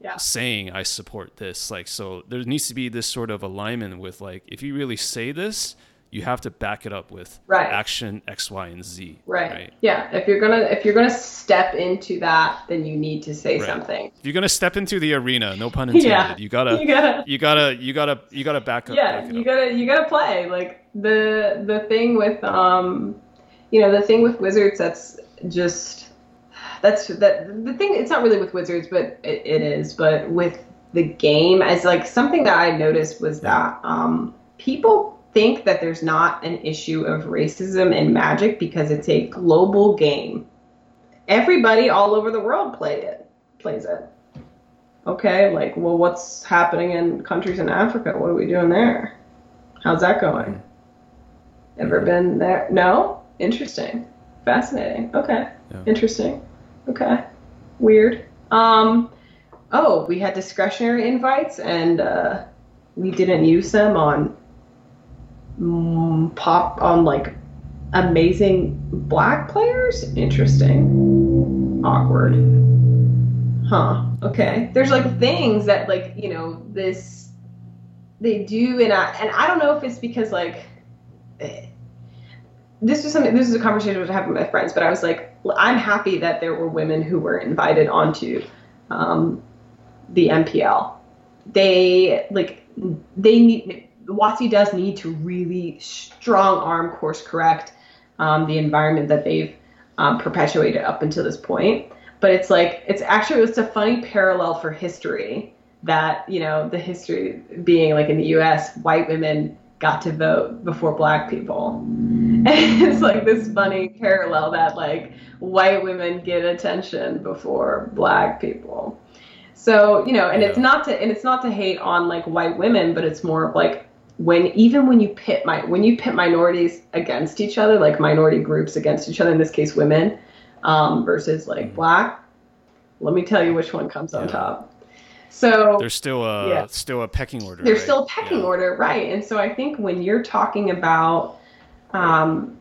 yeah. saying i support this like so there needs to be this sort of alignment with like if you really say this you have to back it up with right. action x y and z right. right. yeah if you're gonna if you're gonna step into that then you need to say right. something if you're gonna step into the arena no pun intended yeah. you gotta you gotta you gotta you gotta you gotta back up yeah you up. gotta you gotta play like the the thing with um you know, the thing with Wizards that's just that's that the thing. It's not really with Wizards, but it, it is. But with the game, as like something that I noticed was that um, people think that there's not an issue of racism in Magic because it's a global game. Everybody all over the world play it, plays it. Okay, like, well, what's happening in countries in Africa? What are we doing there? How's that going? Ever been there? No? Interesting. Fascinating. Okay. Yeah. Interesting. Okay. Weird. Um, oh, we had discretionary invites and uh, we didn't use them on mm, pop on like amazing black players. Interesting. Awkward. Huh. Okay. There's like things that like you know this they do and I and I don't know if it's because like. Eh, this was something this is a conversation I was having with my friends, but I was like, I'm happy that there were women who were invited onto um, the MPL. They like they need WotC does need to really strong arm course correct um, the environment that they've um, perpetuated up until this point. But it's like it's actually it's a funny parallel for history that you know the history being like in the U.S. white women got to vote before black people. And it's like this funny parallel that like white women get attention before black people. So, you know, and yeah. it's not to and it's not to hate on like white women, but it's more of like when even when you pit my when you pit minorities against each other, like minority groups against each other, in this case women, um, versus like mm-hmm. black, let me tell you which one comes on top. So there's still a yeah. still a pecking order. There's right? still a pecking yeah. order, right? And so I think when you're talking about um,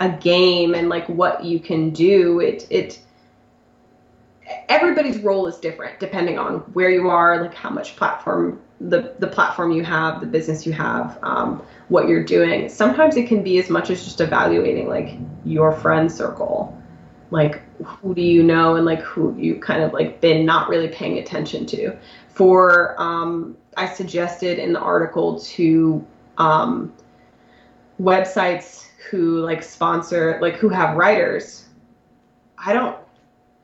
a game and like what you can do, it it everybody's role is different depending on where you are, like how much platform the the platform you have, the business you have, um, what you're doing. Sometimes it can be as much as just evaluating like your friend circle. Like who do you know and like who you kind of like been not really paying attention to. For um, i suggested in the article to um, websites who like sponsor like who have writers. I don't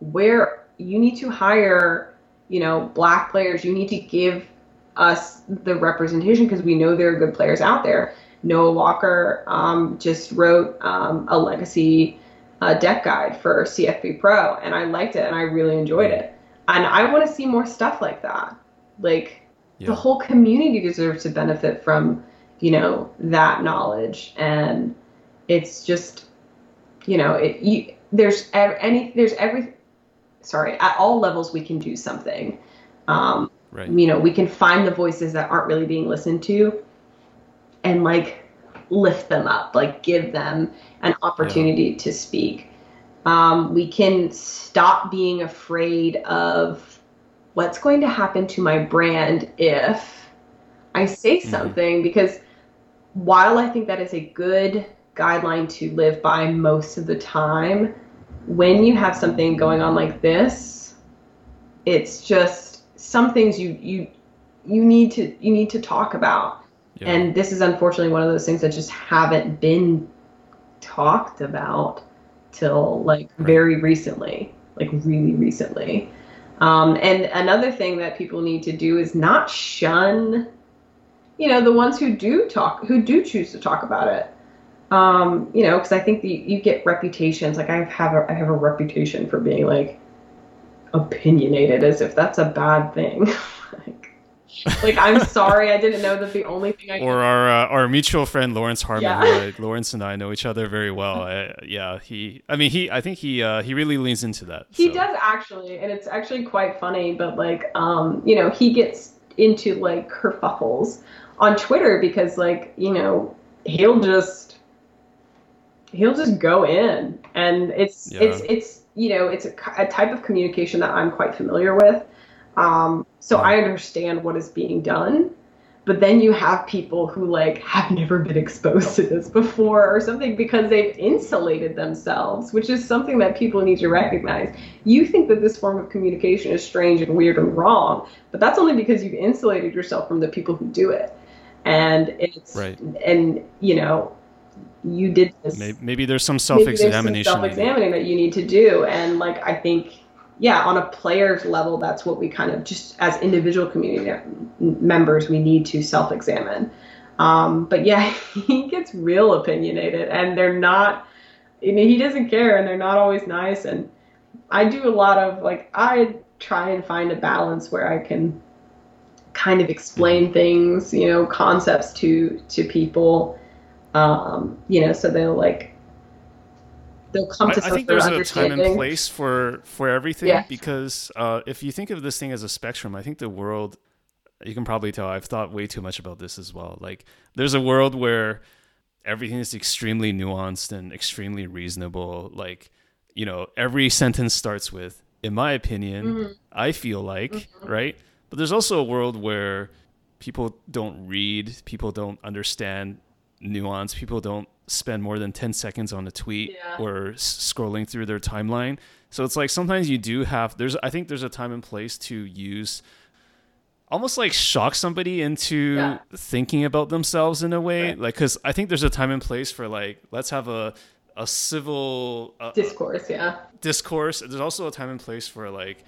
where you need to hire you know black players. You need to give us the representation because we know there are good players out there noah walker um, just wrote um, a legacy uh, deck guide for CFB Pro, and I liked it and I really enjoyed it. And I want to see more stuff like that. Like yeah. the whole community deserves to benefit from, you know, that knowledge. And it's just, you know, it. You, there's any there's every sorry at all levels we can do something. Um, right. You know, we can find the voices that aren't really being listened to, and like lift them up, like give them an opportunity yeah. to speak. Um, we can stop being afraid of what's going to happen to my brand if I say mm-hmm. something mm because while I think that is a good guideline to live by most of the time, when you have something going on like this, it's just some things you you you need to you need to talk about. Yeah. And this is unfortunately one of those things that just haven't been talked about till like right. very recently, like really recently. Um, and another thing that people need to do is not shun, you know, the ones who do talk, who do choose to talk about it. Um, you know, because I think the, you get reputations. Like I have a, I have a reputation for being like opinionated, as if that's a bad thing. like, like I'm sorry, I didn't know that the only thing I or our uh, our mutual friend Lawrence Harmon. Yeah. Lawrence and I know each other very well. I, yeah, he. I mean, he. I think he. Uh, he really leans into that. He so. does actually, and it's actually quite funny. But like, um, you know, he gets into like kerfuffles on Twitter because like, you know, he'll just he'll just go in, and it's yeah. it's it's you know, it's a, a type of communication that I'm quite familiar with um, so I understand what is being done. But then you have people who like have never been exposed to this before or something because they've insulated themselves, which is something that people need to recognize. You think that this form of communication is strange and weird and wrong, but that's only because you've insulated yourself from the people who do it. And it's right. and you know, you did this. Maybe, maybe there's some self-examination. Self-examining that you need to do, and like I think yeah, on a player's level, that's what we kind of just as individual community members, we need to self examine. Um, but yeah, he gets real opinionated, and they're not, you know, he doesn't care, and they're not always nice. And I do a lot of like, I try and find a balance where I can kind of explain things, you know, concepts to to people, um, you know, so they'll like they'll come to I, I think there's a time and place for for everything yeah. because uh, if you think of this thing as a spectrum, I think the world you can probably tell I've thought way too much about this as well. Like there's a world where everything is extremely nuanced and extremely reasonable. Like you know, every sentence starts with "in my opinion," mm-hmm. "I feel like," mm-hmm. right? But there's also a world where people don't read, people don't understand nuance, people don't spend more than 10 seconds on a tweet yeah. or s- scrolling through their timeline. So it's like sometimes you do have there's I think there's a time and place to use almost like shock somebody into yeah. thinking about themselves in a way right. like cuz I think there's a time and place for like let's have a a civil uh, discourse, yeah. Discourse. There's also a time and place for like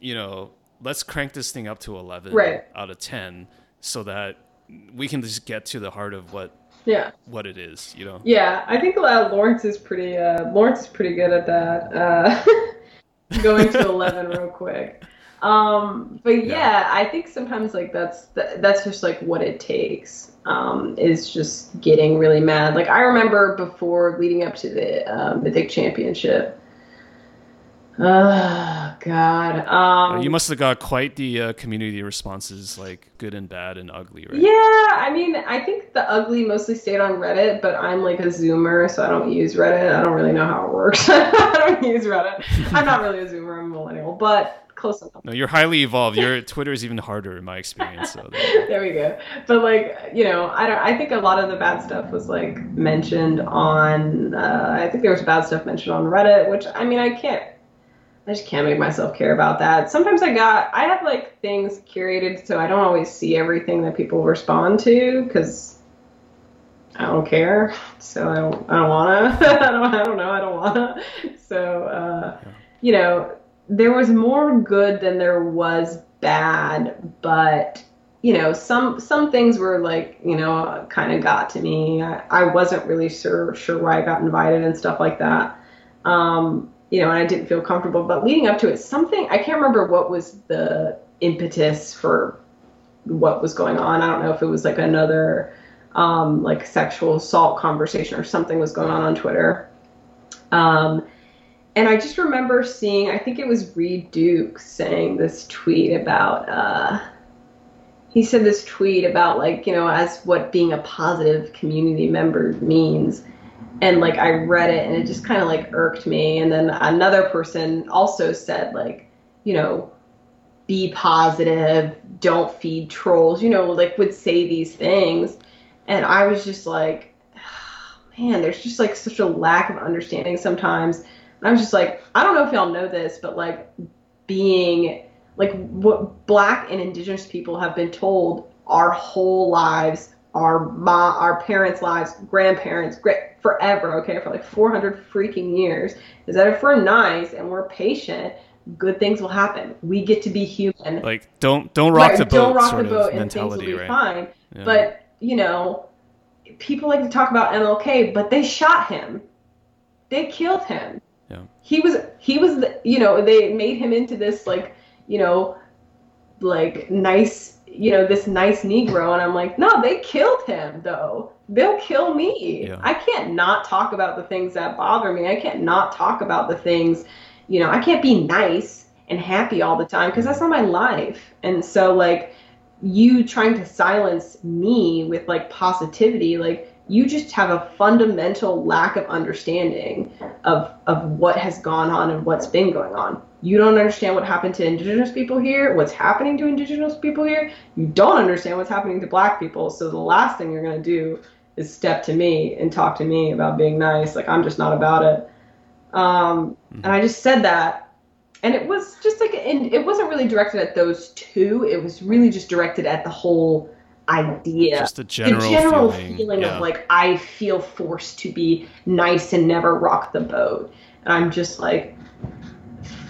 you know, let's crank this thing up to 11 right. out of 10 so that we can just get to the heart of what yeah. what it is you know? Yeah i think uh, lawrence is pretty uh, lawrence is pretty good at that uh, going to 11 real quick. Um, but yeah, yeah, i think sometimes like that's that's just like what it takes um, is just getting really mad. Like i remember before leading up to the uh, mythic championship Oh God. Um, you must have got quite the uh, community responses, like good and bad and ugly, right? Yeah, I mean, I think the ugly mostly stayed on Reddit, but I'm like a Zoomer, so I don't use Reddit. I don't really know how it works. I don't use Reddit. I'm not really a Zoomer. I'm a millennial, but close enough. No, you're highly evolved. Your Twitter is even harder in my experience. So there we go. But like, you know, I don't. I think a lot of the bad stuff was like mentioned on. Uh, I think there was bad stuff mentioned on Reddit, which I mean, I can't I just can't make myself care about that. Sometimes I got I have like things curated so I don't always see everything that people respond to because I don't care. So I don't I don't wanna. I don't I don't know. I don't wanna. So uh, yeah. you know there was more good than there was bad, but you know some some things were like you know kind of got to me. I, I wasn't really sure sure why I got invited and stuff like that. Um, you know, and I didn't feel comfortable. But leading up to it, something I can't remember what was the impetus for what was going on. I don't know if it was like another um, like sexual assault conversation or something was going on on Twitter. Um, and I just remember seeing, I think it was Reid Duke saying this tweet about, uh, he said this tweet about like, you know, as what being a positive community member means and like I read it and it just kind of like irked me. And then another person also said like, you know, be positive, don't feed trolls, you know, like would say these things. And I was just like, man, there's just like such a lack of understanding sometimes. And I was just like, I don't know if y'all know this, but like being like what black and indigenous people have been told our whole lives, our ma, our parents' lives, grandparents, great forever, okay, for like 400 freaking years, is that if we're nice and we're patient, good things will happen. We get to be human. Like don't don't rock right, the boat. Don't rock sort the boat and things will be right? fine. Yeah. But you know, people like to talk about MLK, but they shot him. They killed him. Yeah. He was he was the, you know they made him into this like you know like nice you know this nice Negro, and I'm like no, they killed him though. They'll kill me. Yeah. I can't not talk about the things that bother me. I can't not talk about the things, you know. I can't be nice and happy all the time because that's not my life. And so like you trying to silence me with like positivity like you just have a fundamental lack of understanding of of what has gone on and what's been going on you don't understand what happened to indigenous people here what's happening to indigenous people here. You don't understand what's happening to black people. So the last thing you're going to do is step to me and talk to me about being nice. Like i'm just not about it. Um, and i just said that. And it was just like and it wasn't really directed at those two. It was really just directed at the whole idea. Just a general, the general feeling, feeling, yeah. of like I feel forced to be nice and never rock the boat, and I'm just like,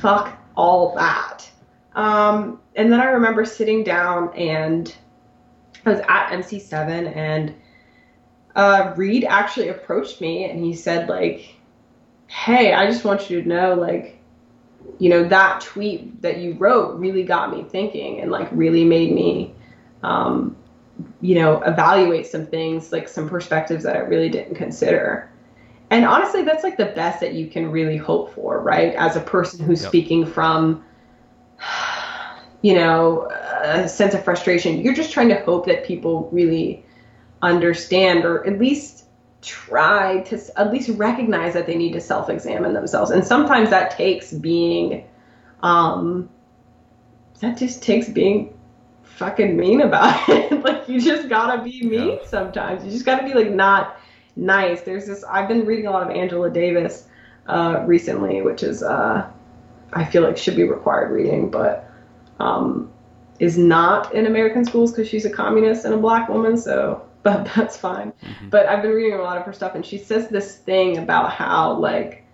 fuck all that. Um, and then I remember sitting down and I was at MC7 and uh, Reid actually approached me and he said like, hey, I just want you to know like, you know that tweet that you wrote really got me thinking and like really made me um, you know, evaluate some things, like some perspectives that I really didn't consider. And honestly, that's like the best that you can really hope for, right? As a person who's Yep. speaking from, you know, a sense of frustration, you're just trying to hope that people really understand or at least try to at least recognize that they need to self-examine themselves. And sometimes that takes being, um, that just takes being fucking mean about it. like you just gotta be mean Yeah. sometimes. You just gotta be like not nice. There's this. I've been reading a lot of Angela Davis uh, recently, which is uh, I feel like should be required reading, but um, is not in American schools because she's a communist and a black woman. So, but that's fine. Mhm. But I've been reading a lot of her stuff, and she says this thing about how like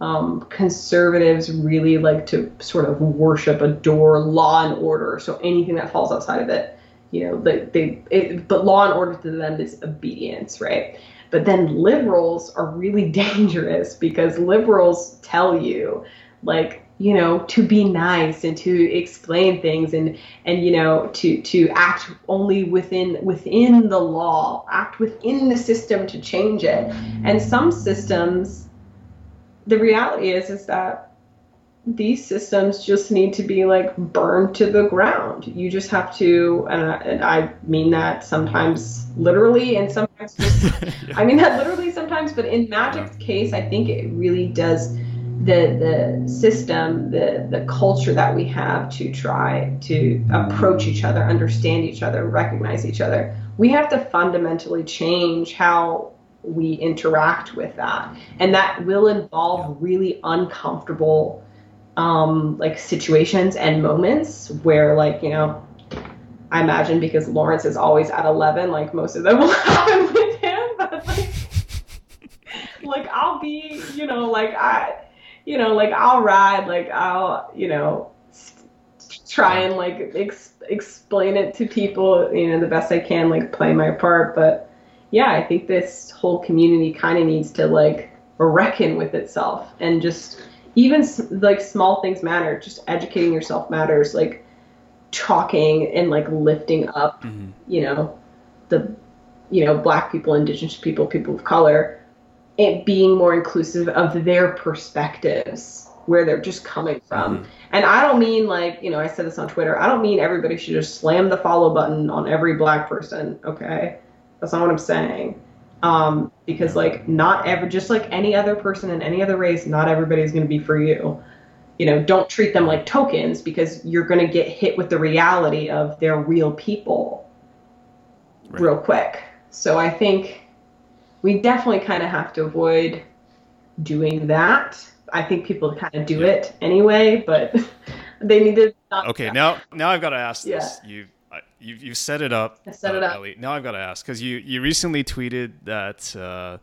um, conservatives really like to sort of worship, adore law and order. So anything that falls outside of it, you know, they, they it, but law and order to them is obedience, right? But then liberals are really dangerous because liberals tell you, like, you know, to be nice and to explain things and and you know to to act only within within the law, act within the system to change it. And some systems the reality is is that these systems just need to be like burned to the ground. You just have to, and I, and I mean that sometimes literally, and sometimes just I mean that literally sometimes, but in Magic's case, I think it really does the the system, the the culture that we have to try to approach each other, understand each other, recognize each other. We have to fundamentally change how we interact with that, and that will involve really uncomfortable um, like situations and moments where like you know I imagine because Lawrence is always at 11, like most of them will happen with him. But like, like I'll be, you know, like I, you know, like I'll ride, like I'll, you know, try and like ex- explain it to people, you know, the best I can, like play my part. But yeah, I think this whole community kind of needs to like reckon with itself and just even like small things matter. Just educating yourself matters. Like talking and like lifting up Mhm. you know the you know black people indigenous people people of color it being more inclusive of their perspectives where they're just coming from Mhm. and i don't mean like you know i said this on twitter i don't mean everybody should just slam the follow button on every black person okay that's not what i'm saying um, because like not ever just like any other person in any other race not everybody's going to be for you you know don't treat them like tokens because you're going to get hit with the reality of they're real people Right. real quick So I think we definitely kind of have to avoid doing that. I think people kind of do it anyway, but they need to. okay, now now I've got to ask this. Yeah. You you you set it up. I set uh, it up. Ellie. Now I've got to ask because you you recently tweeted that uh,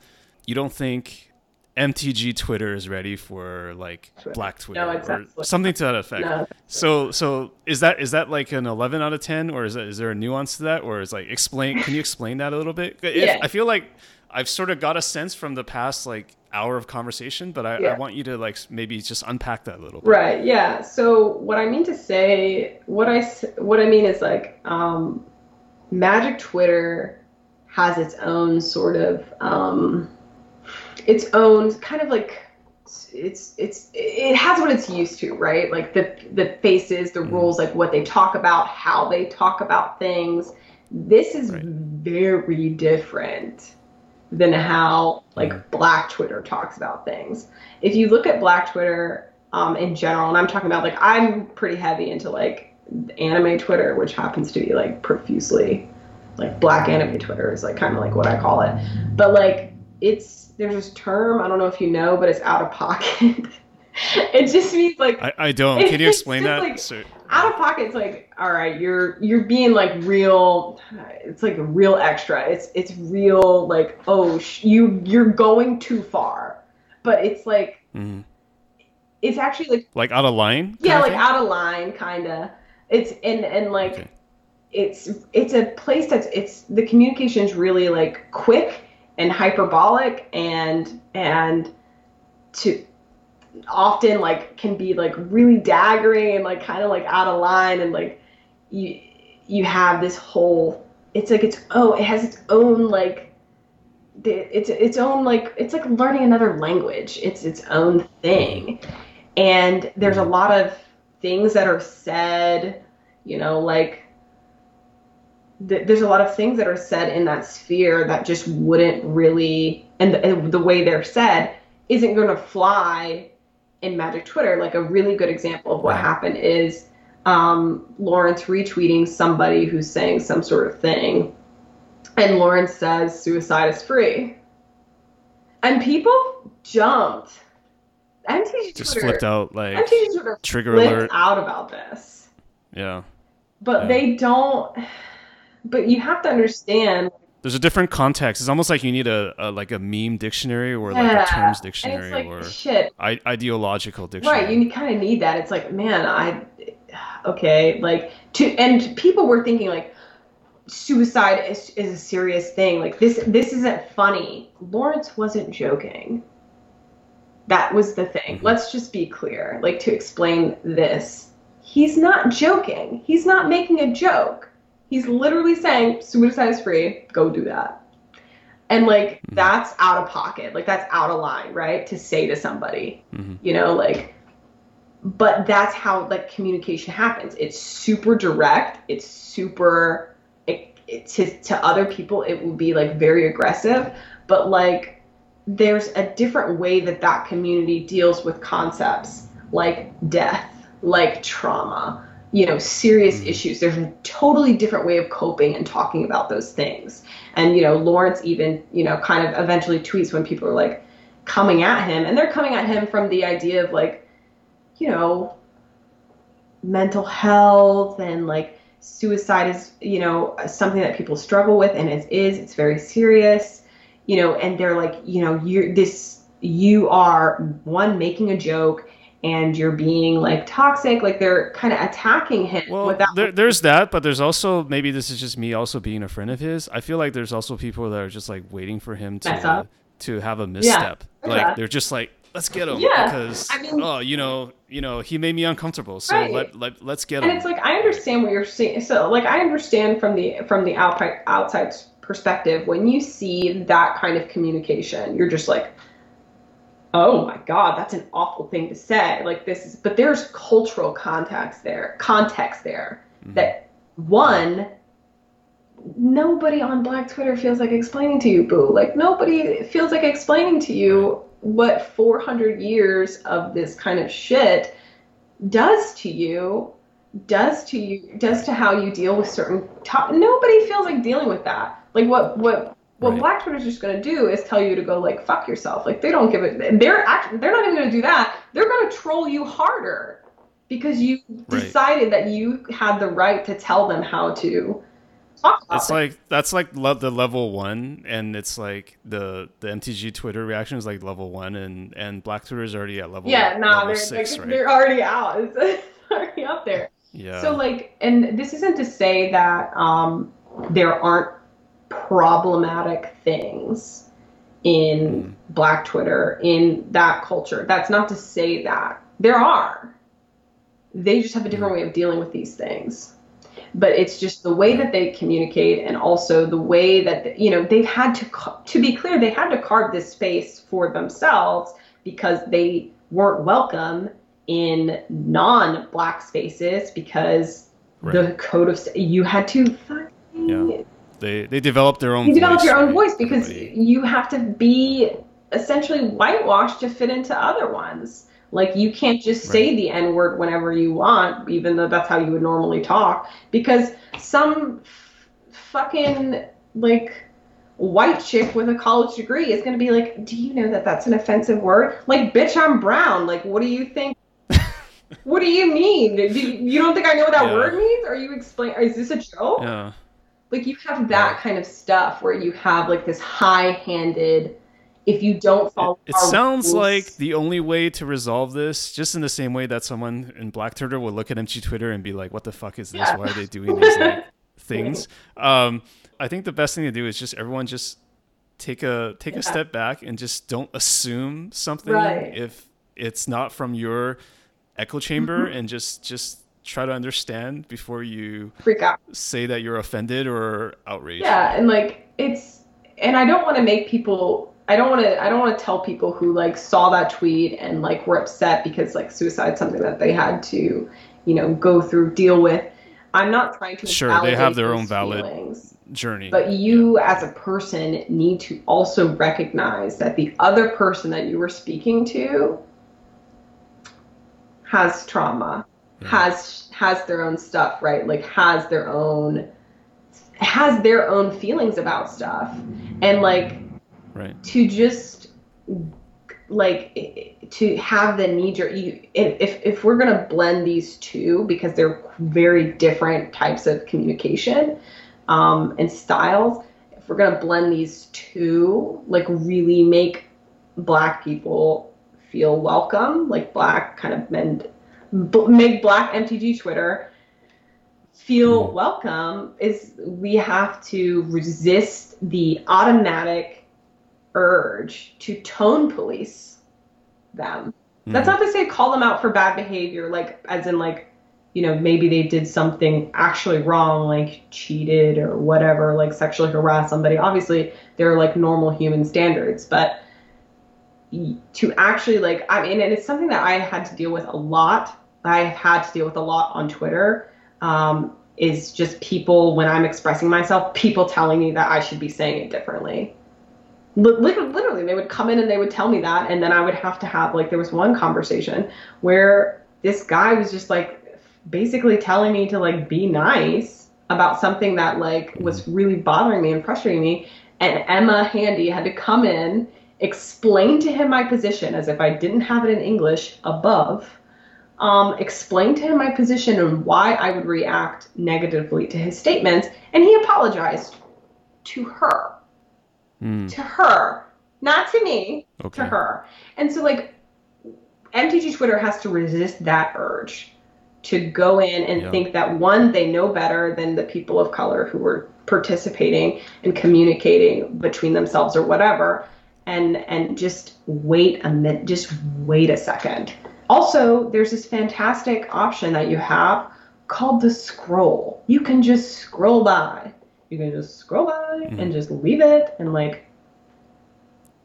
you don't think MTG Twitter is ready for like Twitter. Black Twitter no, exactly. or something to that effect. No, so so is that is that like an 11 out of 10 or is that is there a nuance to that or is like explain can you explain that a little bit? If, yeah. I feel like I've sort of got a sense from the past like hour of conversation, but I, yeah. I, want you to like maybe just unpack that a little bit. Right. Yeah. So what I mean to say, what I what I mean is like um, Magic Twitter has its own sort of um, its own kind of like it's it's it has what it's used to, right? Like the the faces, the mm. rules, like what they talk about, how they talk about things. This is right. very different than how like. Black Twitter talks about things. If you look at Black Twitter um, in general, and I'm talking about like I'm pretty heavy into like anime Twitter, which happens to be like profusely like Black anime Twitter is like kind of like what I call it, but like it's there's this term I don't know if you know, but it's out of pocket. it just means like I, I don't. Can you explain that? Like, out of pocket, it's like all right, you're you're being like real. It's like a real extra. It's it's real like oh sh- you you're going too far, but it's like mm. it's actually like like out of line. Yeah, like out of line, kind of. It's and and like. Okay. It's it's a place that's it's the communication is really like quick and hyperbolic and and to often like can be like really daggering and like kind of like out of line and like you you have this whole it's like it's oh it has its own like it's its own like it's like learning another language. It's its own thing. And there's a mm-hmm. lot of things that are said you know like th- there's a lot of things that are said in that sphere that just wouldn't really and the, and the way they're said isn't going to fly in Magic Twitter. Like a really good example of what happened is um, Lawrence retweeting somebody who's saying some sort of thing, and Lawrence says suicide is free, and people jumped. MTG just Twitter, flipped out like MTG Twitter trigger alert out about this. Yeah, but yeah. they don't. But you have to understand there's a different context. It's almost like you need a, a like a meme dictionary or like a terms dictionary like, or shit. I- ideological dictionary. Right, you kind of need that. It's like, man, I okay, like to and people were thinking like suicide is, is a serious thing. Like this this isn't funny. Lawrence wasn't joking. That was the thing. Mm-hmm. Let's just be clear. Like to explain this, he's not joking. He's not making a joke He's literally saying suicide is free. Go do that. And like mm-hmm. that's out of pocket. Like that's out of line, right? To say to somebody. Mm-hmm. You know, like but that's how like communication happens. It's super direct. It's super it, it, to to other people it will be like very aggressive, but like there's a different way that that community deals with concepts like death, like trauma, you know serious mm-hmm. issues. There's a totally different way of coping and talking about those things. And you know lawrence even you know kind of eventually tweets when people are like coming at him. And they're coming at him from the idea of like you know mental health and like suicide is you know something that people struggle with and it is it's very serious. You know and they're like you know you're this you are one making a joke and you're being like toxic like they're kind of attacking him well without- there, there's that but there's also maybe this is just me also being a friend of his i feel like there's also people that are just like waiting for him to to have a misstep yeah, like they're just like let's get him yeah. because I mean, oh you know you know he made me uncomfortable so right. let, let, let's get him and it's like i understand what you're saying so like i understand from the from the outside outside perspective when you see that kind of communication you're just like oh my god that's an awful thing to say. Like this is but there's cultural context there context there mm-hmm. that one nobody on black twitter feels like explaining to you boo. Like nobody feels like explaining to you what 400 years of this kind of shit does to you does to you does to how you deal with certain top nobody feels like dealing with that. Like what what what Right. Black Twitter's just gonna do is tell you to go like fuck yourself. Like they don't give it. They're actually they're not even gonna do that. They're gonna troll you harder because you Right. decided that you had the right to tell them how to talk about It's it. like that's like le- the level one, and it's like the the MTG Twitter reaction is like level one, and and Black Twitter is already at level yeah, nah, they're six, like, right? they're already out. It's already up there. yeah. So like, and this isn't to say that um, there aren't problematic things in Mm. Black Twitter in that culture. That's not to say that there are. They just have a different way of dealing with these things. But it's just the way that they communicate, and also the way that you know they've had to. To be clear, they had to carve this space for themselves because they weren't welcome in non-black spaces because Right. the code of you had to Yeah. They they develop their own. you develop your own voice because Everybody- you have to be essentially whitewashed to fit into other ones. Like you can't just say Right. the N word whenever you want, even though that's how you would normally talk, because some f- fucking like white chick with a college degree is going to be like, "Do you know that that's an offensive word?" Like, "Bitch, I'm brown." Like, what do you think? what do you mean? Do you, you don't think I know what that Yeah. word means? Are you explain? Is this a joke? yeah. Like you have that kind of stuff where you have like this high-handed if you don't follow It, it sounds rules- like the only way to resolve this, just in the same way that someone in Black Twitter will look at MTG Twitter and be like, "What the fuck is this? Yeah. Why are they doing these like, things?" Um, I think the best thing to do is just everyone just take a take Yeah. a step back and just don't assume something Right. if it's not from your echo chamber, Mm-hmm. and just just try to understand before you freak out say that you're offended or outraged. yeah and like it's and i don't want to make people i don't want to i don't want to tell people who like saw that tweet and like were upset because like suicide's something that they had to you know go through deal with i'm not trying to Sure, they have their own valid feelings. journey. But you, as a person, need to also recognize that the other person that you were speaking to has trauma, Yeah. has has their own stuff, right? Like has their own has their own feelings about stuff, and like right. to just like to have the knee jerk you if if we're going to blend these two because they're very different types of communication um, and styles if we're going to blend these two like really make black people feel welcome like black kind of men b- make black mtg twitter feel Mm. welcome is we have to resist the automatic urge to tone police them. That's Mhm. not to say call them out for bad behavior, like as in like, you know, maybe they did something actually wrong, like cheated or whatever, like sexually harass somebody. Obviously, there are like normal human standards, but to actually like, I mean, and it's something that I had to deal with a lot. I've had to deal with a lot on Twitter. Um, is just people when I'm expressing myself, people telling me that I should be saying it differently li- li- literally they would come in and they would tell me that and then i would have to have like there was one conversation where this guy was just like basically telling me to like be nice about something that like was really bothering me and frustrating me and emma handy had to come in explain to him my position as if i didn't have it in english above um, explain to him my position and why i would react negatively to his statements and he apologized to her Mm, to her, not to me, okay. to her. And so, like, MTG Twitter has to resist that urge to go in and Yeah. think that one, they know better than the people of color who were participating and communicating between themselves or whatever, and and just wait a minute, just wait a second. Also, there's this fantastic option that you have called the scroll. You can just scroll by. You can just scroll by Mhm. and just leave it and like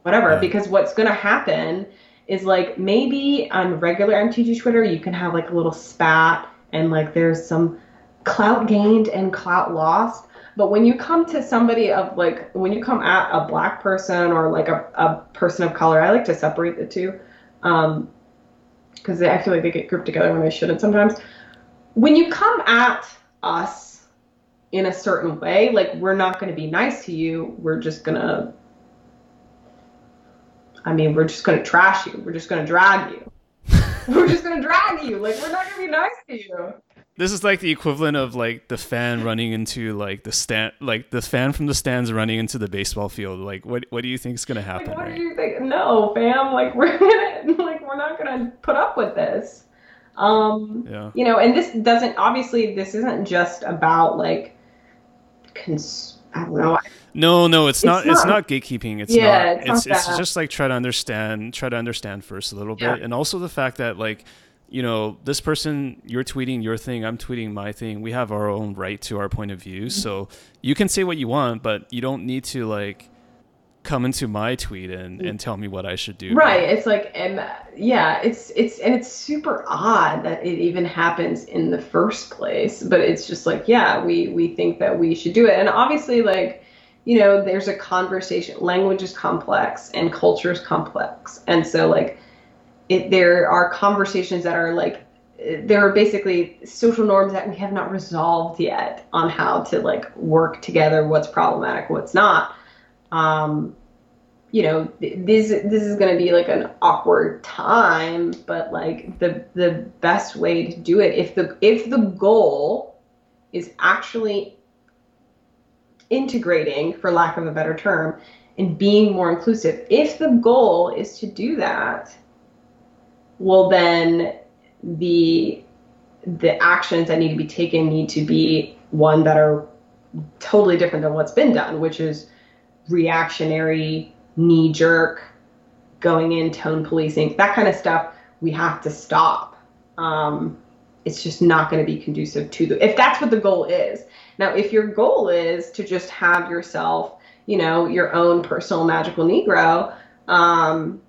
whatever Yeah. because what's going to happen is like maybe on regular MTG Twitter you can have like a little spat and like there's some clout gained and clout lost but when you come to somebody of like when you come at a black person or like a, a person of color I like to separate the two um because I feel like they get grouped together when they shouldn't sometimes when you come at us in a certain way, like we're not going to be nice to you. We're just going to I mean, we're just going to trash you. We're just going to drag you. we're just going to drag you. Like we're not going to be nice to you. This is like the equivalent of like the fan running into like the stand, like the fan from the stands running into the baseball field. Like, what what do you think is gonna happen? Like, what right? do you think? No, fam. Like we're gonna like we're not gonna put up with this. Um, yeah. You know, and this doesn't obviously this isn't just about like cons. I don't know. No, no, it's, it's not, not, It's not gatekeeping. It's yeah, not. It's it's, it's just like try to understand. Try to understand first a little bit, yeah. and also the fact that like you know, this person, you're tweeting your thing, I'm tweeting my thing. We have our own right to our point of view. Mm-hmm. So you can say what you want, but you don't need to like come into my tweet and, and tell me what I should do. Right. It's like, and yeah, it's, it's, and it's super odd that it even happens in the first place, but it's just like, yeah, we, we think that we should do it. And obviously like, you know, there's a conversation, language is complex and culture is complex. And so like, it, there are conversations that are like there are basically social norms that we have not resolved yet on how to like work together what's problematic what's not. Um, you know this this is going to be like an awkward time but like the the best way to do it if the if the goal is actually integrating for lack of a better term and being more inclusive if the goal is to do that well then the the actions that need to be taken need to be one that are totally different than what's been done, which is reactionary, knee jerk, going in, tone policing, that kind of stuff. We have to stop. Um, it's just not going to be conducive to the. If that's what the goal is. Now, if your goal is to just have yourself, you know, your own personal magical Negro, um,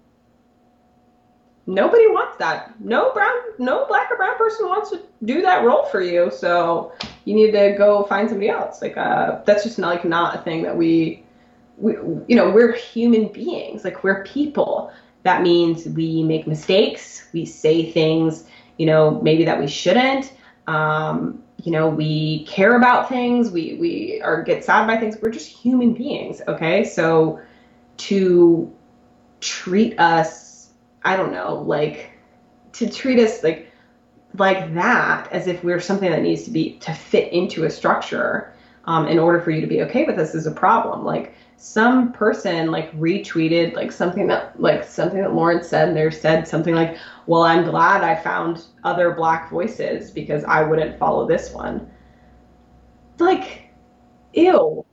nobody wants that. No brown, no black or brown person wants to do that role for you. So you need to go find somebody else. Like uh, that's just not like not a thing that we, we, you know, we're human beings. Like we're people. That means we make mistakes. We say things, you know, maybe that we shouldn't. Um, you know, we care about things. We we are get sad by things. We're just human beings. Okay, so to treat us I don't know, like to treat us like like that as if we're something that needs to be to fit into a structure um, in order for you to be okay with us is a problem. Like some person like retweeted like something that like something that Lauren said and they said something like, "Well, I'm glad I found other black voices because I wouldn't follow this one." Like, ew.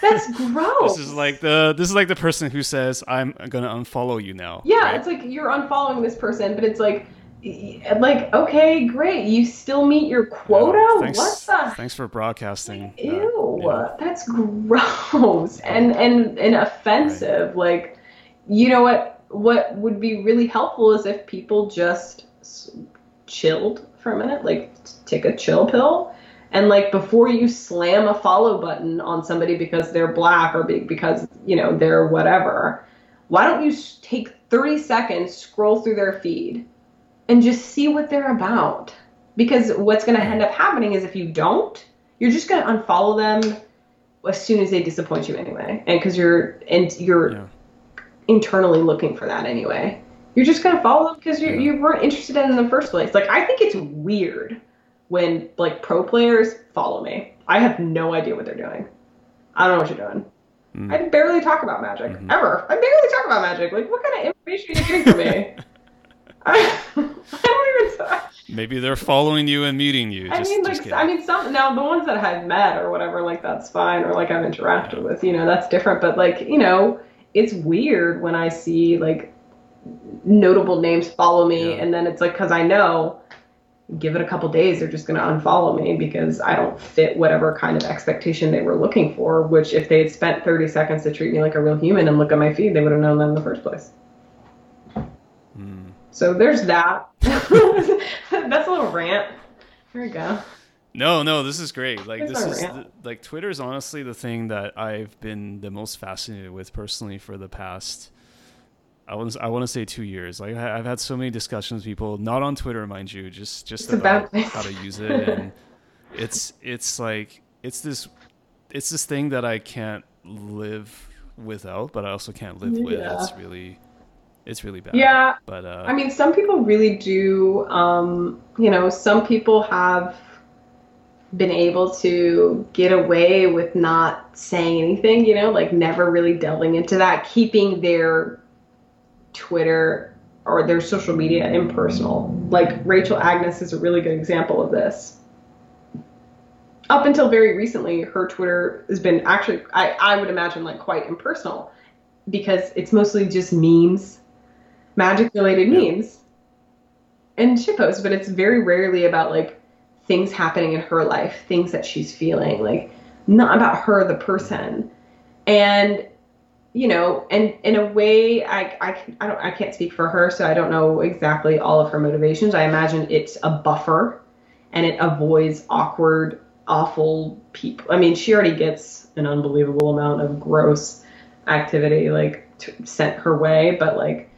That's gross. this is like the this is like the person who says I'm gonna unfollow you now. Yeah, right? it's like you're unfollowing this person, but it's like like okay, great, you still meet your oh, quota. Yeah, thanks, what the? Thanks for broadcasting. Like, ew, yeah. that's gross oh. and and and offensive. Right. Like, you know what? What would be really helpful is if people just chilled for a minute, like take a chill pill and like before you slam a follow button on somebody because they're black or because you know they're whatever why don't you take 30 seconds scroll through their feed and just see what they're about because what's going to end up happening is if you don't you're just going to unfollow them as soon as they disappoint you anyway and because you're and you're yeah. internally looking for that anyway you're just going to follow them because you, yeah. you weren't interested in, them in the first place like i think it's weird when like pro players follow me. I have no idea what they're doing. I don't know what you're doing. Mm. I barely talk about magic mm-hmm. ever. I barely talk about magic. Like, what kind of information are you getting from me? I, I, don't even. Maybe they're following you and meeting you. I mean, like, I mean, some now the ones that I've met or whatever, like that's fine, or like I've interacted with, you know, that's different. But like, you know, it's weird when I see like notable names follow me, yeah. and then it's like because I know give it a couple days, they're just going to unfollow me because I don't fit whatever kind of expectation they were looking for. Which, if they had spent 30 seconds to treat me like a real human and look at my feed, they would have known that in the first place. Mm. So there's that. That's a little rant. Here we go. No, no, this is great. Like There's this is the, like Twitter is honestly the thing that I've been the most fascinated with personally for the past I want I want to say two years. Like I've had so many discussions with people, not on Twitter, mind you, just just about, about how to use it, and it's it's like it's this it's this thing that I can't live without, but I also can't live with. Yeah. It's really it's really bad. Yeah, But uh I mean, some people really do. Um, you know, some people have been able to get away with not saying anything, you know, like never really delving into that, keeping their Twitter or their social media impersonal. Like Rachel Agnes is a really good example of this. Up until very recently, her Twitter has been actually, I, I would imagine, like quite impersonal because it's mostly just memes, magic related Yeah. memes, and shitposts, but it's very rarely about like things happening in her life, things that she's feeling, like not about her, the person. And you know, and in a way, I, I, I don't I can't speak for her, so I don't know exactly all of her motivations. I imagine it's a buffer, and it avoids awkward, awful people. I mean, she already gets an unbelievable amount of gross activity like t- sent her way, but like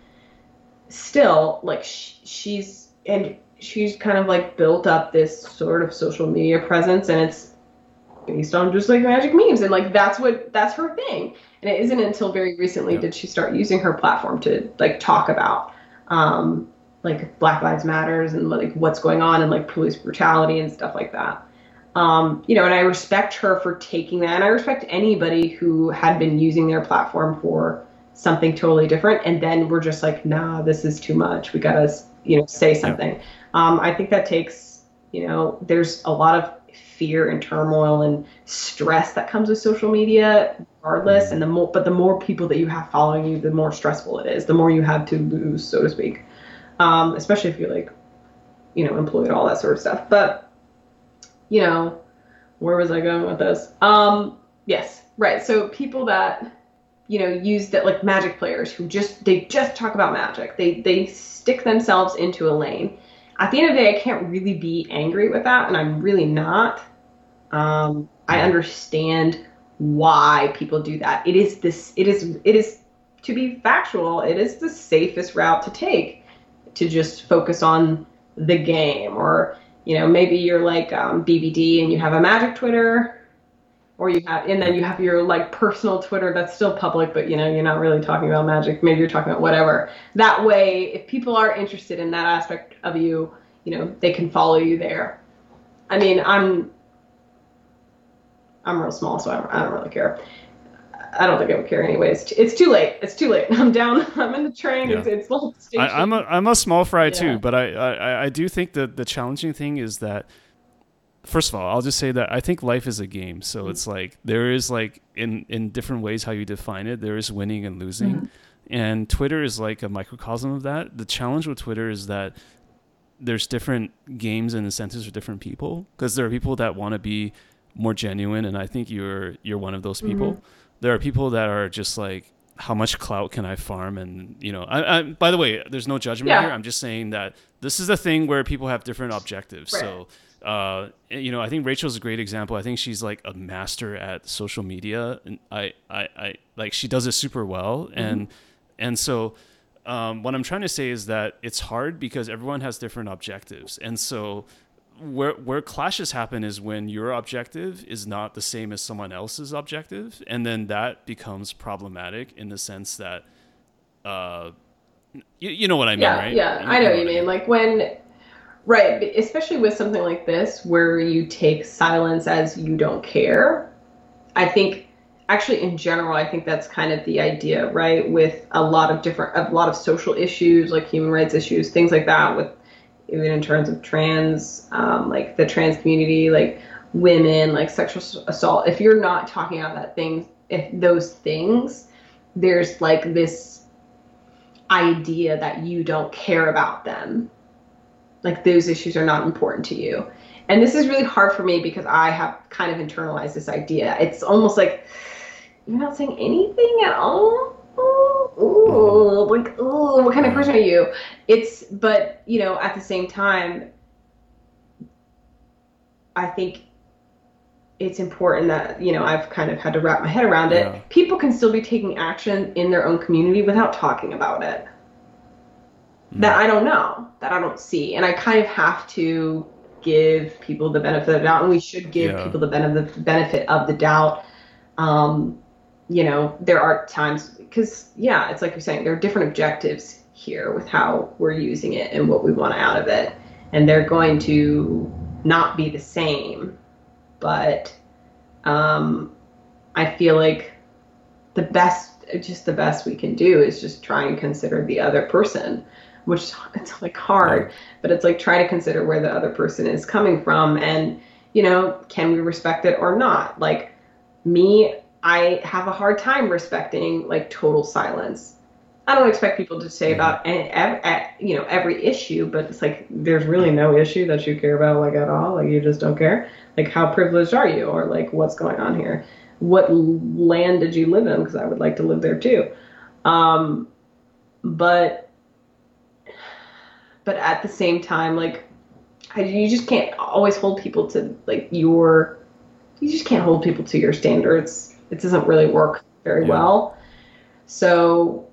still, like sh- she's and she's kind of like built up this sort of social media presence, and it's based on just like magic memes, and like that's what that's her thing. And it isn't until very recently Yeah. did she start using her platform to like talk about um, like Black Lives Matters and like what's going on and like police brutality and stuff like that. Um, you know, and I respect her for taking that, and I respect anybody who had been using their platform for something totally different, and then we're just like, nah, this is too much. We gotta, you know, say something. Um, I think that takes, you know, there's a lot of fear and turmoil and stress that comes with social media, regardless. And the more, but the more people that you have following you, the more stressful it is. The more you have to lose, so to speak. Um, especially if you're like, you know, employed, all that sort of stuff. But you know, where was I going with this? Um, yes, right. So people that you know use that like magic players who just they just talk about magic. They they stick themselves into a lane. At the end of the day, I can't really be angry with that, and I'm really not. Um, I understand why people do that. It is this. It is. It is to be factual. It is the safest route to take to just focus on the game or you know maybe you're like um, bbd and you have a magic twitter or you have and then you have your like personal twitter that's still public but you know you're not really talking about magic maybe you're talking about whatever that way if people are interested in that aspect of you you know they can follow you there i mean i'm i'm real small so i don't, I don't really care i don't think i would care anyways it's too late it's too late i'm down i'm in the train it's, it's like station. I, I'm a I'm a small fry Yeah. too, but I, I I do think that the challenging thing is that first of all, I'll just say that I think life is a game. So Mm-hmm. it's like there is like in in different ways how you define it, there is winning and losing. Mm-hmm. And Twitter is like a microcosm of that. The challenge with Twitter is that there's different games and incentives for different people because there are people that want to be more genuine and I think you're you're one of those people. Mm-hmm. There are people that are just like how much clout can I farm and you know I, I by the way there's no judgment Yeah. here I'm just saying that this is a thing where people have different objectives Right. so uh you know I think Rachel's a great example I think she's like a master at social media and I I, I like she does it super well Mm-hmm. and and so um, what I'm trying to say is that it's hard because everyone has different objectives and so where where clashes happen is when your objective is not the same as someone else's objective, and then that becomes problematic in the sense that, uh, you, you know what I mean, yeah, right? Yeah, I know what you mean. Like when, right, especially with something like this where you take silence as you don't care. I think, actually, in general, I think that's kind of the idea, right? With a lot of different, a lot of social issues, like human rights issues, things like that. With even in terms of trans, um, like the trans community, like women, like sexual assault. If you're not talking about that thing, if those things, there's like this idea that you don't care about them. Like those issues are not important to you. And this is really hard for me because I have kind of internalized this idea. It's almost like you're not saying anything at all. Ooh, like, ooh, what kind of person are you? It's, but, you know, at the same time, I think it's important that you know I've kind of had to wrap my head around it. Yeah. People can still be taking action in their own community without talking about it. That I don't know, that I don't see, and I kind of have to give people the benefit of the doubt, and we should give Yeah. people the benefit benefit of the doubt. Um, you know, there are times because yeah, it's like you're saying there are different objectives here with how we're using it and what we want out of it, and they're going to not be the same. But um, I feel like the best, just the best we can do is just try and consider the other person, which it's like hard, but it's like try to consider where the other person is coming from and, you know, can we respect it or not? Like me, I have a hard time respecting like total silence. I don't expect people to say about any, ev- ev- you know every issue, but it's like there's really no issue that you care about like at all. Like you just don't care. Like how privileged are you, or like what's going on here? What land did you live in? Because I would like to live there too. Um, but but at the same time, like I, you just can't always hold people to like your. You just can't hold people to your standards. It doesn't really work very Yeah. well. So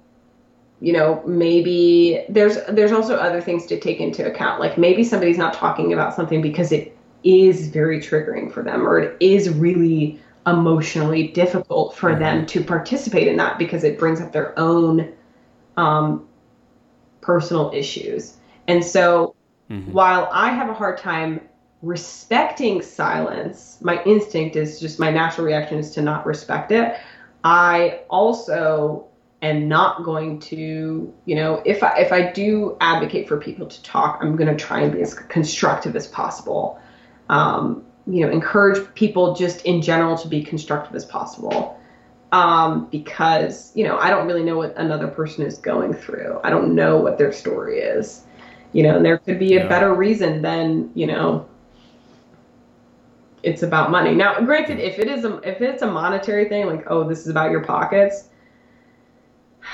you know maybe there's there's also other things to take into account like maybe somebody's not talking about something because it is very triggering for them or it is really emotionally difficult for them to participate in that because it brings up their own um, personal issues and so Mhm. while i have a hard time respecting silence my instinct is just my natural reaction is to not respect it. I also am not going to you know if i if i do advocate for people to talk i'm going to try and be as constructive as possible. Um, you know encourage people just in general to be constructive as possible. Um, because you know i don't really know what another person is going through. I don't know what their story is. You know and there could be a Yeah. better reason than you know it's about money now granted if it is a if it's a monetary thing like oh this is about your pockets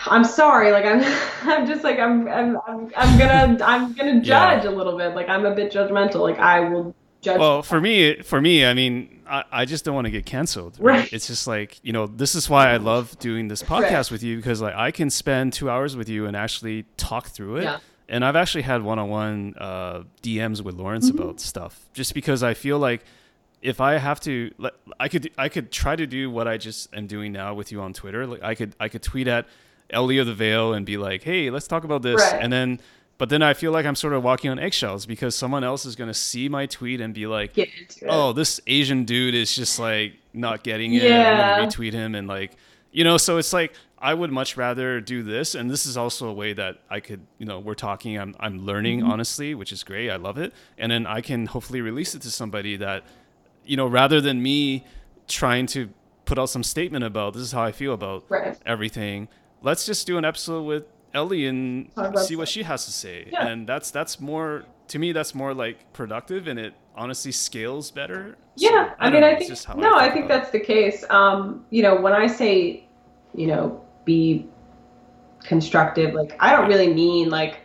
i'm sorry like i'm i'm just like i'm i'm i'm, I'm gonna i'm gonna Yeah. judge a little bit like i'm a bit judgmental like i will judge Well, for me, for me, I mean, I, I just don't want to get canceled. Right? Right. It's just like you know, this is why I love doing this podcast Right. with you because like I can spend two hours with you and actually talk through it. Yeah. And I've actually had one-on-one uh, DMs with Lawrence Mm-hmm. about stuff, just because I feel like if I have to, I could, I could try to do what I just am doing now with you on Twitter. Like, I could, I could tweet at Ellie of the Veil and be like, "Hey, let's talk about this," Right. and then. But then I feel like I'm sort of walking on eggshells because someone else is going to see my tweet and be like, get into it oh, this Asian dude is just like not getting it. Yeah. I'm retweet him and like, you know, so it's like I would much rather do this, and this is also a way that I could, you know, we're talking. I'm I'm learning Mm-hmm. honestly, which is great. I love it, and then I can hopefully release it to somebody that, you know, rather than me trying to put out some statement about this is how I feel about right everything. Let's just do an episode with Ellie and see what she has to say. Yeah. And that's that's more to me. That's more like productive, and it honestly scales better. Yeah, So, I, don't mean, know, I think just how no, I think think that's the case. Um, you know, when I say, you know, be constructive, like I don't really mean like, it.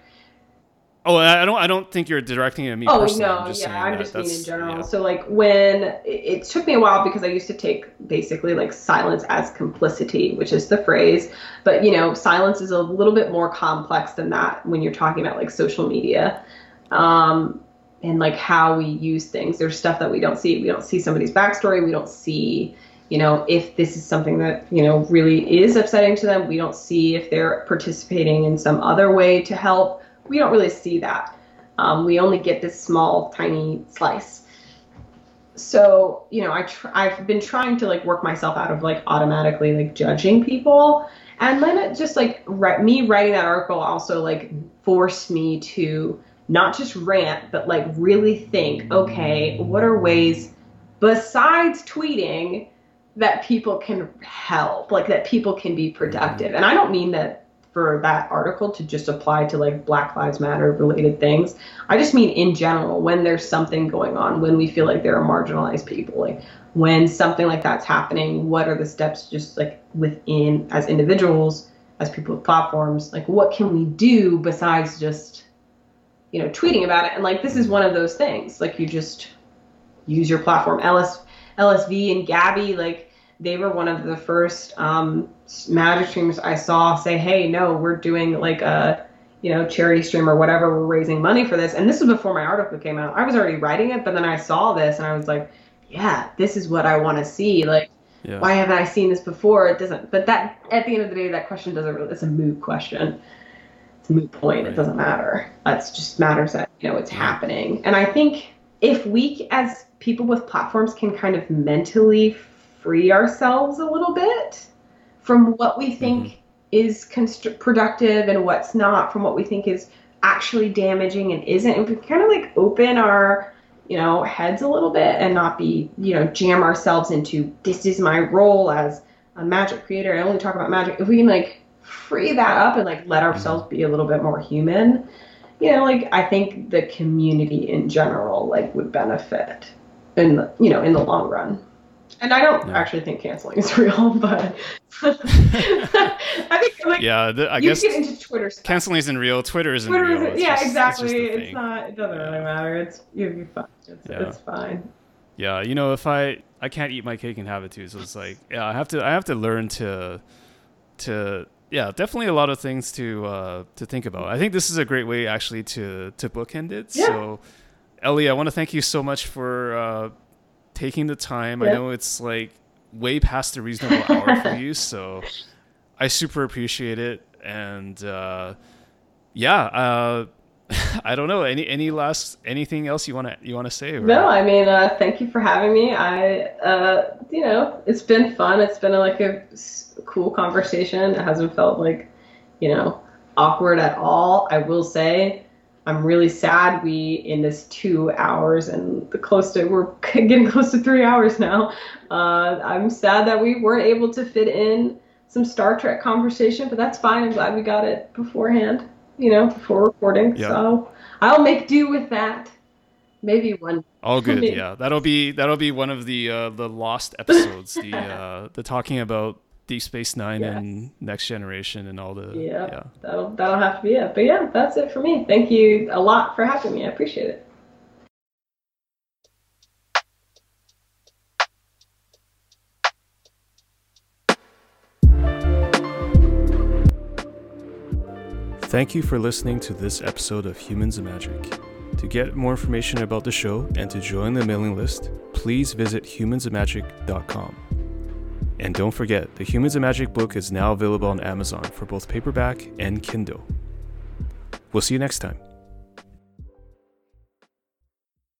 Oh, I don't. I don't think you're directing it at me. oh personally. no, I'm just yeah, I'm just mean in general. yeah. So like when it, it took me a while because I used to take basically like silence as complicity, which is the phrase, but you know, silence is a little bit more complex than that when you're talking about like social media. Um, and like how we use things. There's stuff that we don't see. We don't see somebody's backstory. We don't see, you know, if this is something that, you know, really is upsetting to them. We don't see if they're participating in some other way to help. We don't really see that. Um, we only get this small, tiny slice. So, you know, I tr- I've been trying to like work myself out of like automatically like judging people. And then it just like ri- me writing that article also like forced me to not just rant, but like really think, okay, what are ways besides tweeting that people can help, like that people can be productive? And I don't mean that for that article to just apply to like Black Lives Matter related things. I just mean in general, when there's something going on, when we feel like there are marginalized people, like when something like that's happening, what are the steps just like within as individuals, as people with platforms, like what can we do besides just you know, tweeting about it. And like this is one of those things. Like you just use your platform. LS, LSV and Gaby, like they were one of the first um, magic streams I saw say, "Hey, no, we're doing like a you know, charity stream or whatever, we're raising money for this. And this was before my article came out. I was already writing it, but then I saw this and I was like, yeah, this is what I want to see. Like, yeah. why haven't I seen this before? It doesn't, but that, at the end of the day, that question doesn't really, it's a moot question. It's a moot point. Right. It doesn't matter. That's just matters that, you know, it's yeah. happening. And I think if we, as people with platforms, can kind of mentally free ourselves a little bit from what we think mm-hmm is const- productive and what's not from what we think is actually damaging and isn't. If we kind of like open our, you know, heads a little bit and not be, you know, jam ourselves into this is my role as a magic creator. I only talk about magic. If we can like free that up and like let ourselves be a little bit more human, you know, like I think the community in general like would benefit in the, you know, in the long run. And I don't yeah. actually think canceling is real, but I think like yeah, the, I you guess get into Twitter. Stuff. Canceling isn't real. Twitter isn't Twitter real. Isn't, yeah, just, exactly. It's, it's not. It doesn't really matter. It's you'll be fine. It's, yeah. it's fine. Yeah, you know, if I I can't eat my cake and have it too, so it's like yeah, I have to I have to learn to to yeah, definitely a lot of things to uh, to think about. I think this is a great way actually to to bookend it. Yeah. So, Ellie, I want to thank you so much for. Uh, taking the time. I know it's like way past the reasonable hour for you, so I super appreciate it. And uh, yeah, uh, I don't know any any last anything else you want to you want to say? Or? No, I mean, uh, thank you for having me. I uh, you know it's been fun. It's been a, like a cool conversation. It hasn't felt like you know awkward at all. I will say I'm really sad we in this two hours and the close to we're getting close to three hours now. Uh, I'm sad that we weren't able to fit in some Star Trek conversation, but that's fine. I'm glad we got it beforehand, you know, before recording. Yeah. So I'll make do with that. Maybe one. All good. yeah, that'll be that'll be one of the uh, the lost episodes. the uh, the talking about Deep Space Nine yeah. and Next Generation and all the yeah, yeah. That'll that'll have to be it. But yeah, that's it for me. Thank you a lot for having me. I appreciate it. Thank you for listening to this episode of Humans and Magic. To get more information about the show and to join the mailing list, please visit humansandmagic.com. And don't forget, the Humans and Magic book is now available on Amazon for both paperback and Kindle. We'll see you next time.